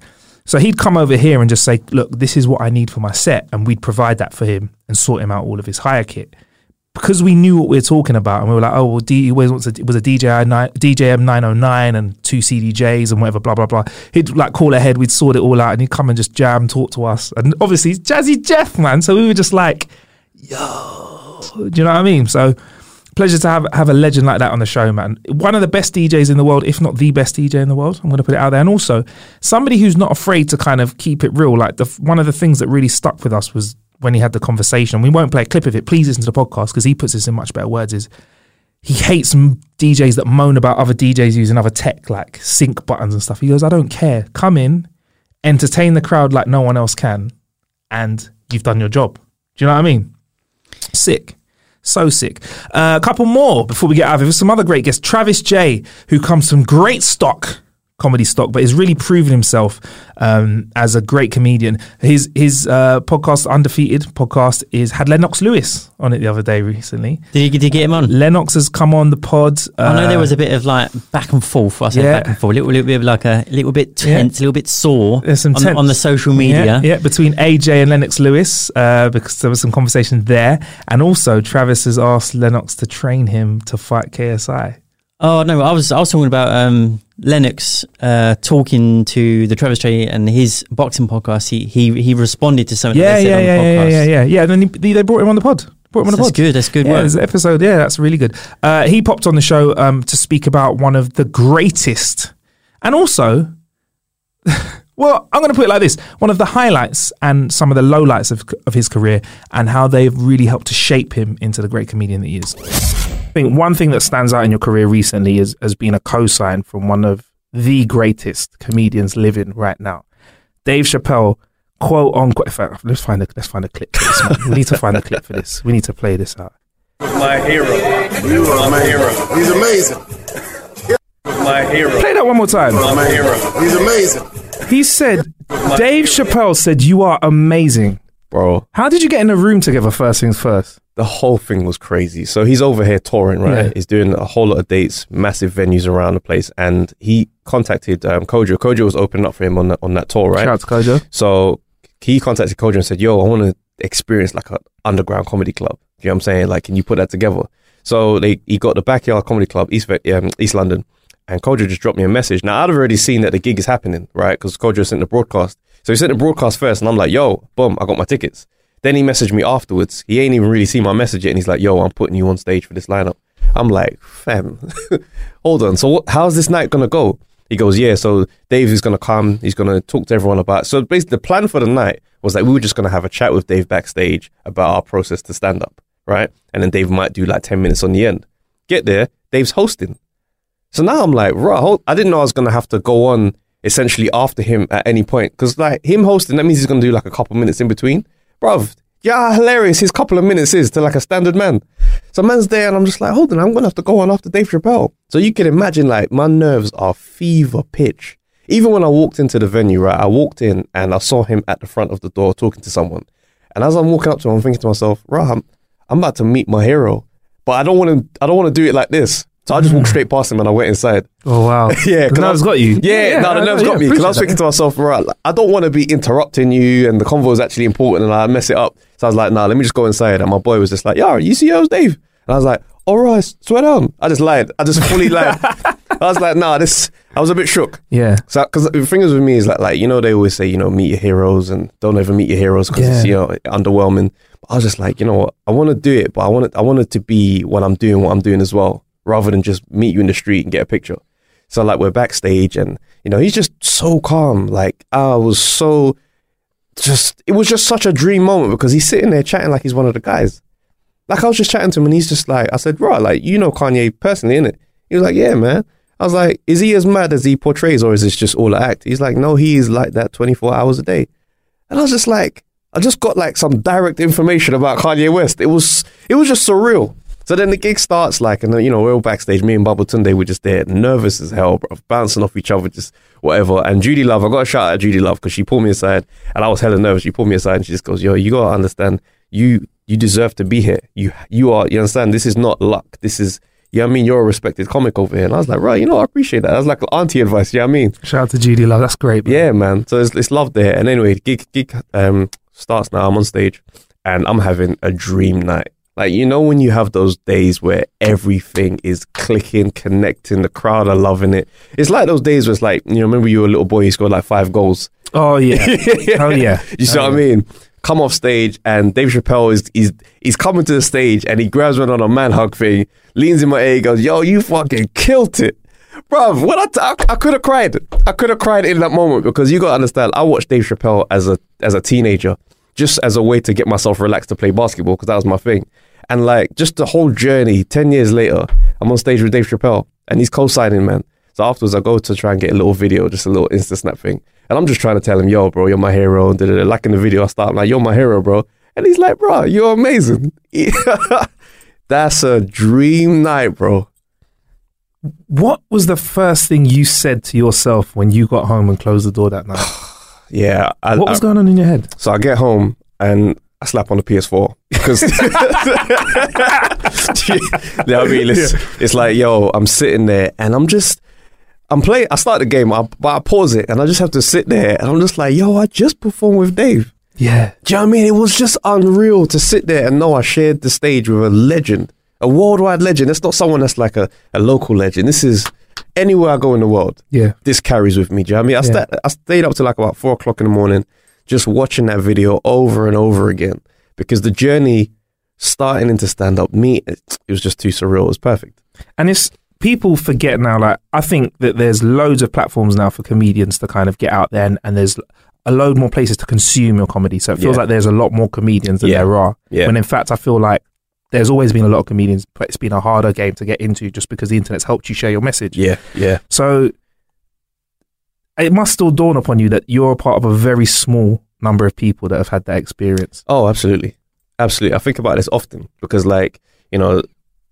So he'd come over here and just say, look, this is what I need for my set. And we'd provide that for him and sort him out all of his hire kit. Because we knew what we were talking about and we were like, oh, well, D, he always wants a, it was a DJI, ni- DJM 909 and two CDJs and whatever, blah, blah, blah. He'd like call ahead, we'd sort it all out and he'd come and just jam, talk to us. And obviously, Jazzy Jeff, man. So we were just like, yo, do you know what I mean? So pleasure to have have a legend like that on the show, man. One of the best DJs in the world, if not the best DJ in the world. I'm going to put it out there, and also somebody who's not afraid to kind of keep it real. Like the one of the things that really stuck with us was when he had the conversation. We won't play a clip of it. Please listen to the podcast because he puts this in much better words. Is he hates DJs that moan about other DJs using other tech like sync buttons and stuff. He goes, I don't care. Come in, entertain the crowd like no one else can, and you've done your job. Do you know what I mean? Sick. So sick. Uh, a couple more before we get out of it. Some other great guests. Travis Jay, who comes from great stock, comedy stock, but has really proven himself um, as a great comedian. His his uh, podcast, Undefeated podcast, is had Lennox Lewis on it the other day recently. Did you, did you get him on? Lennox has come on the pod. I know there uh, was a bit of like back and forth. I say Yeah. back and forth, a little, little bit of like a little bit tense, a little bit sore on, on the social media. Yeah, yeah, between AJ and Lennox Lewis, uh, because there was some conversation there, and also Travis has asked Lennox to train him to fight KSI. Oh no, I was I was talking about um, Lennox uh, talking to the Travis Jay and his boxing podcast. He he he responded to something. Yeah, yeah, said yeah, on the yeah, podcast. yeah, yeah, yeah. And then he, they brought him on the pod. Brought him on the That's pod. good, that's good Yeah, work. episode. Yeah, that's really good. Uh, he popped on the show um, to speak about one of the greatest, and also, well, I'm going to put it like this: one of the highlights and some of the lowlights of of his career, and how they've really helped to shape him into the great comedian that he is. I think one thing that stands out in your career recently is has been a co-sign from one of the greatest comedians living right now, Dave Chappelle. Quote unquote. in fact, Let's find a let's find a clip for this. Man. We need to find a clip for this. We need to play this out. My hero. You are my hero. He's amazing. My hero. Play that one more time. My hero. He's amazing. He said, Dave Chappelle said, You are amazing. Bro. How did you get in a room together first things first? The whole thing was crazy. So he's over here touring, right? Yeah. He's doing a whole lot of dates, massive venues around the place, and he contacted um, Kojo. Kojo was opening up for him on that on that tour, right? Shout out to Kojo. So he contacted Kojo and said, "Yo, I want to experience like an underground comedy club." You know what I'm saying? Like, can you put that together? So they he got the backyard comedy club, East um, East London, and Kojo just dropped me a message. Now I'd already seen that the gig is happening, right? Because Kojo sent the broadcast. So he sent the broadcast first, and I'm like, "Yo, boom, I got my tickets." Then he messaged me afterwards. He ain't even really seen my message yet, and he's like, "Yo, I'm putting you on stage for this lineup." I'm like, "Fam, hold on. So what, how's this night gonna go?" He goes, "Yeah." So Dave is gonna come. He's gonna talk to everyone about. So basically, the plan for the night was that we were just gonna have a chat with Dave backstage about our process to stand up, right? And then Dave might do like ten minutes on the end. Get there, Dave's hosting. So now I'm like, right, I didn't know I was gonna have to go on essentially after him at any point because like him hosting, that means he's gonna do like a couple of minutes in between, bruv. Yeah, hilarious his couple of minutes is to like a standard man. So man's there, and I'm just like, hold on, I'm gonna have to go on after Dave Chappelle. So you can imagine, like, my nerves are fever pitch. Even when I walked into the venue, right, I walked in and I saw him at the front of the door talking to someone. And as I'm walking up to him, I'm thinking to myself, right, I'm, I'm about to meet my hero, but I don't want to. I don't want to do it like this. So I just walked straight past him and I went inside. Oh wow! yeah, the I nerves got you. Yeah, no, the nerves got me because I was thinking to myself, right, like, I don't want to be interrupting you, and the convo is actually important, and I mess it up. So I was like, nah, let me just go inside. And my boy was just like, yeah, you see, I was Dave, and I was like, all right, swear down. I just lied. I just fully lied. I was like, nah, this. I was a bit shook. Yeah. So, because the thing is with me is like, like you know, they always say, you know, meet your heroes and don't ever meet your heroes because it's you know underwhelming. But I was just like, you know what, I want to do it, but I want it, I want it to be when I'm doing what I'm doing as well, rather than just meet you in the street and get a picture. So like we're backstage and you know he's just so calm. Like I was so just it was just such a dream moment because he's sitting there chatting like he's one of the guys. Like I was just chatting to him and he's just like I said, right, like you know Kanye personally, innit? He was like, yeah, man. I was like, is he as mad as he portrays or is this just all an act? He's like, no, he is like that 24 hours a day. And I was just like, I just got like some direct information about Kanye West. It was it was just surreal. So then the gig starts like, and you know, we're all backstage. Me and Babatunde were just there, nervous as hell, bro, bouncing off each other, just whatever. And Judi Love, I got a shout out at Judi Love because she pulled me aside, and I was hella nervous. She pulled me aside and she just goes, "Yo, you gotta understand, you you deserve to be here. You you are, you understand? This is not luck. This is." You know what I mean? You're a respected comic over here. And I was like, right, you know, I appreciate that. That's like auntie advice, you know what I mean? Shout out to Judi Love. That's great. Yeah, man. So it's, it's love there. And anyway, gig gig um starts now. I'm on stage and I'm having a dream night. Like you know when you have those days where everything is clicking, connecting, the crowd are loving it. It's like those days where it's like, you know, remember you were a little boy, you scored like five goals. Oh yeah. oh yeah. You see Oh, what I mean? Come off stage and Dave Chappelle is he's he's coming to the stage and he grabs me on a man hug thing, leans in my ear, goes, "Yo, you fucking killed it." Bruv, when I, t- I, I could have cried. I could have cried in that moment because you got to understand. I watched Dave Chappelle as a as a teenager, just as a way to get myself relaxed to play basketball because that was my thing. And like just the whole journey, 10 years later, I'm on stage with Dave Chappelle and he's co signing, man. So afterwards, I go to try and get a little video, just a little Insta snap thing. And I'm just trying to tell him, yo, bro, you're my hero. And da-da-da. like in the video, I start, I'm like, you're my hero, bro. And he's like, bro, you're amazing. That's a dream night, bro. What was the first thing you said to yourself when you got home and closed the door that night? Yeah. I, what was I- going on in your head? So I get home and I slap on the PS4 because yeah, I mean, it's, it's like yo, I'm sitting there and I'm just I'm playing. I start the game, I, but I pause it and I just have to sit there and I'm just like, yo, I just performed with Dave. Yeah. Do you know what I mean? It was just unreal to sit there and know I shared the stage with a legend, a worldwide legend. It's not someone that's like a, a local legend. This is anywhere I go in the world. Yeah. This carries with me. Do you know what I mean? I, Yeah. sta- I stayed up to like about four o'clock in the morning just watching that video over and over again because the journey starting into stand up, me, it, it was just too surreal. It was perfect. And it's people forget now. Like I think that there's loads of platforms now for comedians to kind of get out there, and, and there's a load more places to consume your comedy. So it feels Yeah. like there's a lot more comedians than Yeah. there are. Yeah. When in fact, I feel like there's always been a lot of comedians, but it's been a harder game to get into just because the internet's helped you share your message. Yeah, yeah. So it must still dawn upon you that you're a part of a very small number of people that have had that experience. Oh, absolutely. Absolutely. I think about this often because, like, you know,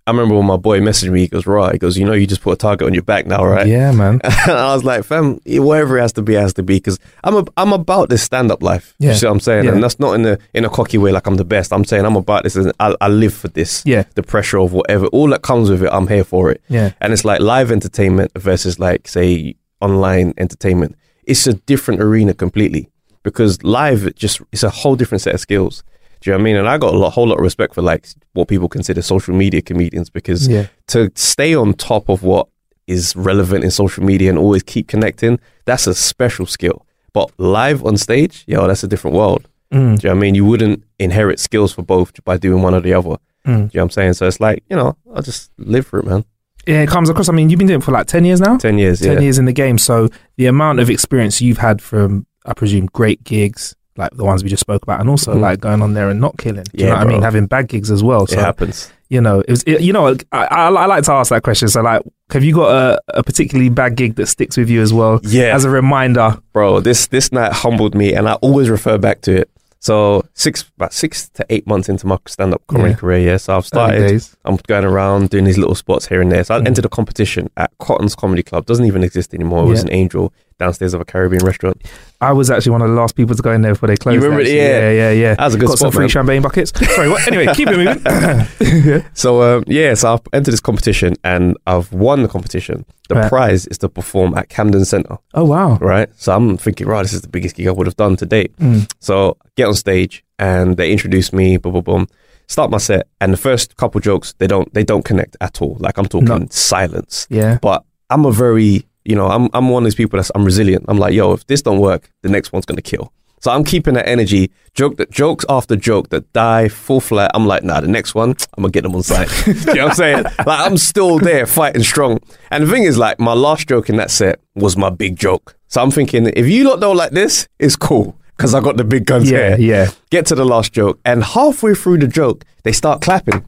I remember when my boy messaged me, he goes, Right, he goes, You know, you just put a target on your back now, right? Yeah, man. and I was like, Fam, whatever it has to be, it has to be because I'm, a, I'm about this stand up life. Yeah. You see what I'm saying? Yeah. And that's not in a, in a cocky way, like I'm the best. I'm saying I'm about this and I, I live for this. Yeah. The pressure of whatever, all that comes with it, I'm here for it. Yeah. And it's like live entertainment versus, like, say, online entertainment. It's a different arena completely because live, it just, it's a whole different set of skills. Do you know what I mean? And I got a lot, whole lot of respect for like what people consider social media comedians because Yeah. to stay on top of what is relevant in social media and always keep connecting, that's a special skill. But live on stage, yo, that's a different world. Mm. Do you know what I mean? You wouldn't inherit skills for both by doing one or the other. Mm. Do you know what I'm saying? So it's like, you know, I'll just live for it, man. Yeah, it comes across. I mean, you've been doing it for like 10 years now? 10 years, 10 yeah. years in the game. So the amount of experience you've had from, I presume, great gigs, like the ones we just spoke about, and also Mhm. like going on there and not killing. Do you Yeah, know what I mean? Having bad gigs as well. It So, happens. You know, it was, it, you know, I, I, I like to ask that question. So, like, have you got a, a particularly bad gig that sticks with you as well? Yeah. As a reminder. bro. This this night humbled me, and I always refer back to it. So six about six to eight months into my stand up comedy Yeah. career, yeah. So I've started. I'm going around doing these little spots here and there. So I Mm. entered a competition at Cotton's Comedy Club. Doesn't even exist anymore. It was an angel downstairs of a Caribbean restaurant. I was actually one of the last people to go in there before they closed. You remember it? actually. Yeah. yeah, yeah, yeah. That was a good Got some spot, free man. champagne buckets. Sorry, what? Anyway, keep it moving. So um, yeah, so I've entered this competition and I've won the competition. The Right. prize is to perform at Camden Centre. oh wow. right? So I'm thinking, right, this is the biggest gig I would have done to date. Mm. So I get on stage and they introduce me, boom, boom, boom. Start my set, and the first couple jokes they don't they don't connect at all. Like I'm talking No. silence. Yeah. But I'm a very you know I'm I'm one of these people that's I'm resilient. I'm like, yo, if this don't work, the next one's gonna kill. So I'm keeping that energy, joke that jokes after joke that die full flat. I'm like, nah, the next one, I'm gonna get them on side. you know what I'm saying? Like I'm still there fighting strong. And the thing is, like, my last joke in that set was my big joke. So I'm thinking, if you lot don't like this, it's cool. Because I got the big guns Yeah, here. yeah. Get to the last joke. And halfway through the joke, they start clapping.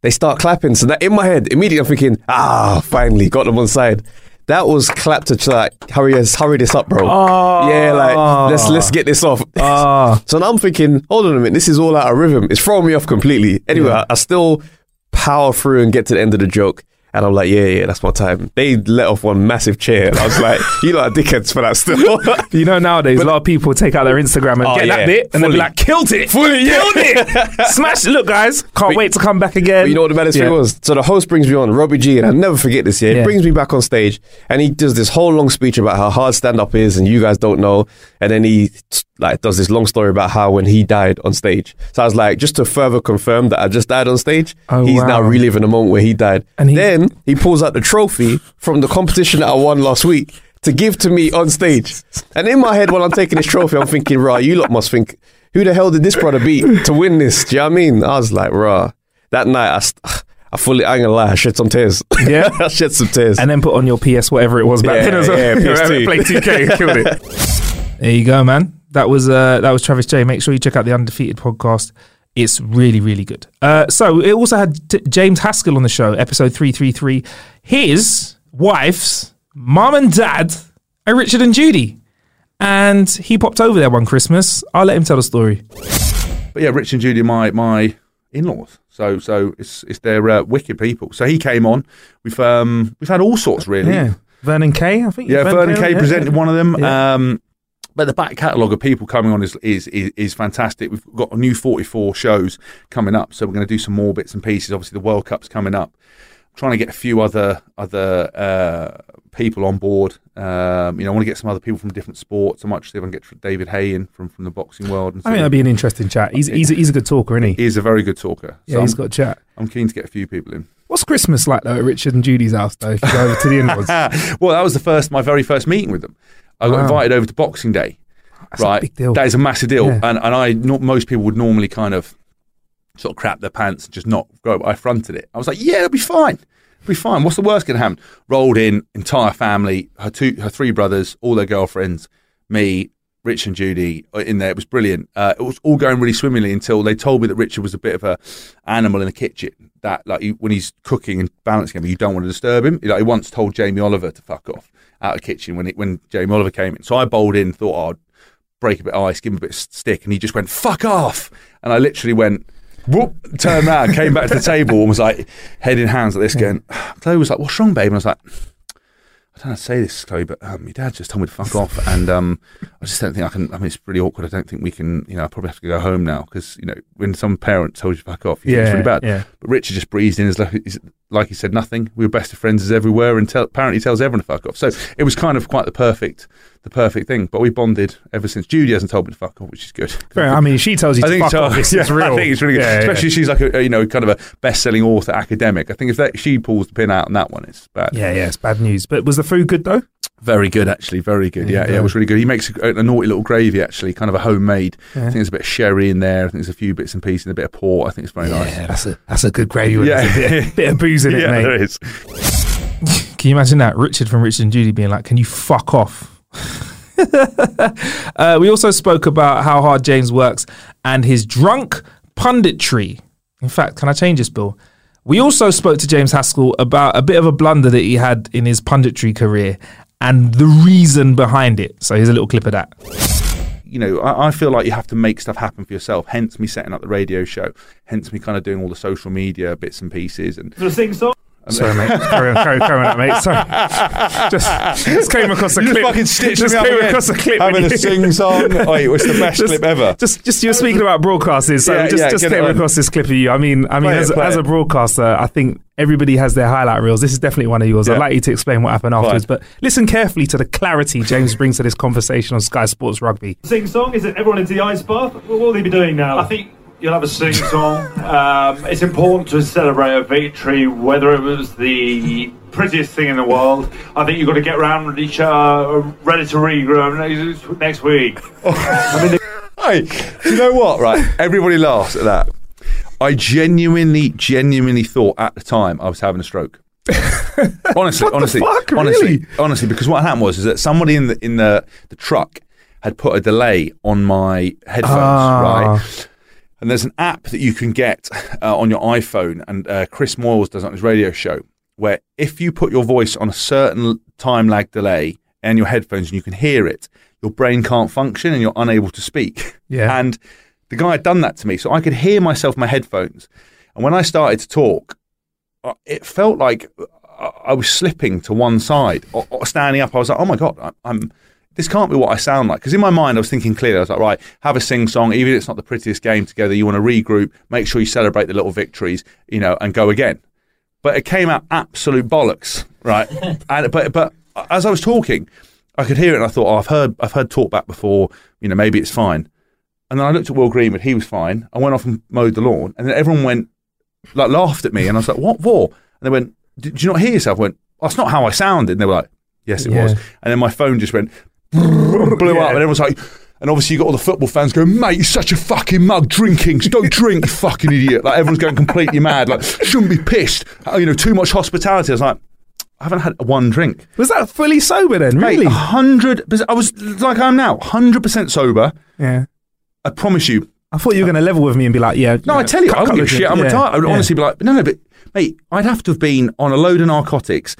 They start clapping. So that in my head, immediately I'm thinking, ah, finally, got them on side. That was clap to ch- like hurry us, hurry this up, bro. Oh. Yeah, like let's let's get this off. Ah. so now I'm thinking, hold on a minute, this is all out of rhythm. It's throwing me off completely. Anyway, Yeah. I, I still power through and get to the end of the joke. And I'm like, yeah, yeah, that's my time. They let off one massive chair. And I was like, you know, dickheads for that still. You know, nowadays, a lot of people take out their Instagram and Oh, get yeah. that bit and they'll be like, killed it. Fully, yeah. Killed it. Smash it. Look, guys, can't wait to come back again. You know what the baddest Yeah. thing was? So the host brings me on, Robbie G, and I'll never forget this. year. he brings me back on stage, and he does this whole long speech about how hard stand up is, and you guys don't know. And then he like does this long story about how when he died on stage. So I was like, just to further confirm that I just died on stage, Oh, he's now reliving the moment where he died. And he- then he pulls out the trophy from the competition that I won last week. To give to me on stage, and in my head while I'm taking this trophy, I'm thinking, "Right, you lot must think, who the hell did this brother beat to win this?" Do you know what I mean? I was like, "Rah." That night, I, st- I fully, I ain't gonna lie, I shed some tears. Yeah. I shed some tears. And then put on your PS, whatever it was back Yeah, then as well. yeah, PS2. Play 2K, killed it. There you go, man. That was uh, that was Travis Jay. Make sure you check out the Undefeated podcast. It's really, really good. Uh, so it also had t- James Haskell on the show, episode 333. His wife's mom and dad are Richard and Judy. And he popped over there one Christmas. I'll let him tell the story. But yeah, Richard and Judy, are my my in-laws. So so it's it's their uh, wicked people. So he came on. We've um we've had all sorts really. Yeah. Vernon Kay, I think. Yeah, Vernon Kay yeah, presented one of them. Yeah. Um, but the back catalogue of people coming on is, is is is fantastic. We've got a new 44 shows coming up, so we're going to do some more bits and pieces. Obviously, the World Cup's coming up. trying to get a few other other uh, people on board. Um, you know, I want to get some other people from different sports. I might see if I can get David Haye in from, from the boxing world. And I think that'd be an interesting chat. He's, he's, a, he's a good talker, isn't he? He's a very good talker. Yeah, he's I'm- got a chat. I'm keen to get a few people in. What's Christmas like, though, at Richard and Judy's house, though, if you go over to the in-laws? well, that was the first, my very first meeting with them. I got Wow. invited over to Boxing Day. That's a right, big deal. that is a massive deal, Yeah. and and I not most people would normally kind of sort of crap their pants and just not go. I fronted it. I was like, yeah, it'll be fine. It'll be fine. What's the worst going to happen? Rolled in, entire family, her two, her three brothers, all their girlfriends, me, Rich and Judy uh, in there. It was brilliant. Uh, it was all going really swimmingly until they told me that Richard was a bit of a animal in the kitchen. That like he, when he's cooking and balancing him, you don't want to disturb him. Like he once told Jamie Oliver to fuck off out of the kitchen when it, when Jamie Oliver came in. So I bowled in, thought oh, I'd break a bit of ice, give him a bit of stick, and he just went fuck off. And I literally went. Whoop, turned around, came back to the table and was like head in hands like this, going. Chloe was like, "What's wrong, babe?" And I was like, I don't know how to say this, Chloe, but um, my dad just told me to fuck off, and um, I just don't think I can. I mean, it's really awkward. I don't think we can. You know, I probably have to go home now because you know, when some parent tells you to fuck off, you think it's Yeah, really bad. yeah. But Richard just breezed in as like, like he said nothing. We were best of friends as everywhere, and tell, apparently tells everyone to fuck off. So it was kind of quite the perfect, the perfect thing. But we bonded ever since. Judy hasn't told me to fuck off, which is good. Fair, I mean, she tells you I to think fuck off. It's, Yeah, real. I think it's really good, Yeah, yeah. especially she's like a, a, you know kind of a best-selling author, academic. I think if that she pulls the pin out on that one, it's bad. Yeah, yeah, it's bad news. But was the food good, though? Very good, actually. Very good. There Yeah, yeah, it was really good. He makes a, a naughty little gravy, actually, kind of a homemade. Yeah. I think there's a bit of sherry in there. I think there's a few bits and pieces and a bit of port. I think it's very nice. Yeah, that's a that's a good gravy. Yeah. bit, bit of booze in it, Yeah, mate. there is. Can you imagine that? Richard from Richard and Judy being like, "Can you fuck off?" uh, we also spoke about how hard James works and his drunk punditry. In fact, can I change this, Bill? We also spoke to James Haskell about a bit of a blunder that he had in his punditry career and the reason behind it. So here's a little clip of that. you know, I, I feel like you have to make stuff happen for yourself. Hence me setting up the radio show. Hence me kind of doing all the social media bits and pieces. And The sing song. Sorry, mate. Carry on, carry, carry on, mate. Sorry. Just, just came across a You just clip. fucking stitched just me up came again. across a clip. Having when a you- sing-song. Wait, it's the best Just- clip ever. Just, just you're speaking about broadcasters, so Yeah, just, yeah, just came across this clip of you. I mean, I mean, Play as, it, as a broadcaster, I think everybody has their highlight reels. This is definitely one of yours. I'd like you to explain what happened afterwards, Fine. but listen carefully to the clarity James brings to this conversation on Sky Sports Rugby. Sing song. Is it everyone into the ice bath? What will they be doing now? I think you'll have a sing song. um, it's important to celebrate a victory, whether it was the prettiest thing in the world. I think you've got to get around with each other, ready to regroup next, next week. I mean, Hey, do you know what? Right, everybody laughs at that. I genuinely, genuinely thought at the time I was having a stroke. honestly, honestly, fuck? honestly, Really? honestly, because what happened was is that somebody in the in the, the truck had put a delay on my headphones, Ah. right? And there's an app that you can get uh, on your iPhone, and uh, Chris Moyles does it on his radio show, where if you put your voice on a certain time lag delay and your headphones and you can hear it, your brain can't function and you're unable to speak. Yeah. And the guy had done that to me, so I could hear myself in my headphones. And when I started to talk, uh, it felt like I- I was slipping to one side or, or standing up. I was like, oh my God, I'm. This can't be what I sound like. Because in my mind, I was thinking clearly. I was like, right, have a sing song. Even if it's not the prettiest game together, you want to regroup, make sure you celebrate the little victories, you know, and go again. But it came out absolute bollocks, right? and but but as I was talking, I could hear it, and I thought, oh, I've heard I've heard talk back before. You know, maybe it's fine. And then I looked at Will Greenwood; he was fine. I went off and mowed the lawn, and then everyone went like laughed at me, and I was like, "What for?" And they went, "Did you not hear yourself?" I went, "That's not how I sounded." And they were like, "Yes, it Yeah. was." And then my phone just went blew Yeah. up, and everyone was like. And obviously, you got all the football fans going, mate, you're such a fucking mug drinking. Don't drink, you fucking idiot. Like, everyone's going completely mad. Like, shouldn't be pissed. Uh, You know, too much hospitality. I was like, I haven't had one drink. Was that fully sober then? Mate, Really? 100%. I was like I am now, 100% sober. Yeah. I promise you, I thought you were going to level with me and be like, yeah. No, I tell you, I wouldn't give shit. I'm yeah, retired. I would yeah. honestly be like, no, no, but mate, I'd have to have been on a load of narcotics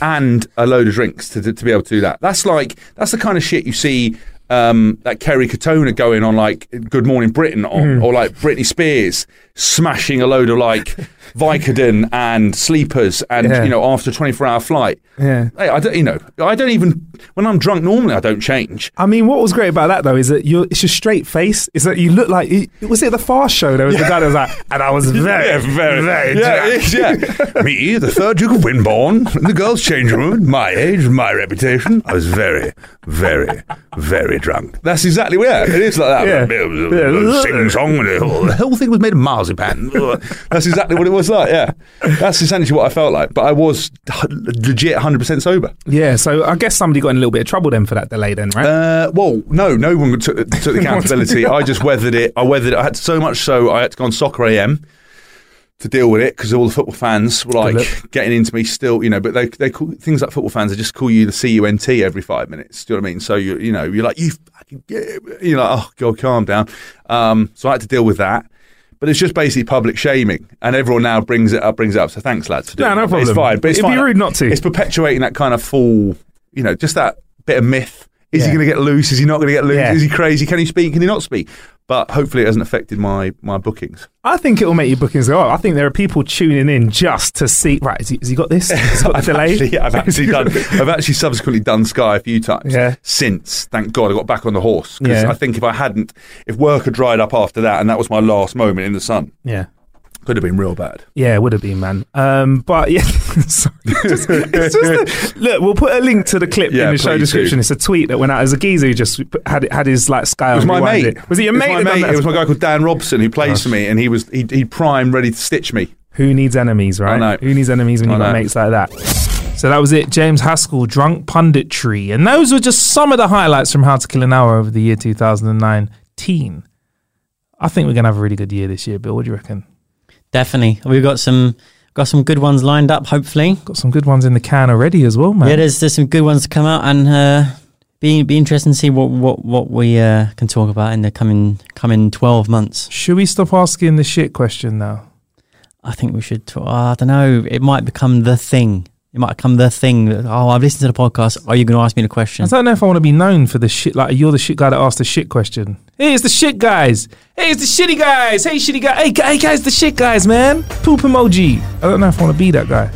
and a load of drinks to, to, to be able to do that. That's like that's the kind of shit you see. Um, that Kerry Katona going on like Good Morning Britain on, Mm. or like Britney Spears smashing a load of like Vicodin and sleepers, and Yeah. you know after a 24 hour flight. Yeah. Hey, I don't, you know, I don't even when I'm drunk normally I don't change. I mean, what was great about that though is that you're it's your straight face. Is that you look like you- was it the Fast Show? There was the guy that was like, and I was very, Yeah, very, very yeah, drunk. yeah. Me, the third Duke of Winborn, in the girls' changing room, my age, my reputation. I was very, very, very drunk. That's exactly where it is like that. Yeah. Sing song, and the whole, the whole thing was made of marzipan. That's exactly what it was like. Yeah, that's essentially what I felt like. But I was legit 100 percent sober. Yeah, so I guess somebody got in a little bit of trouble then for that delay, then, right? Uh, well, no, no one took, took the accountability. I just weathered it. I weathered it. I had so much so I had to go on Soccer AM to deal with it because all the football fans were like getting into me still, you know. But they they call things like football fans. They just call you the CUNT every five minutes. Do you know what I mean? So you you know you're like you fucking get, you're like oh god, calm down. Um, so I had to deal with that. But it's just basically public shaming, and everyone now brings it up, brings it up. So thanks, lads, for doing No, no that. But It's fine, but it's It'd be rude not to. It's perpetuating that kind of full, you know, just that bit of myth. Is Yeah. he going to get loose? Is he not going to get loose? Yeah. Is he crazy? Can he speak? Can he not speak? But hopefully, it hasn't affected my my bookings. I think it will make your bookings go up. I think there are people tuning in just to see. Right, has he, has he got this? Has got the I've delay? actually, I've actually done. I've actually subsequently done Sky a few times. Yeah. Since, thank God, I got back on the horse. Because Yeah. I think if I hadn't, if work had dried up after that, and that was my last moment in the sun, Yeah. Could have been real bad. Yeah, it would have been, man. Um, but yeah, sorry. Just- it's just a- look, we'll put a link to the clip Yeah, in the show description. do. It's a tweet that went out as a geezer who just had had his like sky. It was on my mate. It. Was it your It mate? was my mate. It was my guy called Dan Robson who plays for me, and he was he he primed, ready to stitch me. Who needs enemies, right? know. Who needs enemies when you got mates like that? So that was it. James Haskell, drunk punditry, and those were just some of the highlights from How to Kill an Hour over the year 2019. I think we're gonna have a really good year this year, Bill. What do you reckon? Definitely. We've got some got some good ones lined up, hopefully. Got some good ones in the can already as well, man. Yeah, there's there's some good ones to come out and uh be be interesting to see what what, what we uh, can talk about in the coming coming twelve months. Should we stop asking the shit question now? I think we should talk, I don't know, it might become the thing. It might come the thing that, oh, I've listened to the podcast. Are you going to ask me the question? I don't know if I want to be known for the shit. Like you're the shit guy that asked the shit question. Hey, it's the shit guys. Hey, it's the shitty guys. Hey, shitty guy. Hey, gu- hey guys, the shit guys, man. Poop emoji. I don't know if I want to be that guy.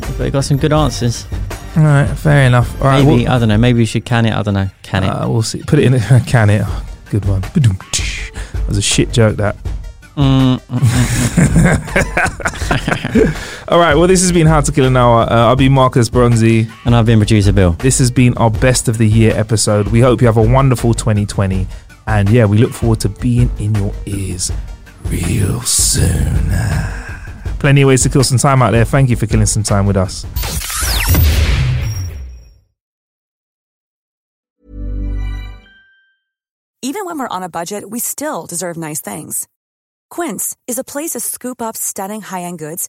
But we got some good answers. All right, fair enough. All right, Maybe, well- I don't know, maybe we should can it. I don't know. Can it? Uh, we'll see. Put it in. The, can it? Oh, good one. Ba-doom, tsh. That was a shit joke. That. Mm, All right. Well, this has been How to Kill an Hour. Uh, I'll be Marcus Bronzi. And I've been producer Bill. This has been our best of the year episode. We hope you have a wonderful 2020. And yeah, we look forward to being in your ears real soon. Plenty of ways to kill some time out there. Thank you for killing some time with us. Even when we're on a budget, we still deserve nice things. Quince is a place to scoop up stunning high-end goods